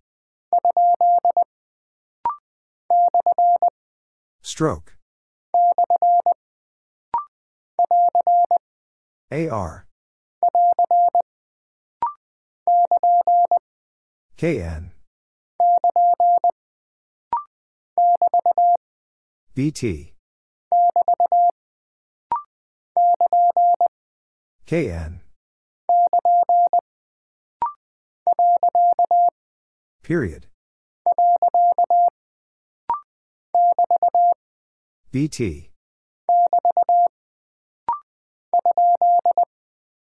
Stroke. AR. KN. BT. KN. Period. BT.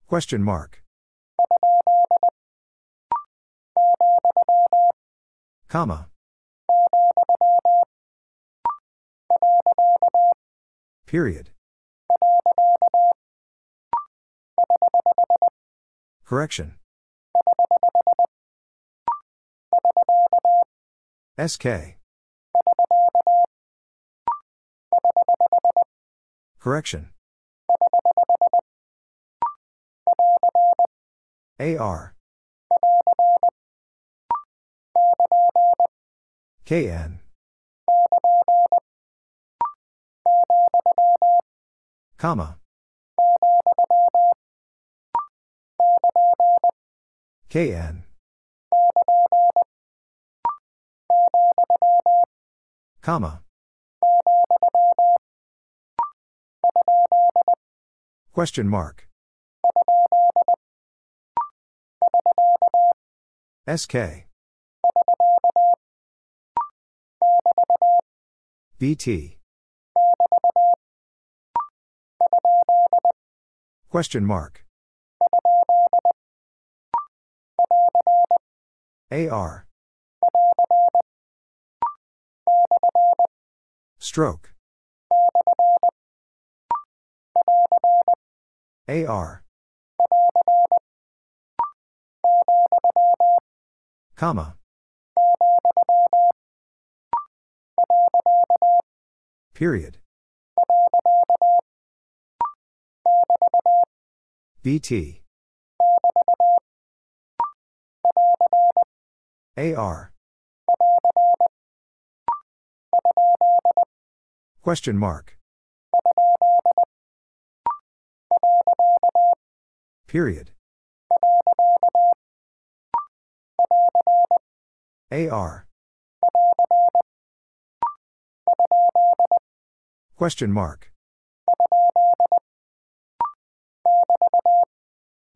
Question mark. Comma. Period. Correction. SK. Correction. AR. KN. Comma. KN. Comma. Question mark. SK. BT. Question mark. AR. Stroke. AR. Comma. Period. BT. AR. Question mark. Period. AR. Question mark.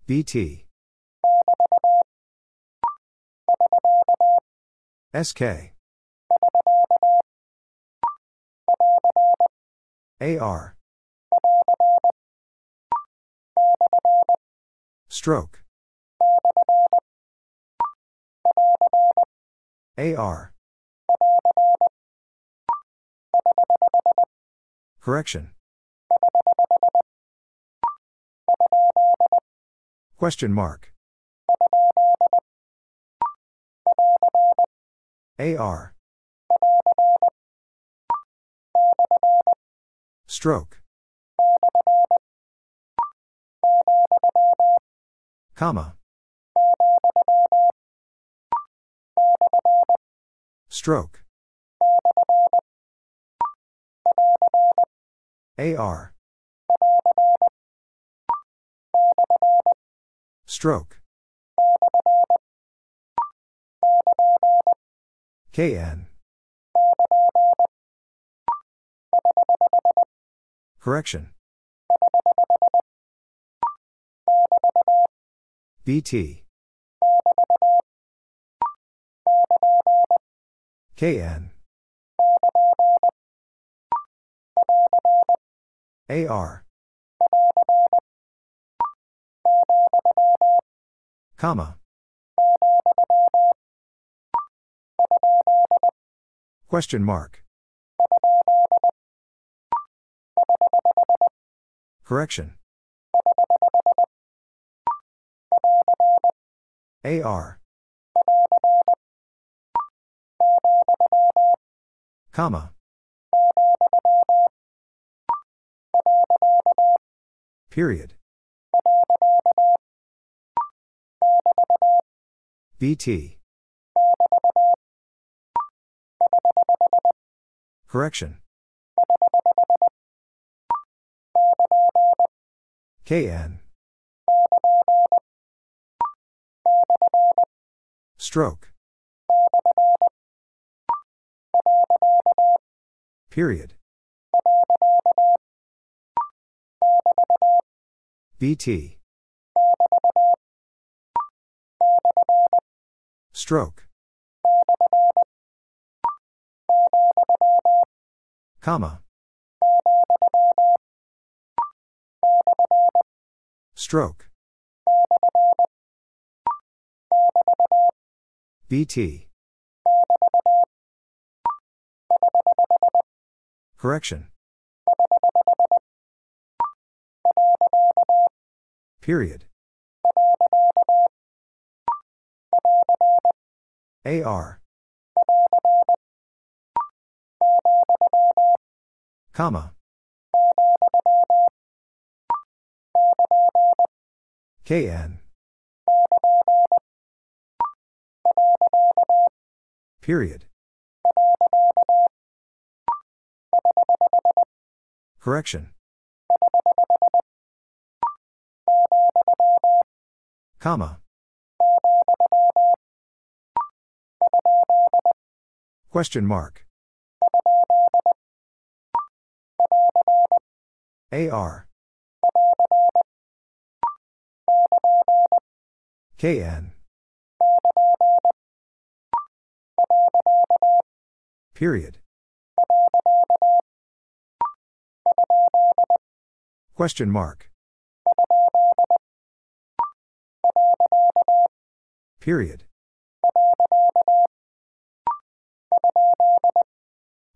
BT. SK. AR. Stroke. AR. Correction. Question mark. AR. Stroke. Comma. Stroke. AR. Stroke. KN. Correction. BT. KN. AR. Comma. Question mark. Correction. AR. Comma. Period. BT. Correction. KN. Stroke. Period. BT. Stroke. Comma. Stroke. BT. Correction. Period. AR. Comma. KN. Period. Correction. Comma. Question mark. AR. KN. Period. Question mark. Period.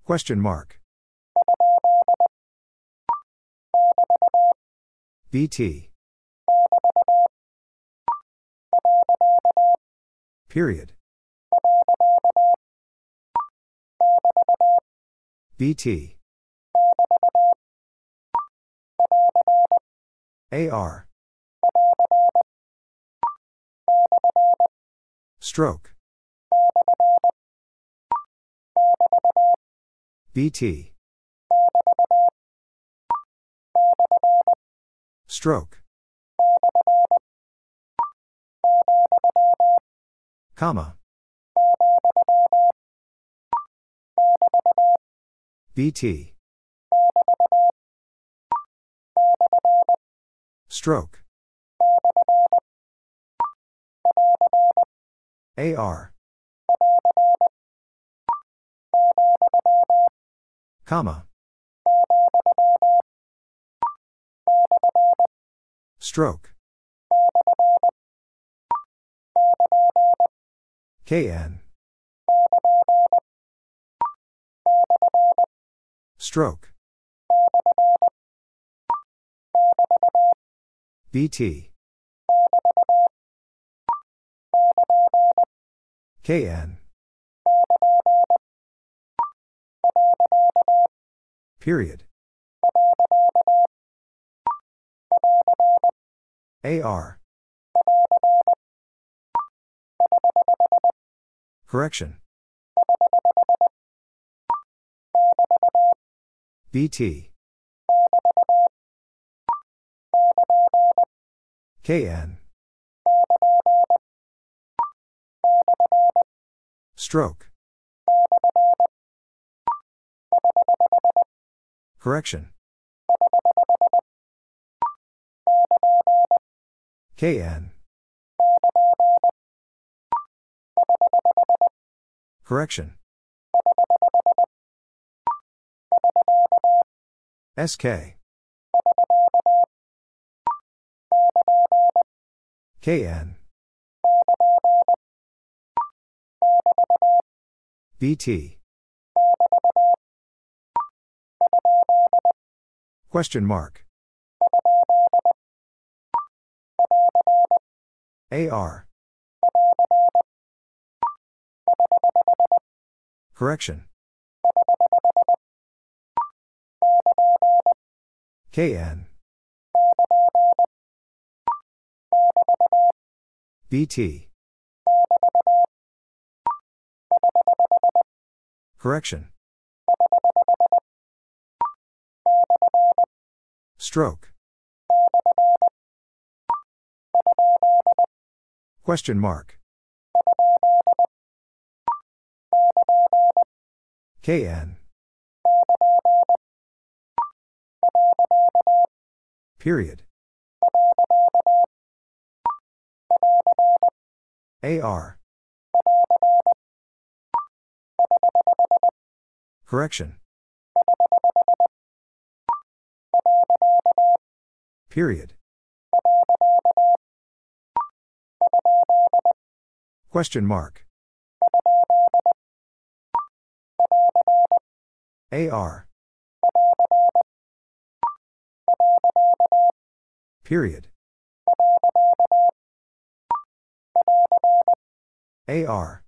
Question mark. BT. Period. BT. AR. Stroke. BT. Stroke. Comma. BT. Stroke. AR. Comma. Stroke. KN. Stroke. BT. KN. Period. AR. Correction. BT. KN. Stroke. Correction. KN. Correction. SK. KN. BT. Question mark. AR. Correction. KN. BT. Correction. Stroke. Question mark. KN. Period. AR. Correction. Period. Question mark. AR. Period. AR.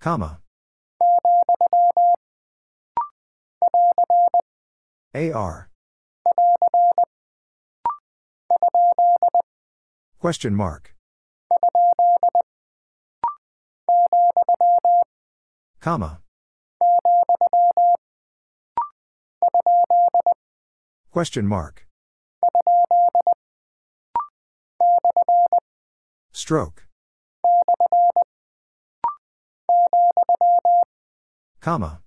Comma. AR. Question mark. Comma. Question mark. Stroke. Comma.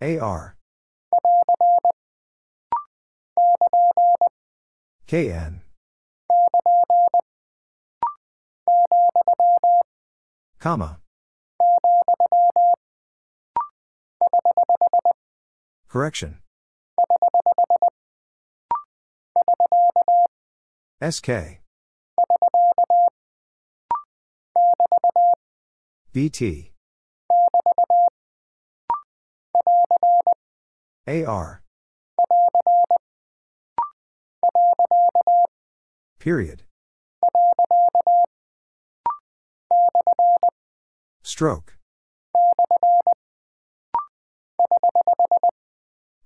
AR. KN. Comma. Correction. SK. BT. AR. Period. Stroke.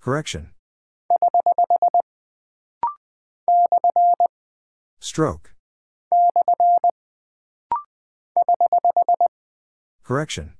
Correction. Stroke. Correction.